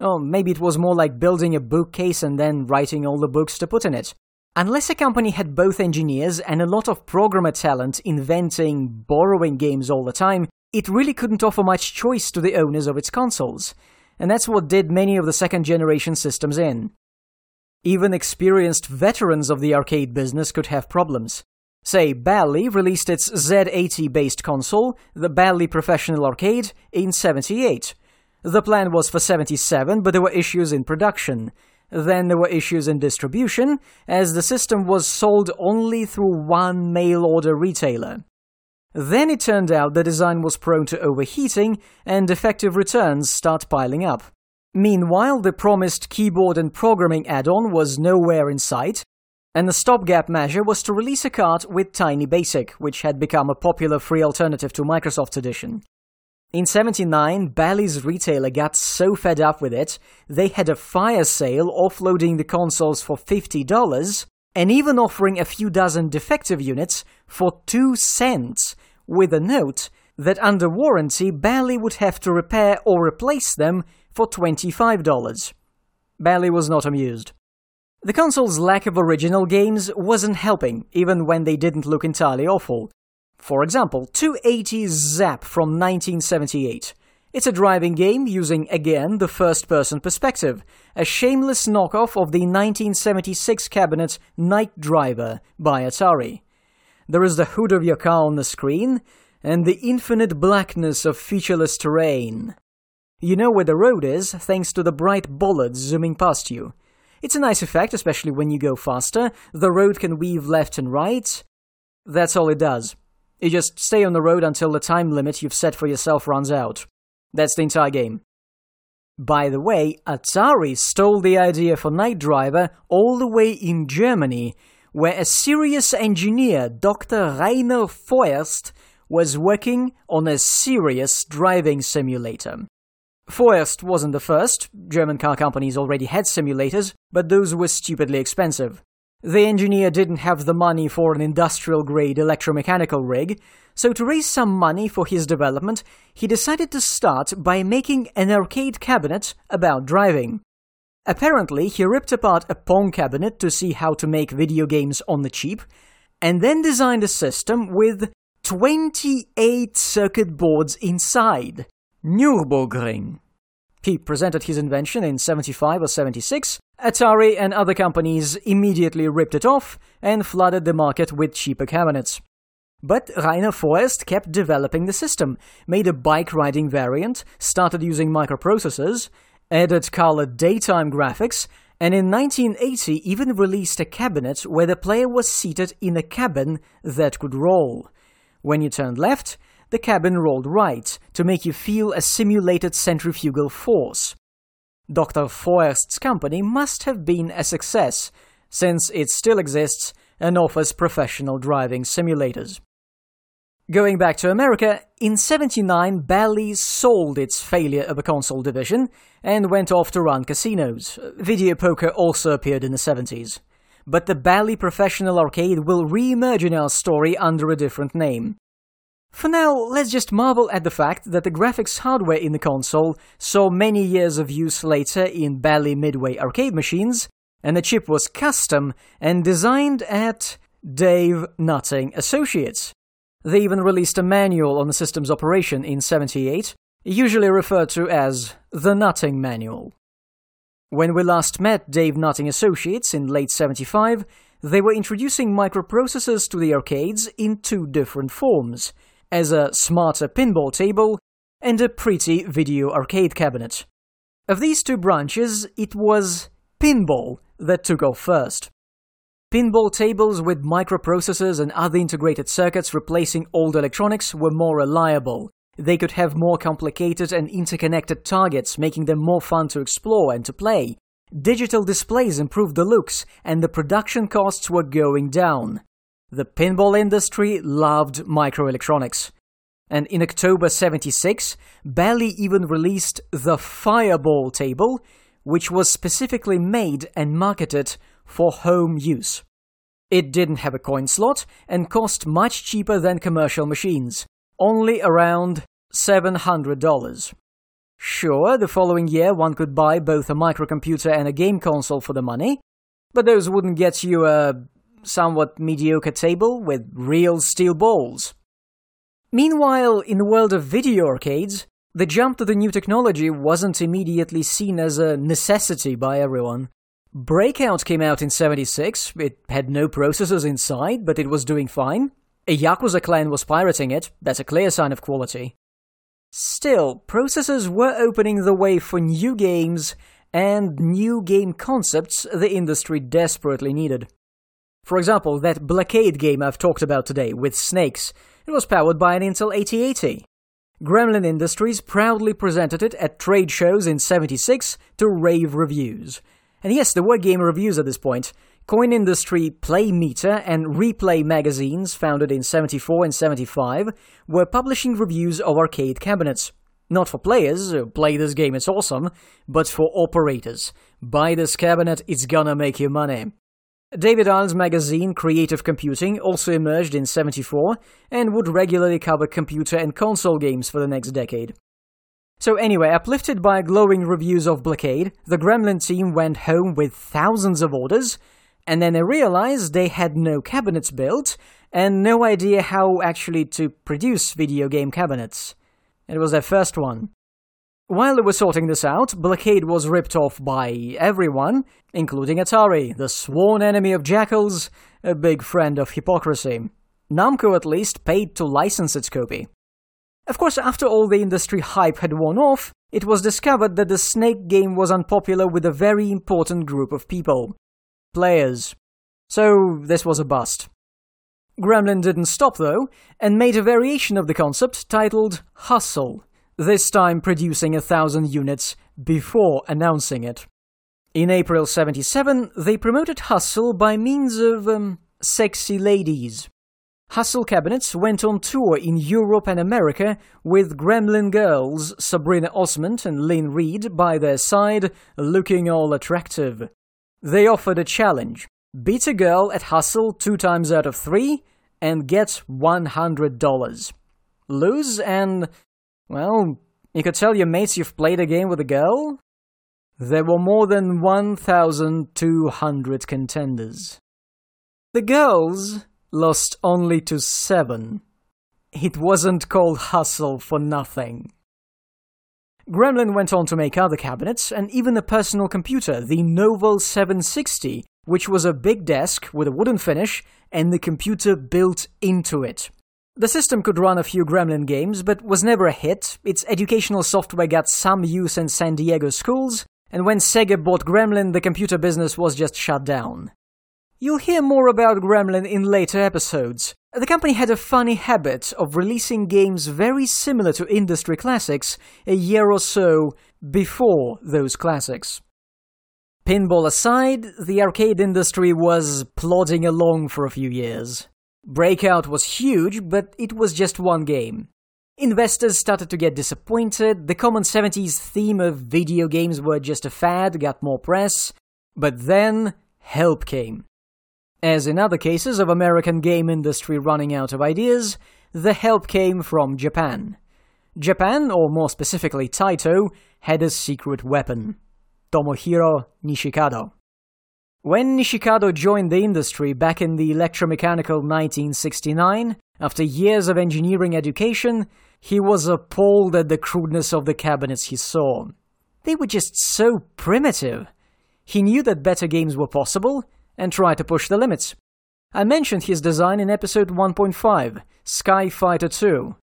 Or maybe it was more like building a bookcase and then writing all the books to put in it. Unless a company had both engineers and a lot of programmer talent inventing, borrowing games all the time, it really couldn't offer much choice to the owners of its consoles. And that's what did many of the second generation systems in. Even experienced veterans of the arcade business could have problems. Say, Bally released its Z80 based console, the Bally Professional Arcade, in 78. The plan was for 77, but there were issues in production. Then there were issues in distribution, as the system was sold only through one mail order retailer. Then it turned out the design was prone to overheating, and defective returns start piling up. Meanwhile, the promised keyboard and programming add on was nowhere in sight, and the stopgap measure was to release a card with Tiny Basic, which had become a popular free alternative to Microsoft's edition. In 79, Bally's retailer got so fed up with it, they had a fire sale offloading the consoles for $50 and even offering a few dozen defective units for 2 cents, with a note that under warranty, Bally would have to repair or replace them for $25. Bally was not amused. The console's lack of original games wasn't helping, even when they didn't look entirely awful. For example, 280 Zzzap from 1978. It's a driving game using, again, the first person perspective, a shameless knockoff of the 1976 cabinet Night Driver by Atari. There is the hood of your car on the screen, and the infinite blackness of featureless terrain. You know where the road is thanks to the bright bollards zooming past you. It's a nice effect, especially when you go faster. The road can weave left and right. That's all it does. You just stay on the road until the time limit you've set for yourself runs out. That's the entire game. By the way, Atari stole the idea for Night Driver all the way in Germany, where a serious engineer, Dr. Reiner Foerst, was working on a serious driving simulator. Foerst wasn't the first. German car companies already had simulators, but those were stupidly expensive. The engineer didn't have the money for an industrial grade electromechanical rig, so to raise some money for his development, he decided to start by making an arcade cabinet about driving. Apparently, he ripped apart a Pong cabinet to see how to make video games on the cheap, and then designed a system with 28 circuit boards inside. Nürburgring. He presented his invention in 75 or 76. Atari and other companies immediately ripped it off and flooded the market with cheaper cabinets. But Reiner Foerst kept developing the system, made a bike riding variant, started using microprocessors, added colored daytime graphics, and in 1980 even released a cabinet where the player was seated in a cabin that could roll. When you turned left, the cabin rolled right to make you feel a simulated centrifugal force. Dr. Foerst's company must have been a success, since it still exists and offers professional driving simulators. Going back to America, in 79 Bally sold its failure of a console division and went off to run casinos. Video poker also appeared in the 70s. But the Bally Professional Arcade will re-emerge in our story under a different name. For now, let's just marvel at the fact that the graphics hardware in the console saw many years of use later in Bally Midway arcade machines, and the chip was custom and designed at Dave Nutting Associates. They even released a manual on the system's operation in 78, usually referred to as the Nutting Manual. When we last met Dave Nutting Associates in late 75, they were introducing microprocessors to the arcades in two different forms – as a smarter pinball table and a pretty video arcade cabinet. Of these two branches, it was pinball that took off first. Pinball tables with microprocessors and other integrated circuits replacing old electronics were more reliable. They could have more complicated and interconnected targets, making them more fun to explore and to play. Digital displays improved the looks, and the production costs were going down. The pinball industry loved microelectronics. And in October 76, Bally even released the Fireball table, which was specifically made and marketed for home use. It didn't have a coin slot and cost much cheaper than commercial machines, only around $700. Sure, the following year one could buy both a microcomputer and a game console for the money, but those wouldn't get you a somewhat mediocre table with real steel balls. Meanwhile, in the world of video arcades, the jump to the new technology wasn't immediately seen as a necessity by everyone. Breakout came out in 76. It had no processors inside, but it was doing fine. A Yakuza clan was pirating it. That's a clear sign of quality. Still, processors were opening the way for new games and new game concepts the industry desperately needed. For example, that Blockade game I've talked about today with snakes, it was powered by an Intel 8080. Gremlin Industries proudly presented it at trade shows in 76 to rave reviews. And yes, there were game reviews at this point. Coin Industry Play Meter and Replay magazines, founded in 74 and 75, were publishing reviews of arcade cabinets. Not for players, uh, play this game, it's awesome, but for operators. Buy this cabinet, it's gonna make you money. David Ahl's magazine Creative Computing also emerged in 74 and would regularly cover computer and console games for the next decade. So anyway, uplifted by glowing reviews of Blockade, the Gremlin team went home with thousands of orders, and then they realized they had no cabinets built and no idea how actually to produce video game cabinets. It was their first one. While they were sorting this out, Blockade was ripped off by everyone, including Atari, the sworn enemy of jackals, a big friend of hypocrisy. Namco at least paid to license its copy. Of course, after all the industry hype had worn off, it was discovered that the Snake game was unpopular with a very important group of people players. So this was a bust. Gremlin didn't stop though, and made a variation of the concept titled Hustle this time producing a thousand units before announcing it. In April 77, they promoted Hustle by means of um, sexy ladies. Hustle cabinets went on tour in Europe and America with Gremlin girls Sabrina Osmond and Lynn Reed by their side, looking all attractive. They offered a challenge beat a girl at Hustle two times out of three and get $100. Lose and well, you could tell your mates you've played a game with a girl? There were more than 1,200 contenders. The girls lost only to seven. It wasn't called Hustle for nothing. Gremlin went on to make other cabinets and even a personal computer, the Noval 760, which was a big desk with a wooden finish and the computer built into it. The system could run a few Gremlin games, but was never a hit. Its educational software got some use in San Diego schools, and when Sega bought Gremlin, the computer business was just shut down. You'll hear more about Gremlin in later episodes. The company had a funny habit of releasing games very similar to industry classics a year or so before those classics. Pinball aside, the arcade industry was plodding along for a few years. Breakout was huge, but it was just one game. Investors started to get disappointed, the common 70s theme of video games were just a fad, got more press, but then help came. As in other cases of American game industry running out of ideas, the help came from Japan. Japan, or more specifically Taito, had a secret weapon. Tomohiro Nishikado. When Nishikado joined the industry back in the electromechanical 1969, after years of engineering education, he was appalled at the crudeness of the cabinets he saw. They were just so primitive. He knew that better games were possible and tried to push the limits. I mentioned his design in episode 1.5, Sky Fighter 2.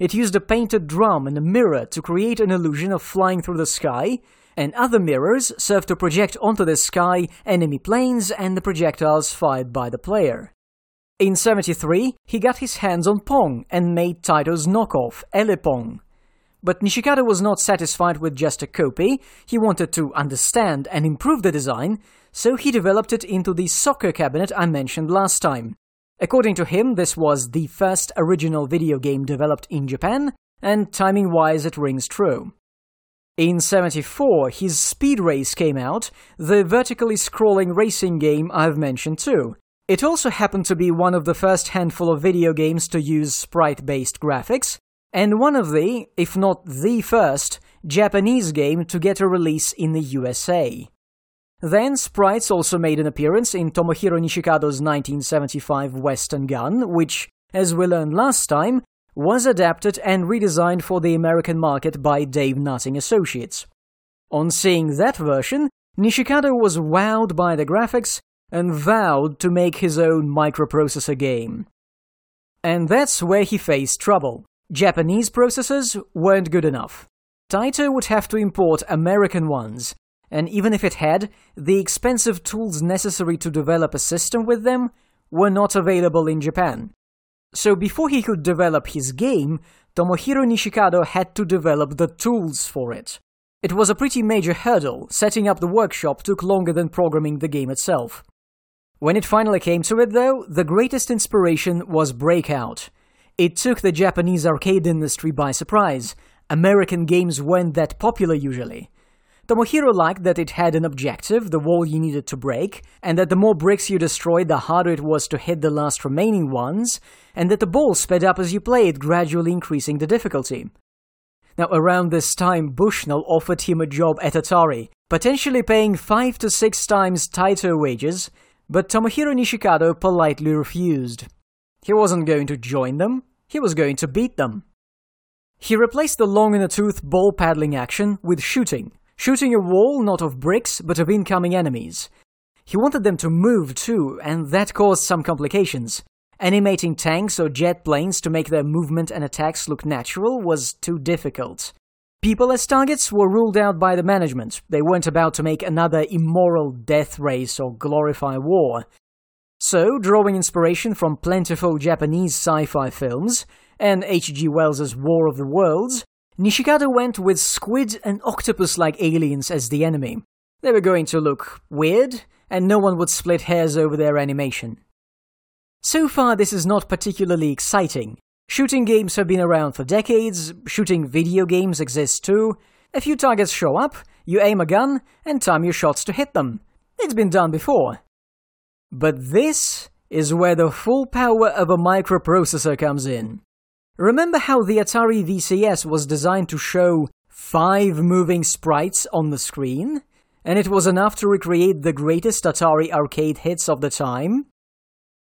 It used a painted drum and a mirror to create an illusion of flying through the sky and other mirrors serve to project onto the sky enemy planes and the projectiles fired by the player. In 73, he got his hands on Pong and made Taito's knockoff, Ele-Pong. But Nishikado was not satisfied with just a copy, he wanted to understand and improve the design, so he developed it into the soccer cabinet I mentioned last time. According to him, this was the first original video game developed in Japan, and timing wise it rings true. In 74, his Speed Race came out, the vertically scrolling racing game I've mentioned too. It also happened to be one of the first handful of video games to use sprite based graphics, and one of the, if not the first, Japanese game to get a release in the USA. Then sprites also made an appearance in Tomohiro Nishikado's 1975 Western Gun, which, as we learned last time, was adapted and redesigned for the American market by Dave Nutting Associates. On seeing that version, Nishikado was wowed by the graphics and vowed to make his own microprocessor game. And that's where he faced trouble. Japanese processors weren't good enough. Taito would have to import American ones, and even if it had, the expensive tools necessary to develop a system with them were not available in Japan. So before he could develop his game, Tomohiro Nishikado had to develop the tools for it. It was a pretty major hurdle, setting up the workshop took longer than programming the game itself. When it finally came to it, though, the greatest inspiration was Breakout. It took the Japanese arcade industry by surprise. American games weren't that popular usually. Tomohiro liked that it had an objective, the wall you needed to break, and that the more bricks you destroyed, the harder it was to hit the last remaining ones, and that the ball sped up as you played, gradually increasing the difficulty. Now, around this time, Bushnell offered him a job at Atari, potentially paying five to six times tighter wages, but Tomohiro Nishikado politely refused. He wasn't going to join them, he was going to beat them. He replaced the long in the tooth ball paddling action with shooting, shooting a wall not of bricks but of incoming enemies. He wanted them to move too, and that caused some complications. Animating tanks or jet planes to make their movement and attacks look natural was too difficult. People as targets were ruled out by the management. They weren't about to make another immoral death race or glorify war. So, drawing inspiration from plentiful Japanese sci fi films and H.G. Wells's War of the Worlds, Nishikado went with squid and octopus like aliens as the enemy. They were going to look weird, and no one would split hairs over their animation. So far, this is not particularly exciting. Shooting games have been around for decades, shooting video games exist too. A few targets show up, you aim a gun, and time your shots to hit them. It's been done before. But this is where the full power of a microprocessor comes in. Remember how the Atari VCS was designed to show five moving sprites on the screen? And it was enough to recreate the greatest Atari arcade hits of the time?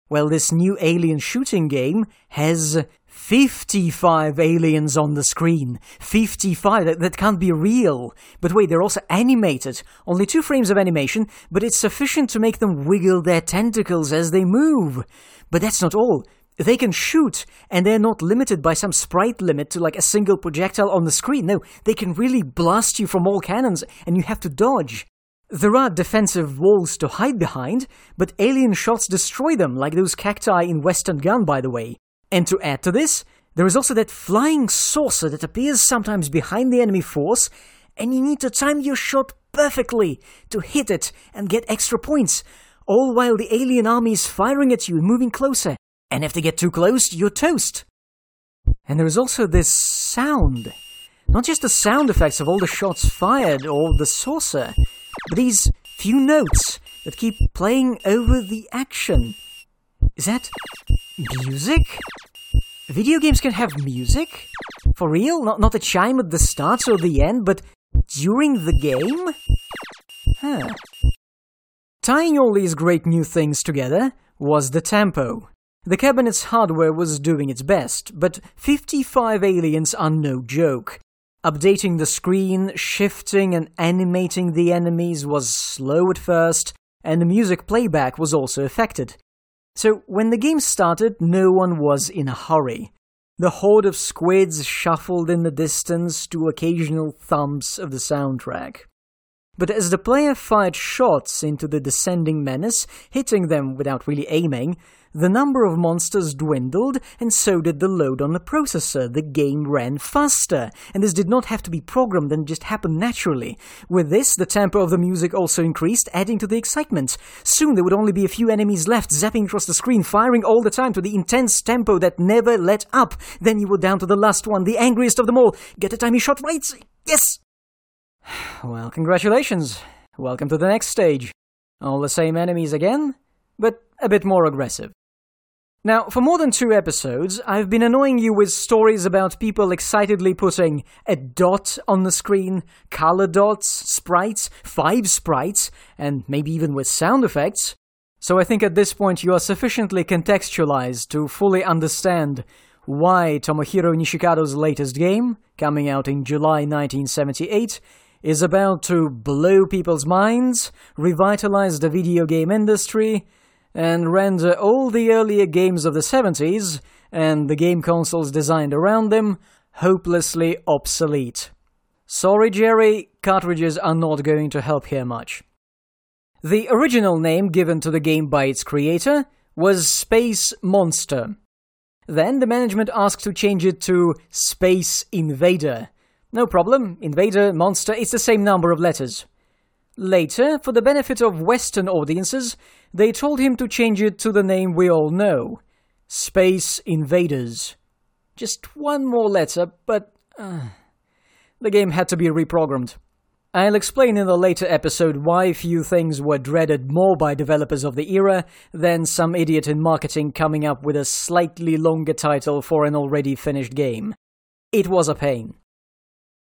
Well, this new alien shooting game has 55 aliens on the screen. 55, that, that can't be real. But wait, they're also animated. Only two frames of animation, but it's sufficient to make them wiggle their tentacles as they move. But that's not all. They can shoot, and they're not limited by some sprite limit to like a single projectile on the screen. No, they can really blast you from all cannons, and you have to dodge. There are defensive walls to hide behind, but alien shots destroy them, like those cacti in Western Gun, by the way. And to add to this, there is also that flying saucer that appears sometimes behind the enemy force, and you need to time your shot perfectly to hit it and get extra points, all while the alien army is firing at you and moving closer. And if they get too close, you're toast. And there is also this sound. Not just the sound effects of all the shots fired or the saucer, but these few notes that keep playing over the action. Is that music? Video games can have music? For real? Not, not a chime at the start or the end, but during the game? Huh. Tying all these great new things together was the tempo. The cabinet's hardware was doing its best, but 55 aliens are no joke. Updating the screen, shifting and animating the enemies was slow at first, and the music playback was also affected. So, when the game started, no one was in a hurry. The horde of squids shuffled in the distance to occasional thumps of the soundtrack. But as the player fired shots into the descending menace, hitting them without really aiming, the number of monsters dwindled, and so did the load on the processor. The game ran faster, and this did not have to be programmed and just happened naturally. With this, the tempo of the music also increased, adding to the excitement. Soon there would only be a few enemies left, zapping across the screen, firing all the time to the intense tempo that never let up. Then you were down to the last one, the angriest of them all. Get a tiny shot right. Yes! Well, congratulations. Welcome to the next stage. All the same enemies again, but a bit more aggressive. Now, for more than two episodes, I've been annoying you with stories about people excitedly putting a dot on the screen, color dots, sprites, five sprites, and maybe even with sound effects. So I think at this point you are sufficiently contextualized to fully understand why Tomohiro Nishikado's latest game, coming out in July 1978, is about to blow people's minds, revitalize the video game industry, and render all the earlier games of the 70s and the game consoles designed around them hopelessly obsolete. Sorry, Jerry, cartridges are not going to help here much. The original name given to the game by its creator was Space Monster. Then the management asked to change it to Space Invader. No problem, Invader, Monster, it's the same number of letters. Later, for the benefit of Western audiences, they told him to change it to the name we all know Space Invaders. Just one more letter, but. Uh, the game had to be reprogrammed. I'll explain in a later episode why few things were dreaded more by developers of the era than some idiot in marketing coming up with a slightly longer title for an already finished game. It was a pain.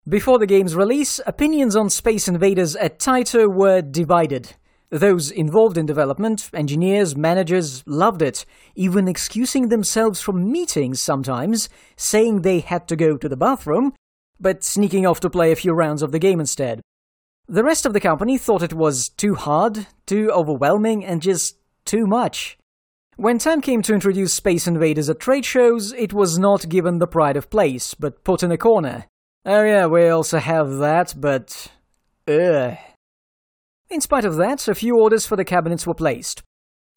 Before the game's release, opinions on Space Invaders at Taito were divided. Those involved in development, engineers, managers, loved it, even excusing themselves from meetings sometimes, saying they had to go to the bathroom, but sneaking off to play a few rounds of the game instead. The rest of the company thought it was too hard, too overwhelming, and just too much. When time came to introduce Space Invaders at trade shows, it was not given the pride of place, but put in a corner. Oh yeah, we also have that, but... Ugh. In spite of that, a few orders for the cabinets were placed.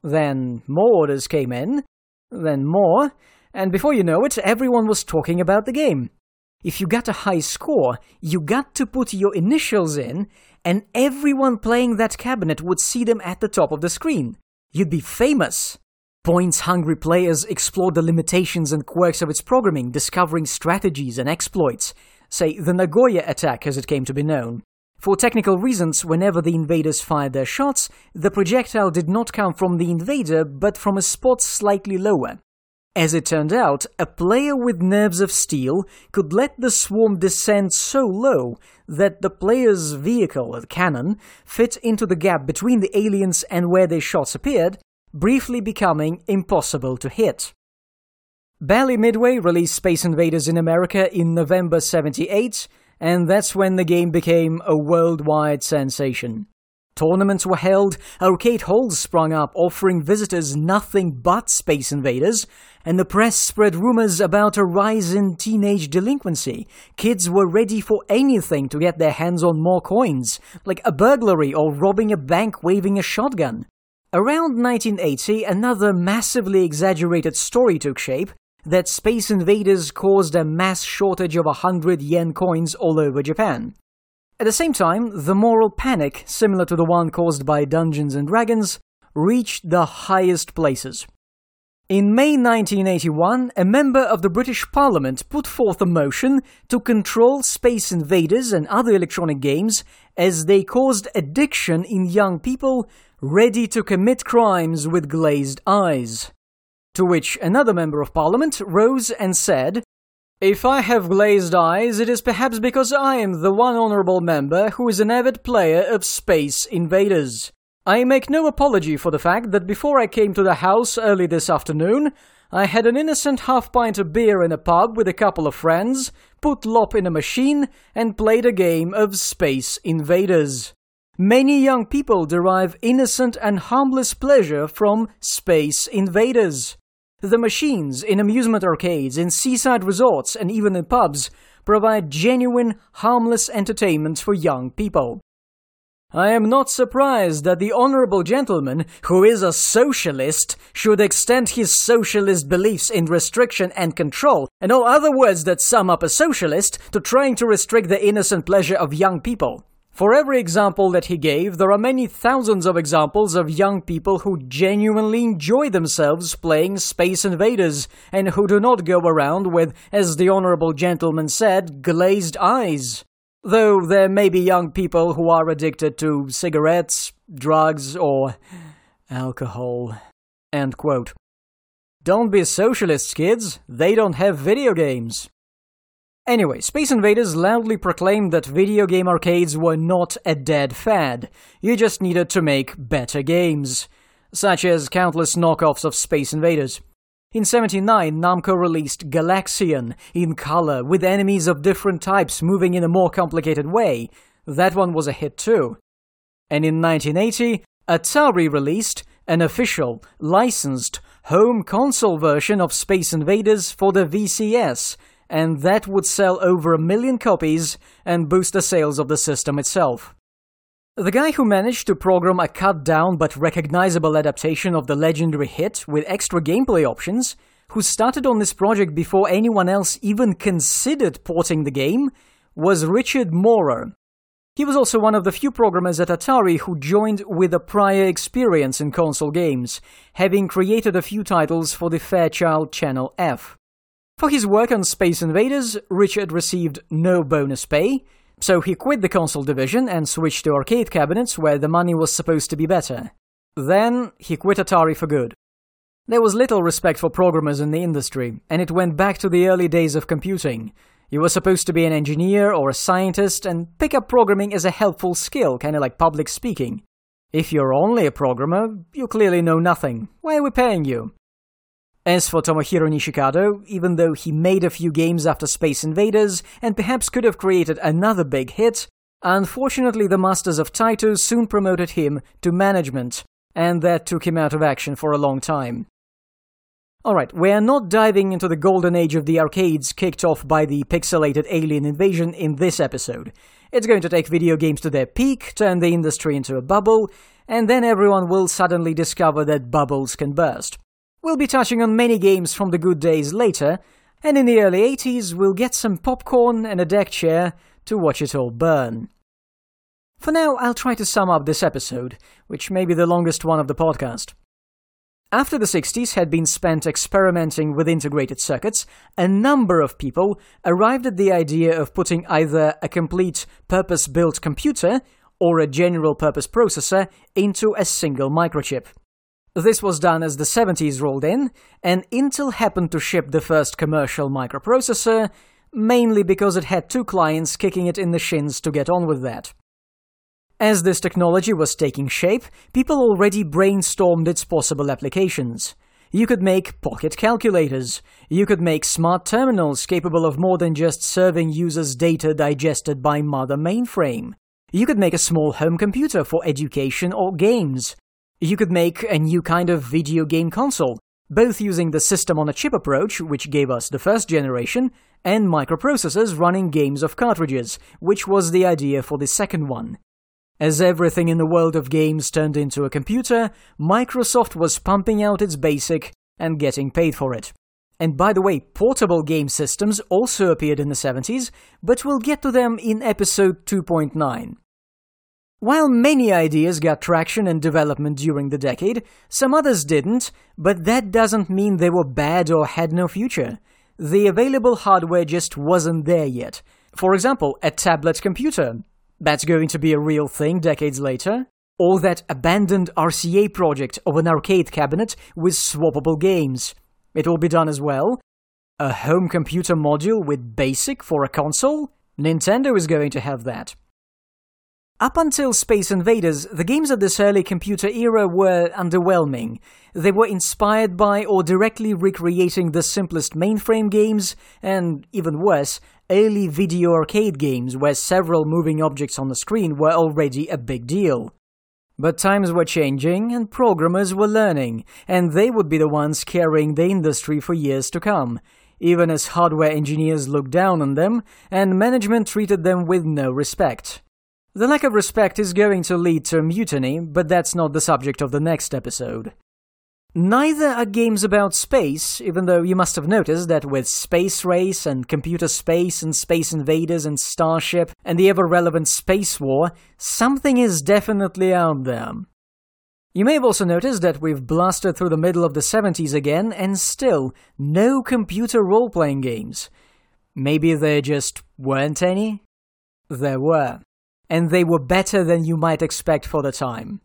Then more orders came in, then more, and before you know it, everyone was talking about the game. If you got a high score, you got to put your initials in, and everyone playing that cabinet would see them at the top of the screen. You'd be famous. Points hungry players explored the limitations and quirks of its programming, discovering strategies and exploits. Say, the Nagoya attack, as it came to be known. For technical reasons, whenever the invaders fired their shots, the projectile did not come from the invader, but from a spot slightly lower. As it turned out, a player with nerves of steel could let the swarm descend so low that the player's vehicle, the cannon, fit into the gap between the aliens and where their shots appeared, briefly becoming impossible to hit. Bally Midway released Space Invaders in America in November 78, and that's when the game became a worldwide sensation. Tournaments were held, arcade halls sprung up offering visitors nothing but Space Invaders, and the press spread rumors about a rise in teenage delinquency. Kids were ready for anything to get their hands on more coins, like a burglary or robbing a bank waving a shotgun. Around 1980, another massively exaggerated story took shape that Space Invaders caused a mass shortage of 100 yen coins all over Japan. At the same time, the moral panic, similar to the one caused by Dungeons and Dragons, reached the highest places. In May 1981, a member of the British Parliament put forth a motion to control Space Invaders and other electronic games as they caused addiction in young people ready to commit crimes with glazed eyes. To which another member of Parliament rose and said, if I have glazed eyes, it is perhaps because I am the one honorable member who is an avid player of Space Invaders. I make no apology for the fact that before I came to the house early this afternoon, I had an innocent half pint of beer in a pub with a couple of friends, put Lop in a machine, and played a game of Space Invaders. Many young people derive innocent and harmless pleasure from Space Invaders. The machines in amusement arcades, in seaside resorts, and even in pubs provide genuine, harmless entertainment for young people. I am not surprised that the honorable gentleman, who is a socialist, should extend his socialist beliefs in restriction and control, and all other words that sum up a socialist, to trying to restrict the innocent pleasure of young people. For every example that he gave, there are many thousands of examples of young people who genuinely enjoy themselves playing Space Invaders and who do not go around with, as the Honorable Gentleman said, glazed eyes. Though there may be young people who are addicted to cigarettes, drugs, or alcohol. End quote. Don't be socialists, kids. They don't have video games. Anyway, Space Invaders loudly proclaimed that video game arcades were not a dead fad. You just needed to make better games, such as countless knockoffs of Space Invaders. In 79, Namco released Galaxian in color, with enemies of different types moving in a more complicated way. That one was a hit too. And in 1980, Atari released an official, licensed, home console version of Space Invaders for the VCS, and that would sell over a million copies and boost the sales of the system itself. The guy who managed to program a cut down but recognizable adaptation of the legendary hit with extra gameplay options, who started on this project before anyone else even considered porting the game, was Richard Maurer. He was also one of the few programmers at Atari who joined with a prior experience in console games, having created a few titles for the Fairchild Channel F. For his work on Space Invaders, Richard received no bonus pay, so he quit the console division and switched to arcade cabinets where the money was supposed to be better. Then he quit Atari for good. There was little respect for programmers in the industry, and it went back to the early days of computing, you were supposed to be an engineer or a scientist and pick up programming as a helpful skill, kind of like public speaking. If you're only a programmer, you clearly know nothing. Why are we paying you? As for Tomohiro Nishikado, even though he made a few games after Space Invaders and perhaps could have created another big hit, unfortunately the Masters of Taito soon promoted him to management, and that took him out of action for a long time. Alright, we're not diving into the golden age of the arcades kicked off by the pixelated alien invasion in this episode. It's going to take video games to their peak, turn the industry into a bubble, and then everyone will suddenly discover that bubbles can burst. We'll be touching on many games from the good days later, and in the early 80s we'll get some popcorn and a deck chair to watch it all burn. For now, I'll try to sum up this episode, which may be the longest one of the podcast. After the 60s had been spent experimenting with integrated circuits, a number of people arrived at the idea of putting either a complete purpose built computer or a general purpose processor into a single microchip. This was done as the 70s rolled in, and Intel happened to ship the first commercial microprocessor, mainly because it had two clients kicking it in the shins to get on with that. As this technology was taking shape, people already brainstormed its possible applications. You could make pocket calculators. You could make smart terminals capable of more than just serving users data digested by mother mainframe. You could make a small home computer for education or games. You could make a new kind of video game console, both using the system on a chip approach, which gave us the first generation, and microprocessors running games of cartridges, which was the idea for the second one. As everything in the world of games turned into a computer, Microsoft was pumping out its BASIC and getting paid for it. And by the way, portable game systems also appeared in the 70s, but we'll get to them in episode 2.9. While many ideas got traction and development during the decade, some others didn't, but that doesn't mean they were bad or had no future. The available hardware just wasn't there yet. For example, a tablet computer, that's going to be a real thing decades later. Or that abandoned RCA project of an arcade cabinet with swappable games. It will be done as well. A home computer module with BASIC for a console? Nintendo is going to have that. Up until Space Invaders, the games of this early computer era were underwhelming. They were inspired by or directly recreating the simplest mainframe games, and even worse, early video arcade games where several moving objects on the screen were already a big deal. But times were changing and programmers were learning, and they would be the ones carrying the industry for years to come, even as hardware engineers looked down on them and management treated them with no respect. The lack of respect is going to lead to mutiny, but that's not the subject of the next episode. Neither are games about space, even though you must have noticed that with Space Race and Computer Space and Space Invaders and Starship and the ever relevant Space War, something is definitely out there. You may have also noticed that we've blasted through the middle of the 70s again and still no computer role playing games. Maybe there just weren't any? There were. And they were better than you might expect for the time.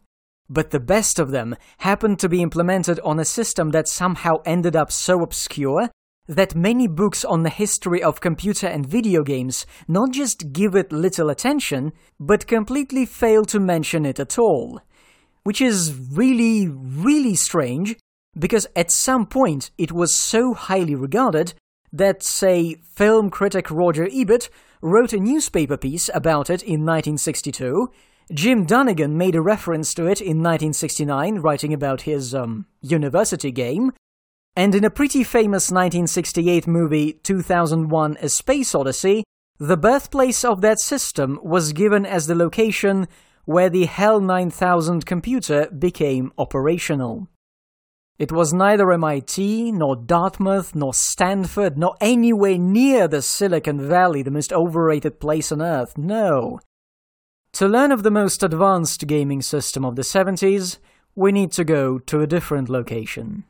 But the best of them happened to be implemented on a system that somehow ended up so obscure that many books on the history of computer and video games not just give it little attention, but completely fail to mention it at all. Which is really, really strange, because at some point it was so highly regarded that, say, film critic Roger Ebert wrote a newspaper piece about it in 1962. Jim Dunnigan made a reference to it in 1969, writing about his um, university game. And in a pretty famous 1968 movie, 2001 A Space Odyssey, the birthplace of that system was given as the location where the HAL 9000 computer became operational. It was neither MIT, nor Dartmouth, nor Stanford, nor anywhere near the Silicon Valley, the most overrated place on earth, no. To learn of the most advanced gaming system of the 70s, we need to go to a different location.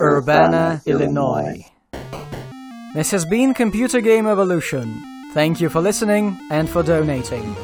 Urbana, Illinois. This has been Computer Game Evolution. Thank you for listening and for donating.